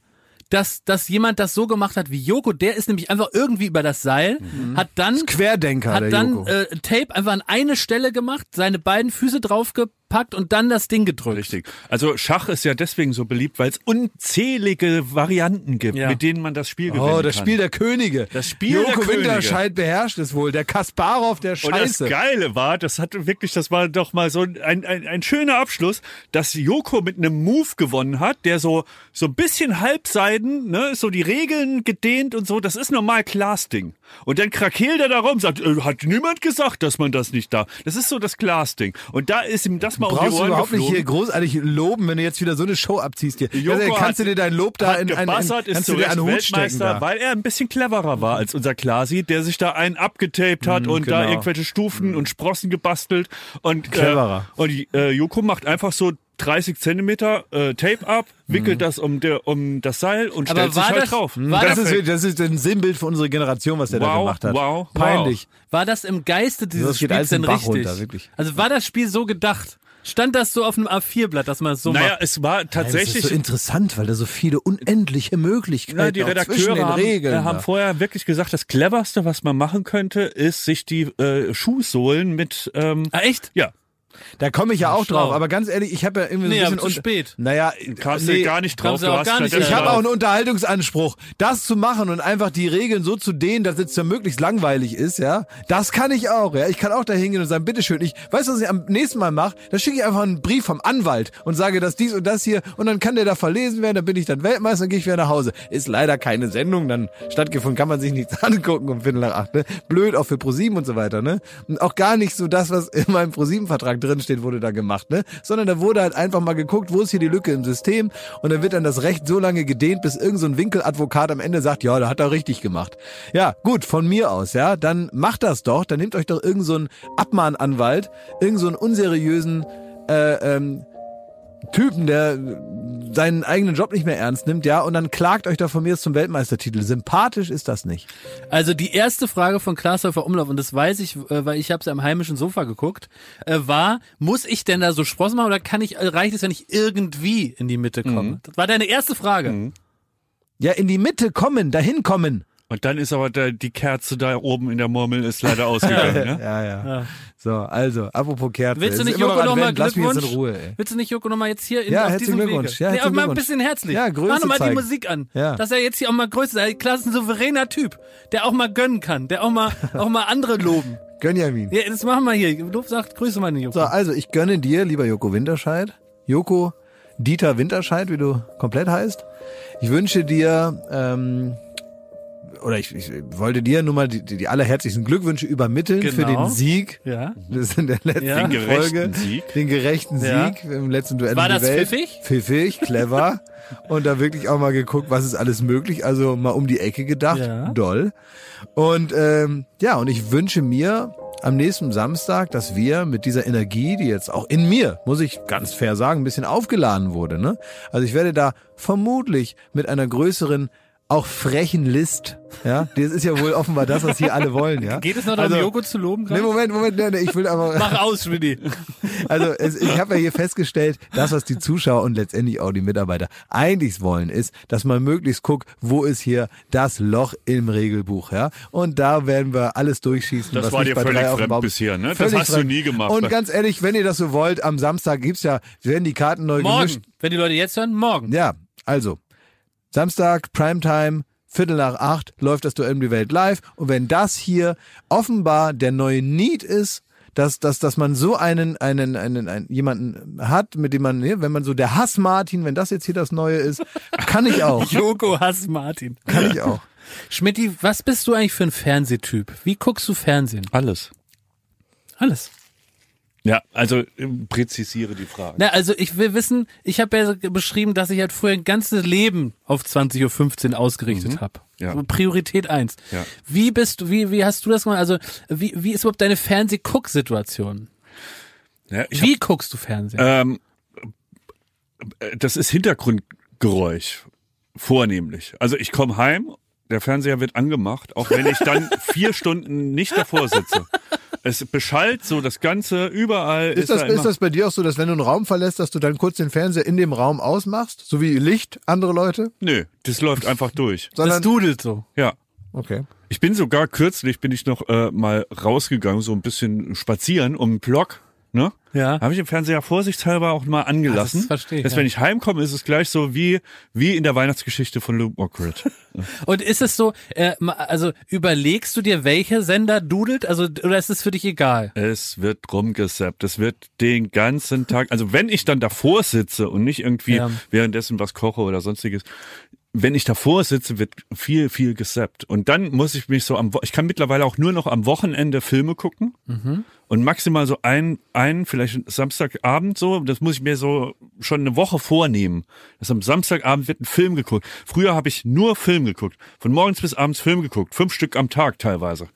dass, dass jemand das so gemacht hat wie Joko, der ist nämlich einfach irgendwie über das Seil, hat dann Querdenker, hat dann äh, Tape einfach an eine Stelle gemacht, seine beiden Füße draufgepackt und dann das Ding gedrückt. Richtig. Also Schach ist ja deswegen so beliebt, weil es unzählige Varianten gibt, Ja. mit denen man das Spiel gewinnen Oh, das kann. Spiel der Könige. Das Spiel Joko der Könige. Winterscheid beherrscht es wohl. Der Kasparov der Und das Scheiße. Geile war, das hatte wirklich, das war doch mal so ein, ein, ein schöner Abschluss, dass Joko mit einem Move gewonnen hat, der so, so ein bisschen halbseiden, ne, so die Regeln gedehnt und so, das ist normal Glasding. Und dann krakeelt er da rum, sagt, äh, hat niemand gesagt, dass man das nicht darf. Das ist so das Glasding. Und da ist ihm das mal um die Brauchst du Ohren überhaupt nicht geflogen. hier großartig loben, wenn du jetzt wieder so eine Show abziehst hier. Joko Also, kannst du dir dein Lob da in, in, in gebassert, ist kannst du dir den Hut stecken Weltmeister, da. weil er ein bisschen cleverer war als unser Klasi, der sich da einen abgetaped hat und da genau. irgendwelche Stufen und Sprossen gebastelt und Cleverer. Äh, und äh, Joko macht einfach so 30 Zentimeter äh, Tape ab, wickelt das um der um das Seil und Aber stellt sich halt das- drauf. war Das Perfekt. ist, das ist ein Sinnbild für unsere Generation, was der da Wow, gemacht hat. wow, wow. Peinlich. War das im Geiste dieses Das geht Spiels denn richtig? runter, wirklich. Also war das Spiel so gedacht? Stand das so auf einem A4-Blatt, dass man es so naja, macht? es war Das ist tatsächlich so interessant, weil da so viele unendliche Möglichkeiten Na, die Redakteure den haben, Regeln haben da. vorher wirklich gesagt, das cleverste, was man machen könnte, ist sich die äh, Schuhsohlen mit ähm, Ah, echt? ja Da komme ich ja auch Schlau. drauf, aber ganz ehrlich, ich habe ja irgendwie so Nee, ein bisschen aber zu spät. Naja, kamst nee, du gar nicht drauf. du auch hast gar nicht Ich habe auch einen Unterhaltungsanspruch. Das zu machen und einfach die Regeln so zu dehnen, dass es ja möglichst langweilig ist, ja. Das kann ich auch, ja. Ich kann auch da hingehen und sagen, bitteschön, ich weiß, was ich am nächsten Mal mache. Da schicke ich einfach einen Brief vom Anwalt und sage, dass dies und das hier und dann kann der da verlesen werden, dann bin ich dann Weltmeister und gehe ich wieder nach Hause. Ist leider keine Sendung dann stattgefunden, kann man sich nichts [LAUGHS] angucken um Viertel nach acht, ne? Blöd auch für ProSieben und so weiter, ne? Und auch gar nicht so das, was in meinem ProSieben-Vertrag drinsteht, wurde da gemacht, ne? Sondern da wurde halt einfach mal geguckt, wo ist hier die Lücke im System und dann wird dann das Recht so lange gedehnt, bis irgend so Winkeladvokat am Ende sagt, ja, da hat er richtig gemacht. Ja, gut, von mir aus, ja, dann macht das doch, dann nehmt euch doch irgend so Abmahnanwalt, irgend so unseriösen äh, ähm, Typen, der seinen eigenen Job nicht mehr ernst nimmt, ja, und dann klagt euch da von mir zum Weltmeistertitel. Sympathisch ist das nicht. Also die erste Frage von Glashäufer Umlauf, und das weiß ich, äh, weil ich habe es am heimischen Sofa geguckt, äh, war, muss ich denn da so Sprossen machen oder kann ich, äh, reicht es, wenn ich irgendwie in die Mitte komme? Das war deine erste Frage. Ja, in die Mitte kommen, dahin kommen. Und dann ist aber der, die Kerze da oben in der Murmel ist leider [LAUGHS] ausgegangen. ne? Ja, ja. So, also, apropos Kerze. Willst du nicht Joko nochmal Advent, Lass mich jetzt Glückwunsch? in Ruhe, ey. Willst du nicht Joko nochmal jetzt hier in, Ja, auf herzlichen diesem Glückwunsch. Wege? Ja, nee, mal ein Glückwunsch. bisschen herzlich. Ja, Größe Mach nochmal die. Musik an. Ja. Dass er jetzt hier auch mal Größe ist. Klar, ist ein souveräner Typ, der auch mal gönnen kann, der auch mal, [LAUGHS] auch mal andere loben. Gönjamin. Ja, das machen wir hier. Lob sagt, grüße meine Joko. So, also, ich gönne dir, lieber Joko Winterscheid. Joko Dieter Winterscheid, wie du komplett heißt. Ich wünsche dir, ähm, oder ich, ich wollte dir nur mal die, die, allerherzlichsten Glückwünsche übermitteln für Genau. den Sieg. Ja. Das in der letzten Ja. Den Folge. gerechten Sieg. Den gerechten Ja. Sieg im letzten Duell War das Welt. pfiffig? Pfiffig, clever. [LAUGHS] und da wirklich auch mal geguckt, was ist alles möglich. Also mal um die Ecke gedacht. Ja. Doll. Und ähm, ja, und ich wünsche mir am nächsten Samstag, dass wir mit dieser Energie, die jetzt auch in mir, muss ich ganz fair sagen, ein bisschen aufgeladen wurde. Ne? Also ich werde da vermutlich mit einer größeren auch frechen List, ja, das ist ja wohl offenbar das, was hier alle wollen, ja. Geht es noch darum, Also- Joko zu loben? Nee, gerade? Moment, Moment, nee, nee, ich will aber, Mach aus, Schmidti. also es, ich habe ja hier festgestellt, das, was die Zuschauer und letztendlich auch die Mitarbeiter eigentlich wollen, ist, dass man möglichst guckt, wo ist hier das Loch im Regelbuch, ja. Und da werden wir alles durchschießen. Das was war nicht dir bei völlig fremd bisher, ne? Das hast du fremd. nie gemacht. Und ganz ehrlich, wenn ihr das so wollt, am Samstag gibt's ja, werden die Karten neu gemischt. Morgen. Wenn die Leute jetzt hören, morgen. Ja, also Samstag, Primetime, Viertel nach acht läuft das Duell um die Welt live. Und wenn das hier offenbar der neue Need ist, dass, dass, dass man so einen, einen, einen, einen jemanden hat, mit dem man, ne, wenn man so der Hass Martin, wenn das jetzt hier das Neue ist, kann ich auch. [LAUGHS] Joko Hass Martin. Kann ich auch. Schmidti, was bist du eigentlich für ein Fernsehtyp? Wie guckst du Fernsehen? Alles. Alles. Ja, also ähm, präzisiere die Frage. Na, also ich will wissen, ich habe ja beschrieben, dass ich halt früher ein ganzes Leben auf 20.15 Uhr ausgerichtet habe. Ja. Priorität eins. Ja. Wie bist du, wie, wie hast du das gemacht? Also, wie, wie ist überhaupt deine Fernseh-Guck-Situation? Ja, Wie guckst du Fernsehen? Ähm, äh, das ist Hintergrundgeräusch, vornehmlich. Also ich komme heim, der Fernseher wird angemacht, auch wenn ich dann [LAUGHS] vier Stunden nicht davor sitze. Es beschallt so das Ganze, überall ist, Ist das, da immer, ist das bei dir auch so, dass wenn du einen Raum verlässt, dass du dann kurz den Fernseher in dem Raum ausmachst? So wie Licht, andere Leute? Nö, das läuft [LAUGHS] einfach durch. das Sondern, dudelt so. Ja. okay. Ich bin sogar kürzlich, bin ich noch äh, mal rausgegangen, so ein bisschen spazieren um den Block. Ne? Ja. Habe ich den Fernseher vorsichtshalber auch mal angelassen. das verstehe ich, Dass ja. wenn ich heimkomme, ist es gleich so wie, wie in der Weihnachtsgeschichte von Luke Mockridge. [LAUGHS] Und ist es so, äh, also überlegst du dir, welcher Sender dudelt? Also, oder ist es für dich egal? Es wird rumgesappt. Es wird den ganzen Tag, also wenn ich dann davor sitze und nicht irgendwie Ja. währenddessen was koche oder sonstiges, wenn ich davor sitze, wird viel, viel gesappt. Und dann muss ich mich so am, ich kann mittlerweile auch nur noch am Wochenende Filme gucken. Und maximal so ein, ein, vielleicht Samstagabend so, das muss ich mir so schon eine Woche vornehmen. Dass am Samstagabend wird ein Film geguckt. Früher habe ich nur Film geguckt. Von morgens bis abends Film geguckt. Fünf Stück am Tag teilweise.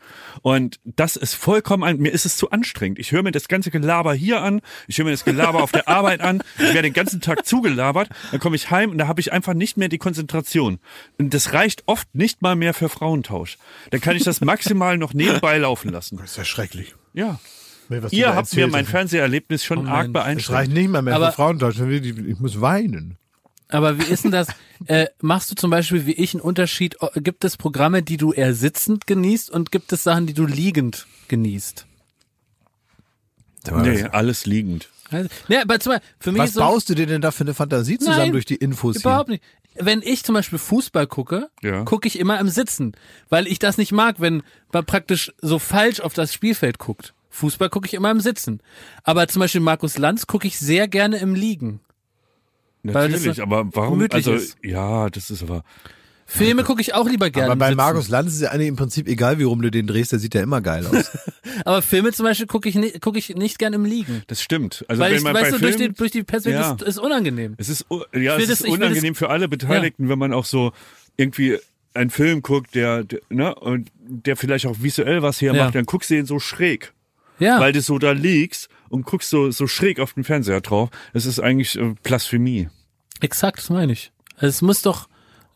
Und das ist vollkommen, ein, mir ist es zu anstrengend. Ich höre mir das ganze Gelaber hier an. Ich höre mir das Gelaber auf der Arbeit an. Ich werde den ganzen Tag zugelabert. Dann komme ich heim und da habe ich einfach nicht mehr die Konzentration. Und das reicht oft nicht mal mehr für Frauentausch. Da kann ich das maximal noch nebenbei laufen lassen. Das ist ja schrecklich. Ja. Was du Ihr habt mir mein hast. Fernsehserlebnis schon Oh Mensch. arg beeinflusst. reicht nicht mal mehr Aber- für Frauentausch. Ich muss weinen. Aber wie ist denn das? [LAUGHS] Äh, machst du zum Beispiel wie ich einen Unterschied? Gibt es Programme, die du eher sitzend genießt und gibt es Sachen, die du liegend genießt? Nee, alles liegend. Also, ne, aber zum Beispiel, für mich Was ist so, baust du dir denn da für eine Fantasie zusammen Nein, durch die Infos Überhaupt nicht. Wenn ich zum Beispiel Fußball gucke, Ja. gucke ich immer im Sitzen, weil ich das nicht mag, wenn man praktisch so falsch auf das Spielfeld guckt. Fußball gucke ich immer im Sitzen. Aber zum Beispiel Markus Lanz gucke ich sehr gerne im Liegen. Natürlich, aber warum? gemütlich Also ist. ja, das ist aber. Filme gucke ich auch lieber gerne Aber bei. Markus Lanz ist ja eigentlich im Prinzip egal, wie rum du den drehst, der sieht ja immer geil aus. [LAUGHS] Aber Filme zum Beispiel gucke ich, ni- gucke ich nicht gerne im Liegen. Das stimmt. Also Weil wenn ich, man weißt bei du, durch die, Filmen, durch die Perspektive Ja. ist, ist unangenehm. es ist ja, es das- ist will das- unangenehm für alle Beteiligten, wenn man auch so irgendwie einen Film guckt, der, der ne und der vielleicht auch visuell was hermacht, Ja. dann guckst du ihn so schräg, Ja. weil du so da liegst und guckst so, so schräg auf den Fernseher drauf. Es ist eigentlich äh, Blasphemie. Exakt, das meine ich. Also es muss doch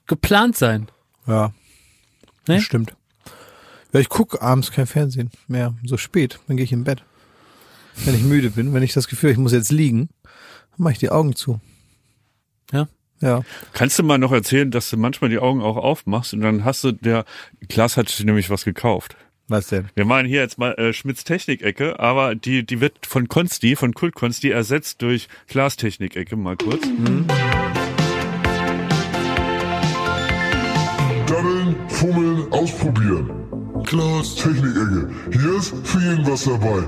geplant sein. Ja, Ne? das stimmt. Ja, ich gucke abends kein Fernsehen mehr, so spät. Dann gehe ich im Bett. Wenn ich müde bin, wenn ich das Gefühl, ich muss jetzt liegen, dann mache ich die Augen zu. Ja. Ja. Kannst du mal noch erzählen, dass du manchmal die Augen auch aufmachst und dann hast du der Klaas hat sich nämlich was gekauft. Was denn? Wir meinen hier jetzt mal äh, Schmitz Technik-Ecke, aber die, die wird von Konsti, von Kult Konsti ersetzt durch Klaas Technik-Ecke, mal kurz. Daddeln, fummeln, ausprobieren. Klaas Technik-Ecke. Hier ist für jeden was dabei.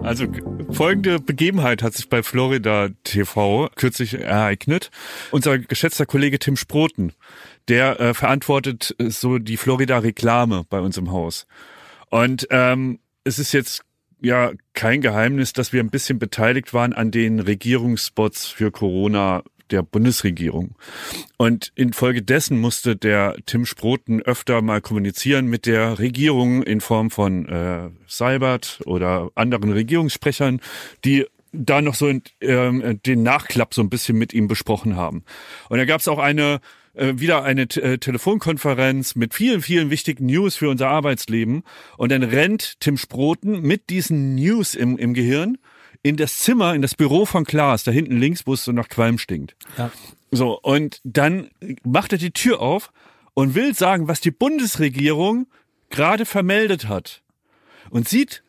[LAUGHS] Also folgende Begebenheit hat sich bei Florida TV kürzlich ereignet. Unser geschätzter Kollege Tim Sproten, der äh, verantwortet äh, so die Florida-Reklame bei uns im Haus. Und ähm, es ist jetzt ja kein Geheimnis, dass wir ein bisschen beteiligt waren an den Regierungsspots für Corona der Bundesregierung. Und infolgedessen musste der Tim Sproten öfter mal kommunizieren mit der Regierung in Form von äh, Seibert oder anderen Regierungssprechern, die da noch so in, ähm, den Nachklapp so ein bisschen mit ihm besprochen haben. Und da gab es auch eine äh, wieder eine T äh, Telefonkonferenz mit vielen, vielen wichtigen News für unser Arbeitsleben. Und dann rennt Tim Sproten mit diesen News im, im Gehirn in das Zimmer, in das Büro von Klaas, da hinten links, wo es so nach Qualm stinkt. Ja. So, und dann macht er die Tür auf und will sagen, was die Bundesregierung gerade vermeldet hat. Und sieht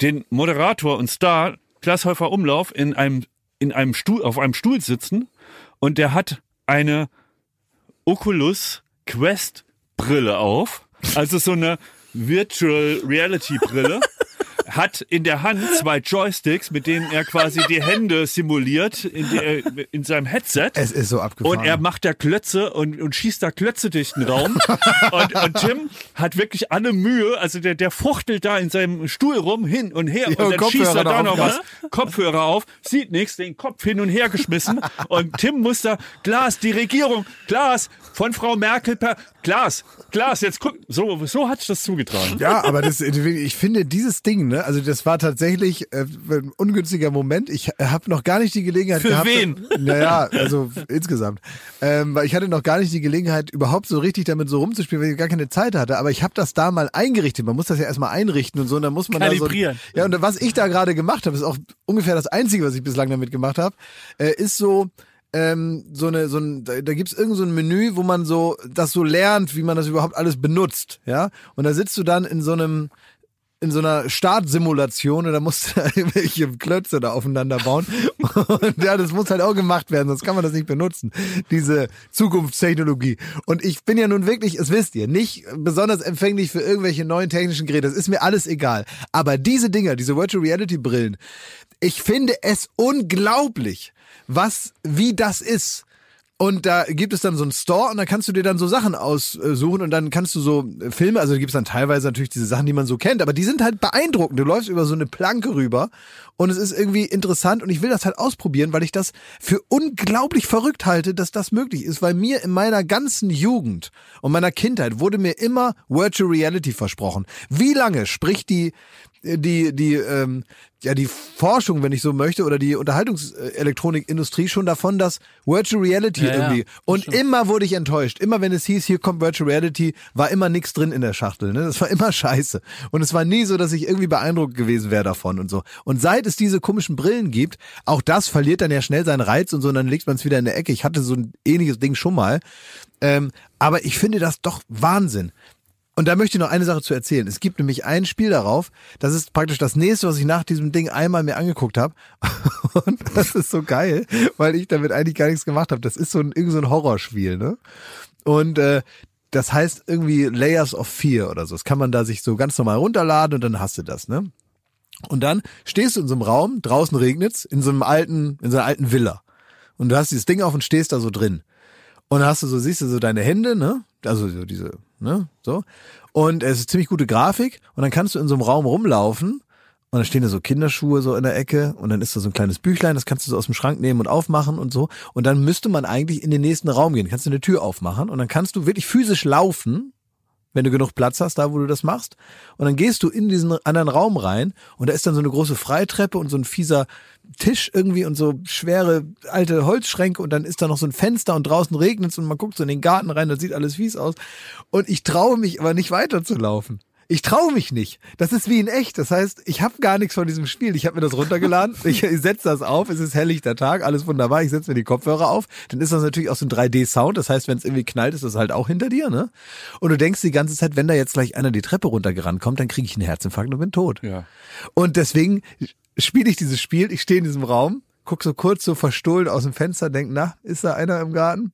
den Moderator und Star Klaas Häufer Umlauf in einem, in einem Stuhl, auf einem Stuhl sitzen und der hat eine Oculus Quest Brille auf. Also so eine Virtual Reality Brille. [LAUGHS] hat in der Hand zwei Joysticks, mit denen er quasi die Hände simuliert in, der, in seinem Headset. Es ist so abgefahren. Und er macht da Klötze und, und schießt da Klötze durch den Raum. [LAUGHS] und, und Tim hat wirklich alle Mühe, also der, der fuchtelt da in seinem Stuhl rum, hin und her. Ja, und dann Kopfhörer schießt er da noch was. Kopfhörer auf, sieht nichts, den Kopf hin und her geschmissen. Und Tim muss da, Glas, die Regierung, Glas, von Frau Merkel per, Glas, Glas, jetzt guck, so, so hat sich das zugetragen. Ja, aber das, ich finde dieses Ding, ne, also das war tatsächlich äh, ein ungünstiger Moment. Ich habe noch gar nicht die Gelegenheit Für gehabt. wen? Naja, also insgesamt. Ähm, weil ich hatte noch gar nicht die Gelegenheit, überhaupt so richtig damit so rumzuspielen, weil ich gar keine Zeit hatte. Aber ich habe das da mal eingerichtet. Man muss das ja erstmal einrichten und so. Und dann muss man Kalibrieren. Da so, ja, und was ich da gerade gemacht habe, ist auch ungefähr das Einzige, was ich bislang damit gemacht habe, äh, ist so ähm, so eine, so ein, da, da gibt's irgend so ein Menü, wo man so das so lernt, wie man das überhaupt alles benutzt, ja. Und da sitzt du dann in so einem in so einer Startsimulation und da musst du [LAUGHS] irgendwelche Klötze da aufeinander bauen. [LAUGHS] Und ja, das muss halt auch gemacht werden, sonst kann man das nicht benutzen, diese Zukunftstechnologie. Und ich bin ja nun wirklich, es wisst ihr, nicht besonders empfänglich für irgendwelche neuen technischen Geräte. Das ist mir alles egal. Aber diese Dinger, diese Virtual Reality Brillen, ich finde es unglaublich, was, wie das ist. Und da gibt es dann so einen Store und da kannst du dir dann so Sachen aussuchen und dann kannst du so Filme, also da gibt es dann teilweise natürlich diese Sachen, die man so kennt, aber die sind halt beeindruckend. Du läufst über so eine Planke rüber und es ist irgendwie interessant und ich will das halt ausprobieren, weil ich das für unglaublich verrückt halte, dass das möglich ist, weil mir in meiner ganzen Jugend und meiner Kindheit wurde mir immer Virtual Reality versprochen. Wie lange spricht die die die ähm, ja die Forschung, wenn ich so möchte, oder die Unterhaltungselektronikindustrie schon davon, dass Virtual Reality Ja, ja, irgendwie das und stimmt. immer wurde ich enttäuscht. Immer wenn es hieß, hier kommt Virtual Reality, war immer nichts drin in der Schachtel. Ne? Das war immer [LAUGHS] scheiße. Und es war nie so, dass ich irgendwie beeindruckt gewesen wäre davon und so. Und seit es diese komischen Brillen gibt, auch das verliert dann ja schnell seinen Reiz und so, und dann legt man es wieder in der Ecke. Ich hatte so ein ähnliches Ding schon mal. Ähm, aber ich finde das doch Wahnsinn. Und da möchte ich noch eine Sache zu erzählen. Es gibt nämlich ein Spiel darauf, das ist praktisch das nächste, was ich nach diesem Ding einmal mir angeguckt habe. [LAUGHS] Und das ist so geil, weil ich damit eigentlich gar nichts gemacht habe. Das ist so ein, irgend so ein Horrorspiel, ne? Und äh, das heißt irgendwie Layers of Fear oder so. Das kann man da sich so ganz normal runterladen und dann hast du das, ne? Und dann stehst du in so einem Raum, draußen regnet's, in so einem alten, in so einer alten Villa. Und du hast dieses Ding auf und stehst da so drin. Und dann hast du so, siehst du so deine Hände, ne? Also so diese, ne? So. Und es ist ziemlich gute Grafik. Und dann kannst du in so einem Raum rumlaufen. Und dann stehen da so Kinderschuhe so in der Ecke. Und dann ist da so ein kleines Büchlein, das kannst du so aus dem Schrank nehmen und aufmachen und so. Und dann müsste man eigentlich in den nächsten Raum gehen. Kannst du eine Tür aufmachen. Und dann kannst du wirklich physisch laufen. Wenn du genug Platz hast, da wo du das machst. Und dann gehst du in diesen anderen Raum rein und da ist dann so eine große Freitreppe und so ein fieser Tisch irgendwie und so schwere alte Holzschränke und dann ist da noch so ein Fenster und draußen regnet es und man guckt so in den Garten rein, da sieht alles fies aus. Und ich traue mich aber nicht weiterzulaufen. Ich traue mich nicht. Das ist wie in echt. Das heißt, ich habe gar nichts von diesem Spiel. Ich habe mir das runtergeladen. [LAUGHS] Ich, setze das auf. Es ist helllichter Tag, alles wunderbar. Ich setze mir die Kopfhörer auf. Dann ist das natürlich auch so ein 3D-Sound. Das heißt, wenn es irgendwie knallt, ist das halt auch hinter dir. ne? Und du denkst die ganze Zeit, wenn da jetzt gleich einer die Treppe runtergerannt kommt, dann kriege ich einen Herzinfarkt und bin tot. Ja. Und deswegen spiele ich dieses Spiel. Ich stehe in diesem Raum, guck so kurz so verstohlen aus dem Fenster, denk, na, ist da einer im Garten?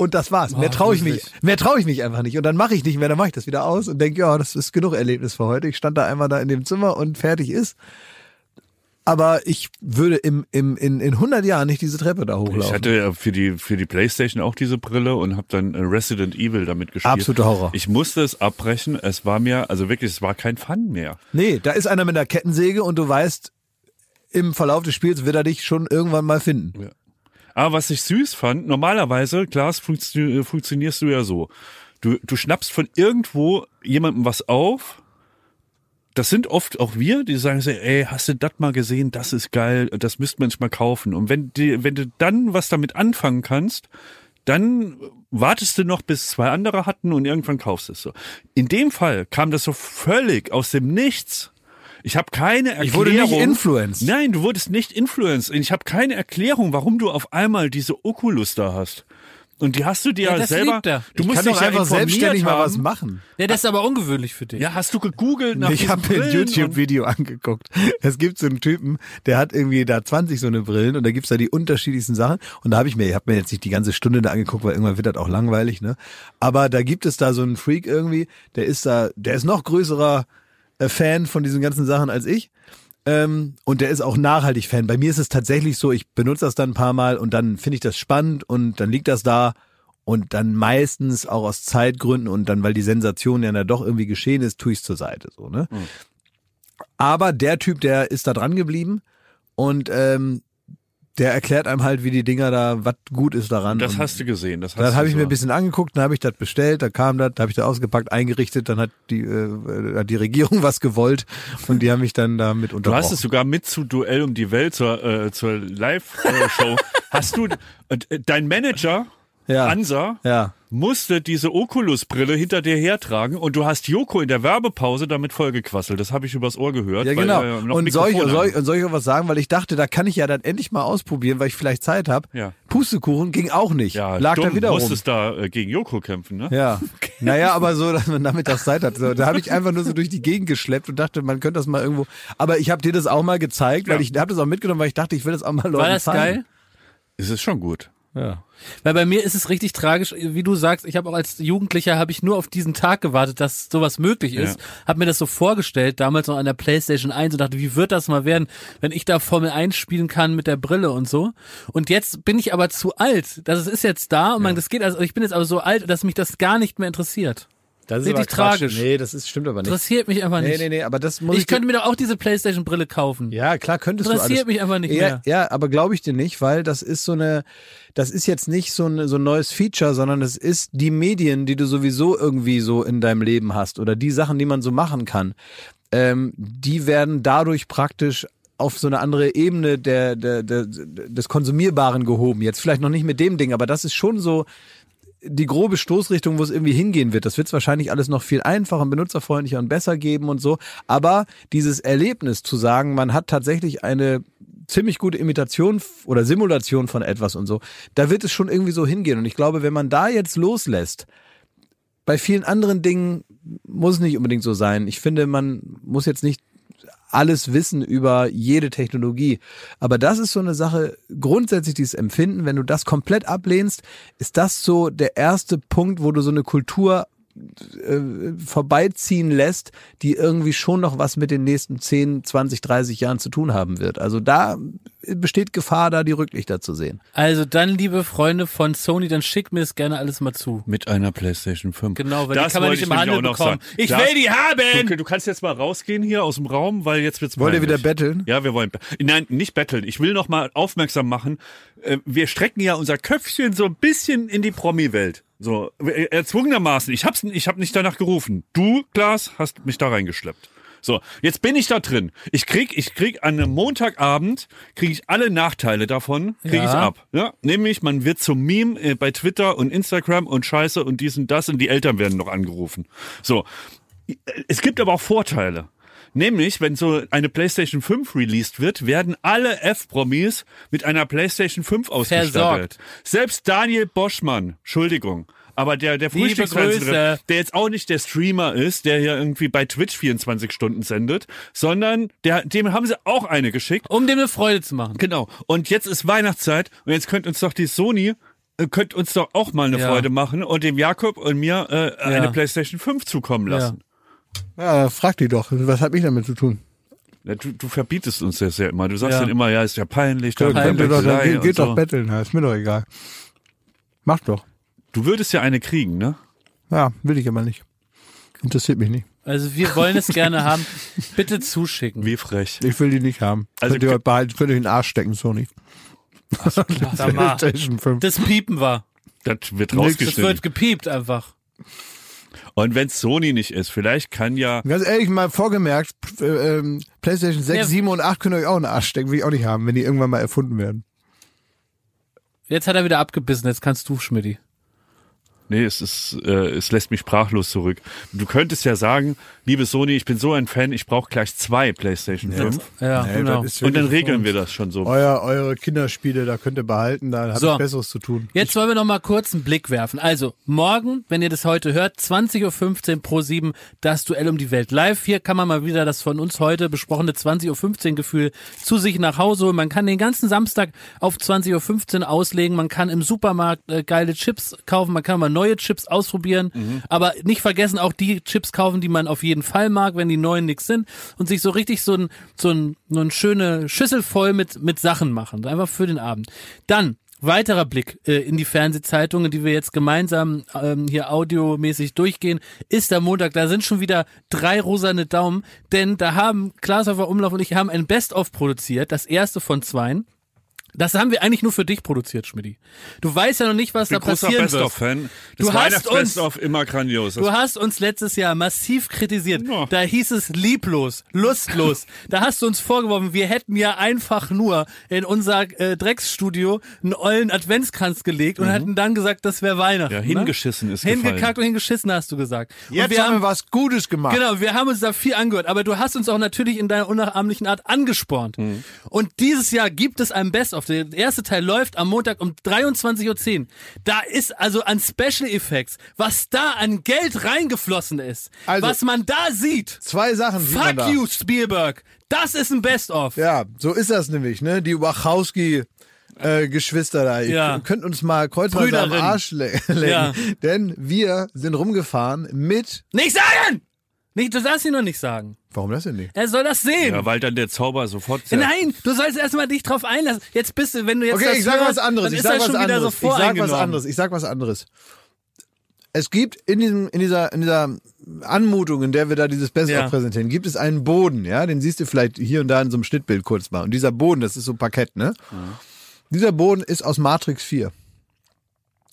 Und das war's. Mehr Oh, traue ich mich, mehr traue ich mich einfach nicht. Und dann mache ich nicht mehr, dann mache ich das wieder aus und denke, ja, das ist genug Erlebnis für heute. Ich stand da einmal da in dem Zimmer und fertig ist. Aber ich würde im, im, in, in 100 Jahren nicht diese Treppe da hochlaufen. Ich hatte ja für die für die PlayStation auch diese Brille und habe dann äh, Resident Evil damit gespielt. Absoluter Horror. Ich musste es abbrechen. Es war mir also wirklich, es war kein Fun mehr. nee, da ist einer mit einer Kettensäge und du weißt, im Verlauf des Spiels wird er dich schon irgendwann mal finden. Aber was ich süß fand, normalerweise, Klaas, funktio- funktionierst du ja so. Du, du schnappst von irgendwo jemandem was auf. Das sind oft auch wir, die sagen so, ey, hast du das mal gesehen? Das ist geil, das müsste man sich mal kaufen. Und wenn, die, wenn du dann was damit anfangen kannst, dann wartest du noch, bis zwei andere hatten und irgendwann kaufst du es so. In dem Fall kam das so völlig aus dem Nichts. Ich habe keine Erklärung. Ich wurde nicht influenced. Nein, du wurdest nicht influenced. Ich habe keine Erklärung, warum du auf einmal diese Oculus da hast. Und die hast du dir Ja, ja, das selber. liebt er. Du Ich musst kann dich doch einfach selbstständig mal was haben. machen. Ja, das ist aber ungewöhnlich für dich. Ja, hast du gegoogelt nach Ich habe mir ein YouTube-Video angeguckt. Es gibt so einen Typen, der hat irgendwie da 20 so eine Brillen und da gibt's da die unterschiedlichsten Sachen. Und da habe ich mir, ich habe mir jetzt nicht die ganze Stunde da angeguckt, weil irgendwann wird das auch langweilig, ne? Aber da gibt es da so einen Freak irgendwie, der ist da, der ist noch größerer Fan von diesen ganzen Sachen als ich. Ähm, und der ist auch nachhaltig Fan. Bei mir ist es tatsächlich so, ich benutze das dann ein paar Mal und dann finde ich das spannend und dann liegt das da und dann meistens auch aus Zeitgründen und dann, weil die Sensation ja dann doch irgendwie geschehen ist, tue ich es zur Seite. So, ne? Aber der Typ, der ist da dran geblieben und ähm, der erklärt einem halt, wie die Dinger da, was gut ist daran. Das hast du gesehen. Das hast dann du habe ich so. mir ein bisschen angeguckt, dann habe ich das bestellt, da kam das, da habe ich das ausgepackt, eingerichtet, dann hat die, äh, hat die Regierung [LAUGHS] was gewollt und die haben mich dann damit Du unterbrochen. hast es sogar mit zu Duell um die Welt zur, äh, zur Live-Show. [LAUGHS] hast du äh, dein Manager Ja. Ansa ja. Musste diese Oculus-Brille hinter dir hertragen und du hast Joko in der Werbepause damit vollgequasselt. Das habe ich übers Ohr gehört. Ja, weil genau. er noch und soll ich, soll, ich, und soll ich auch was sagen, weil ich dachte, da kann ich ja dann endlich mal ausprobieren, weil ich vielleicht Zeit habe. Ja. Pustekuchen ging auch nicht. ja, Lag dumm, da wieder rum. musstest da äh, gegen Joko kämpfen, ne? Ja. [LAUGHS] Naja, aber so, dass man damit das Zeit hat. So, da habe ich einfach nur so durch die Gegend geschleppt und dachte, man könnte das mal irgendwo. Aber ich habe dir das auch mal gezeigt, weil Ja. ich habe das auch mitgenommen, weil ich dachte, ich will das auch mal Leuten War das zeigen. geil? Es ist schon gut. Ja. Weil bei mir ist es richtig tragisch, wie du sagst, ich habe auch als Jugendlicher habe ich nur auf diesen Tag gewartet, dass sowas möglich ist. Ja. Hab mir das so vorgestellt, damals noch an der Playstation 1 und dachte, wie wird das mal werden, wenn ich da Formel 1 spielen kann mit der Brille und so. Und jetzt bin ich aber zu alt. Das ist jetzt da und man, das geht, also ich bin jetzt aber so alt, dass mich das gar nicht mehr interessiert. Das ist Richtig tragisch. Nee, das ist, stimmt aber nicht. Interessiert mich einfach Nee, nicht. nee, nee, aber das muss ich ich, könnte mir doch auch diese Playstation Brille kaufen. Ja, klar könntest du Interessiert mich einfach nicht ja, mehr. Ja, aber glaube ich dir nicht, weil das ist so eine, das ist jetzt nicht so, eine, so ein neues Feature, sondern es ist die Medien, die du sowieso irgendwie so in deinem Leben hast oder die Sachen, die man so machen kann, ähm, die werden dadurch praktisch auf so eine andere Ebene der, der, der, des Konsumierbaren gehoben. Jetzt vielleicht noch nicht mit dem Ding, aber das ist schon so die grobe Stoßrichtung, wo es irgendwie hingehen wird. Das wird es wahrscheinlich alles noch viel einfacher, und benutzerfreundlicher und besser geben und so. Aber dieses Erlebnis zu sagen, man hat tatsächlich eine ziemlich gute Imitation oder Simulation von etwas und so, da wird es schon irgendwie so hingehen. Und ich glaube, wenn man da jetzt loslässt, bei vielen anderen Dingen muss es nicht unbedingt so sein. Ich finde, man muss jetzt nicht alles wissen über jede Technologie. Aber das ist so eine Sache, grundsätzlich dieses Empfinden, wenn du das komplett ablehnst, ist das so der erste Punkt, wo du so eine Kultur äh, vorbeiziehen lässt, die irgendwie schon noch was mit den nächsten 10, 20, 30 Jahren zu tun haben wird. Also da besteht Gefahr, da die Rücklichter zu sehen. Also dann, liebe Freunde von Sony, dann schickt mir das gerne alles mal zu. Mit einer PlayStation 5. Genau, weil die das kann man nicht ich im Handel bekommen. sagen. Ich Das- will die haben! Du, du kannst jetzt mal rausgehen hier aus dem Raum, weil jetzt wird's Wollt ihr wieder betteln? Ja, wir wollen. Nein, nicht betteln. Ich will noch mal aufmerksam machen. äh, Wir strecken ja unser Köpfchen so ein bisschen in die Promi-Welt. So, äh, erzwungenermaßen. Ich hab's, ich hab nicht danach gerufen. Du, Klaas, hast mich da reingeschleppt. So, jetzt bin ich da drin. Ich krieg, ich krieg an einem Montagabend, krieg ich alle Nachteile davon, krieg Ja. ich ab. Ja? Nämlich, man wird zum Meme äh, bei Twitter und Instagram und Scheiße und dies und das und die Eltern werden noch angerufen. So, es gibt aber auch Vorteile. Nämlich, wenn so eine PlayStation 5 released wird, werden alle F-Promis mit einer PlayStation 5 ausgestattet. Versorgt. Selbst Daniel Boschmann, Entschuldigung, aber der, der Frühstücksfernsehredakteur, der jetzt auch nicht der Streamer ist, der hier irgendwie bei Twitch 24 Stunden sendet, sondern der, dem haben sie auch eine geschickt. Um dem eine Freude zu machen. Genau. Und jetzt ist Weihnachtszeit und jetzt könnt uns doch die Sony äh, könnt uns doch auch mal eine Ja. Freude machen und dem Jakob und mir äh, eine PlayStation 5 zukommen lassen. Ja, frag die doch. Was hat mich damit zu tun? Ja, du, du verbietest uns das ja immer. Du sagst Ja. dann immer, ja, ist ja peinlich. Könnt ihr doch, dann geht, geht so. doch betteln, ja, ist mir doch egal. Mach doch. Du würdest ja eine kriegen, ne? Ja, will ich aber nicht. Interessiert mich nicht. Also wir wollen es gerne [LAUGHS] haben. Bitte zuschicken. Wie frech. Ich will die nicht haben. Also könnt ihr behalten, könnt ihr in den Arsch stecken, Sony. [LAUGHS] PlayStation 5. das Piepen war. Das wird Das rausgeschnitten. wird gepiept einfach. Und wenn Sony nicht ist, vielleicht kann ja. Ganz ehrlich, mal vorgemerkt, äh, ähm, PlayStation 6, Ja. 7 und 8 könnt ihr euch auch in den Arsch stecken, will ich auch nicht haben, wenn die irgendwann mal erfunden werden. Jetzt hat er wieder abgebissen, jetzt kannst du, Schmidti. Nee, es ist, äh, es lässt mich sprachlos zurück. Du könntest ja sagen, liebe Sony, ich bin so ein Fan, ich brauche gleich zwei PlayStation 5. Ja, Nee, genau. Und dann regeln wir das schon so. Euer, eure Kinderspiele, da könnt ihr behalten, da habt So. ihr Besseres zu tun. Jetzt wollen wir noch mal kurz einen Blick werfen. Also, morgen, wenn ihr das heute hört, 20.15 Uhr pro 7, das Duell um die Welt live. Hier kann man mal wieder das von uns heute besprochene 20.15 Uhr Gefühl zu sich nach Hause holen. Man kann den ganzen Samstag auf 20.15 Uhr auslegen. Man kann im Supermarkt äh, geile Chips kaufen. Man kann mal neue Chips ausprobieren. Aber nicht vergessen auch die Chips kaufen, die man auf jeden Fall mag, wenn die neuen nix sind. Und sich so richtig so ein, so ein, so eine schöne Schüssel voll mit, mit Sachen machen. Einfach für den Abend. Dann, Weiterer Blick äh, in die Fernsehzeitungen, die wir jetzt gemeinsam ähm, hier audiomäßig durchgehen, ist der Montag. Da sind schon wieder drei rosane Daumen, denn da haben Klaashofer Umlauf und ich haben ein Best-of produziert, das erste von zweien. Das haben wir eigentlich nur für dich produziert, Schmidti. Du weißt ja noch nicht, was Ich bin da großer passieren wird. Best-of-Fan. Das Du hast Weihnachts-Best-of immer grandios. Das Du hast uns letztes Jahr massiv kritisiert. Ja. Da hieß es lieblos, lustlos. da hast du uns vorgeworfen, wir hätten ja einfach nur in unser äh, Drecksstudio einen ollen Adventskranz gelegt und hätten dann gesagt, das wäre Weihnachten. Ja, ne? hingeschissen ist Hingekackt gefallen. und hingeschissen, hast du gesagt. und Jetzt wir haben wir was Gutes gemacht. Genau, wir haben uns da viel angehört, aber du hast uns auch natürlich in deiner unnachahmlichen Art angespornt. Mhm. Und dieses Jahr gibt es ein Best-of. Der erste Teil läuft am Montag um 23.10 Uhr. Da ist also an Special Effects, was da an Geld reingeflossen ist, Also- was man da sieht. Zwei Sachen sieht man Fuck da. you, Spielberg. Das ist ein Best-of. Ja, so ist das nämlich, ne? Die Wachowski äh, Geschwister da. Ihr Ja. könnt uns mal kreuzweise am. Arsch le [LAUGHS] lecken. Ja. Denn wir sind rumgefahren mit. Nicht sagen! Nicht, du darfst ihn noch nicht sagen. Warum das denn nicht? Er soll das sehen. ja, weil dann der Zauber sofort. Nein, du sollst erstmal dich drauf einlassen. Jetzt bist du, wenn du jetzt Okay, das ich sag hörst, was anderes. Ich sag was anderes. so ich sag was anderes. Ich sag was anderes. Es gibt in diesem, in dieser, in dieser Anmutung, in der wir da dieses Best Ja. präsentieren, gibt es einen Boden, ja, den siehst du vielleicht hier und da in so einem Schnittbild kurz mal. Und dieser Boden, das ist so Parkett, ne? Dieser Boden ist aus Matrix 4.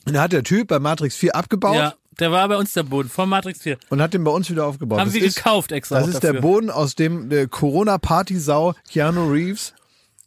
Und da hat der Typ bei Matrix 4 abgebaut Ja, der war bei uns der Boden von Matrix 4. und hat den bei uns wieder aufgebaut. Haben das wir ist, gekauft extra. Das ist der dafür. Boden, aus dem der Corona-Party-Sau Keanu Reeves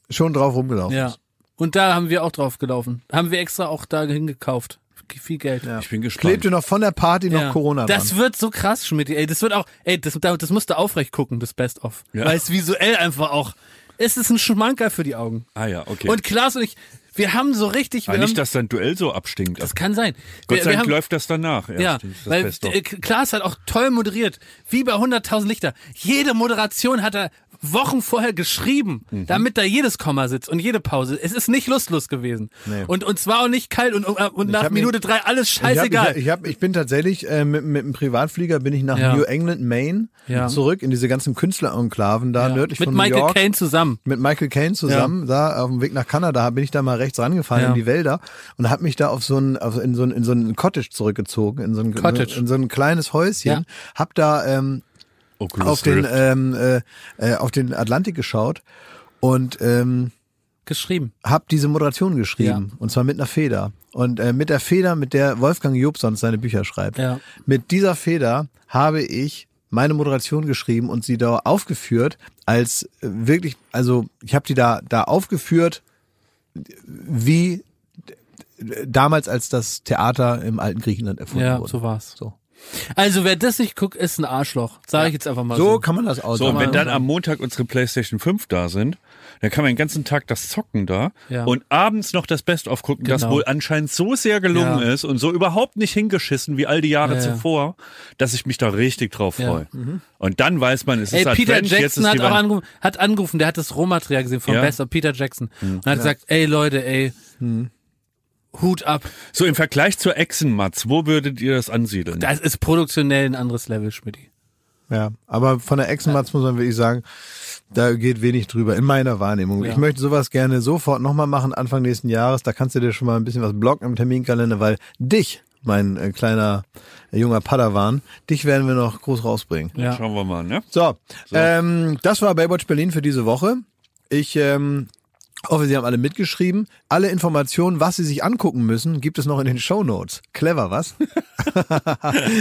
schon drauf rumgelaufen Ja. ist. Und da haben wir auch drauf gelaufen. Haben wir extra auch dahin gekauft. Viel Geld. Ich bin gespannt. Klebte noch von der Party noch Ja. Corona dran. Das wird so krass, Schmidt. Ey, das wird auch, ey, das, das musst du aufrecht gucken, das Best-of. Ja. Weil es visuell einfach auch, es ist ein Schmankerl für die Augen. ah ja, okay. Und Klaas und ich, wir haben so richtig, wir haben, nicht, dass dein Duell so abstinkt. das kann sein. Gott wir, sei Dank läuft das danach. erst, Ja, das weil äh, Klaas hat auch toll moderiert, wie bei 100.000 Lichter. Jede Moderation hat er Wochen vorher geschrieben, Mhm. damit da jedes Komma sitzt und jede Pause. Es ist nicht lustlos gewesen. Nee. Und und zwar auch nicht kalt und, und, und nach hab mich- Minute drei alles Ich, hab, scheißegal. ich, hab, ich bin tatsächlich äh, mit, mit einem Privatflieger bin ich nach Ja. New England, Maine Ja. zurück in diese ganzen Künstlerenklaven da Ja. nördlich Mit von Michael New York. Caine zusammen. Mit Michael Caine zusammen, da auf dem Weg nach Kanada bin ich da mal rechts rangefahren in die Wälder und habe mich da auf so ein auf, in so ein in so ein Cottage zurückgezogen, in so ein Cottage. in so ein kleines Häuschen, hab da ähm, Oculus auf den ähm, äh, äh, auf den Atlantik geschaut und ähm, geschrieben. habe diese Moderation geschrieben und zwar mit einer Feder und äh, mit der Feder, mit der Wolfgang Job sonst seine Bücher schreibt. Ja. Mit dieser Feder habe ich meine Moderation geschrieben und sie da aufgeführt als äh, wirklich, also ich habe die da da aufgeführt, wie d- damals als das Theater im alten Griechenland erfunden Ja, wurde. so war's. So, Also wer das nicht guckt, ist ein Arschloch. Sag ich jetzt einfach mal so. so kann man das So, ausdrücken. und wenn dann am Montag unsere PlayStation 5 da sind, dann kann man den ganzen Tag das zocken da Ja. und abends noch das Best-of gucken, das Genau. wohl anscheinend so sehr gelungen Ja. ist und so überhaupt nicht hingeschissen wie all die Jahre Ja, ja. zuvor, dass ich mich da richtig drauf Ja. freue. Und dann weiß man, es Ey, ist Peter Advent, jetzt Jackson ist hat auch angerufen, hat angerufen, der hat das Rohmaterial gesehen von Ja. Best of Peter Jackson und hat gesagt, ey Leute, ey, Hut ab. So im Vergleich zur Echsenmatz, wo würdet ihr das ansiedeln? Das ist produktionell ein anderes Level, Schmidti. Ja, aber von der Echsenmatz muss man wirklich sagen, da geht wenig drüber, in meiner Wahrnehmung. Ja. Ich möchte sowas gerne sofort nochmal machen, Anfang nächsten Jahres. Da kannst du dir schon mal ein bisschen was blocken im Terminkalender, weil dich, mein äh, kleiner äh, junger Padawan, dich werden wir noch groß rausbringen. Ja. Schauen wir mal, ne? So, Ähm, das war Baywatch Berlin für diese Woche. Ich ähm, hoffe, Sie haben alle mitgeschrieben. Alle Informationen, was Sie sich angucken müssen, gibt es noch in den Show Notes. Clever, was?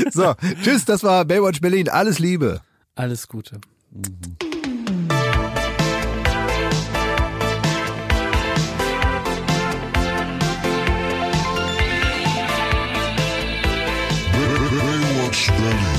[LAUGHS] so, tschüss, das war Baywatch Berlin. Alles Liebe. Alles Gute. Baywatch Berlin.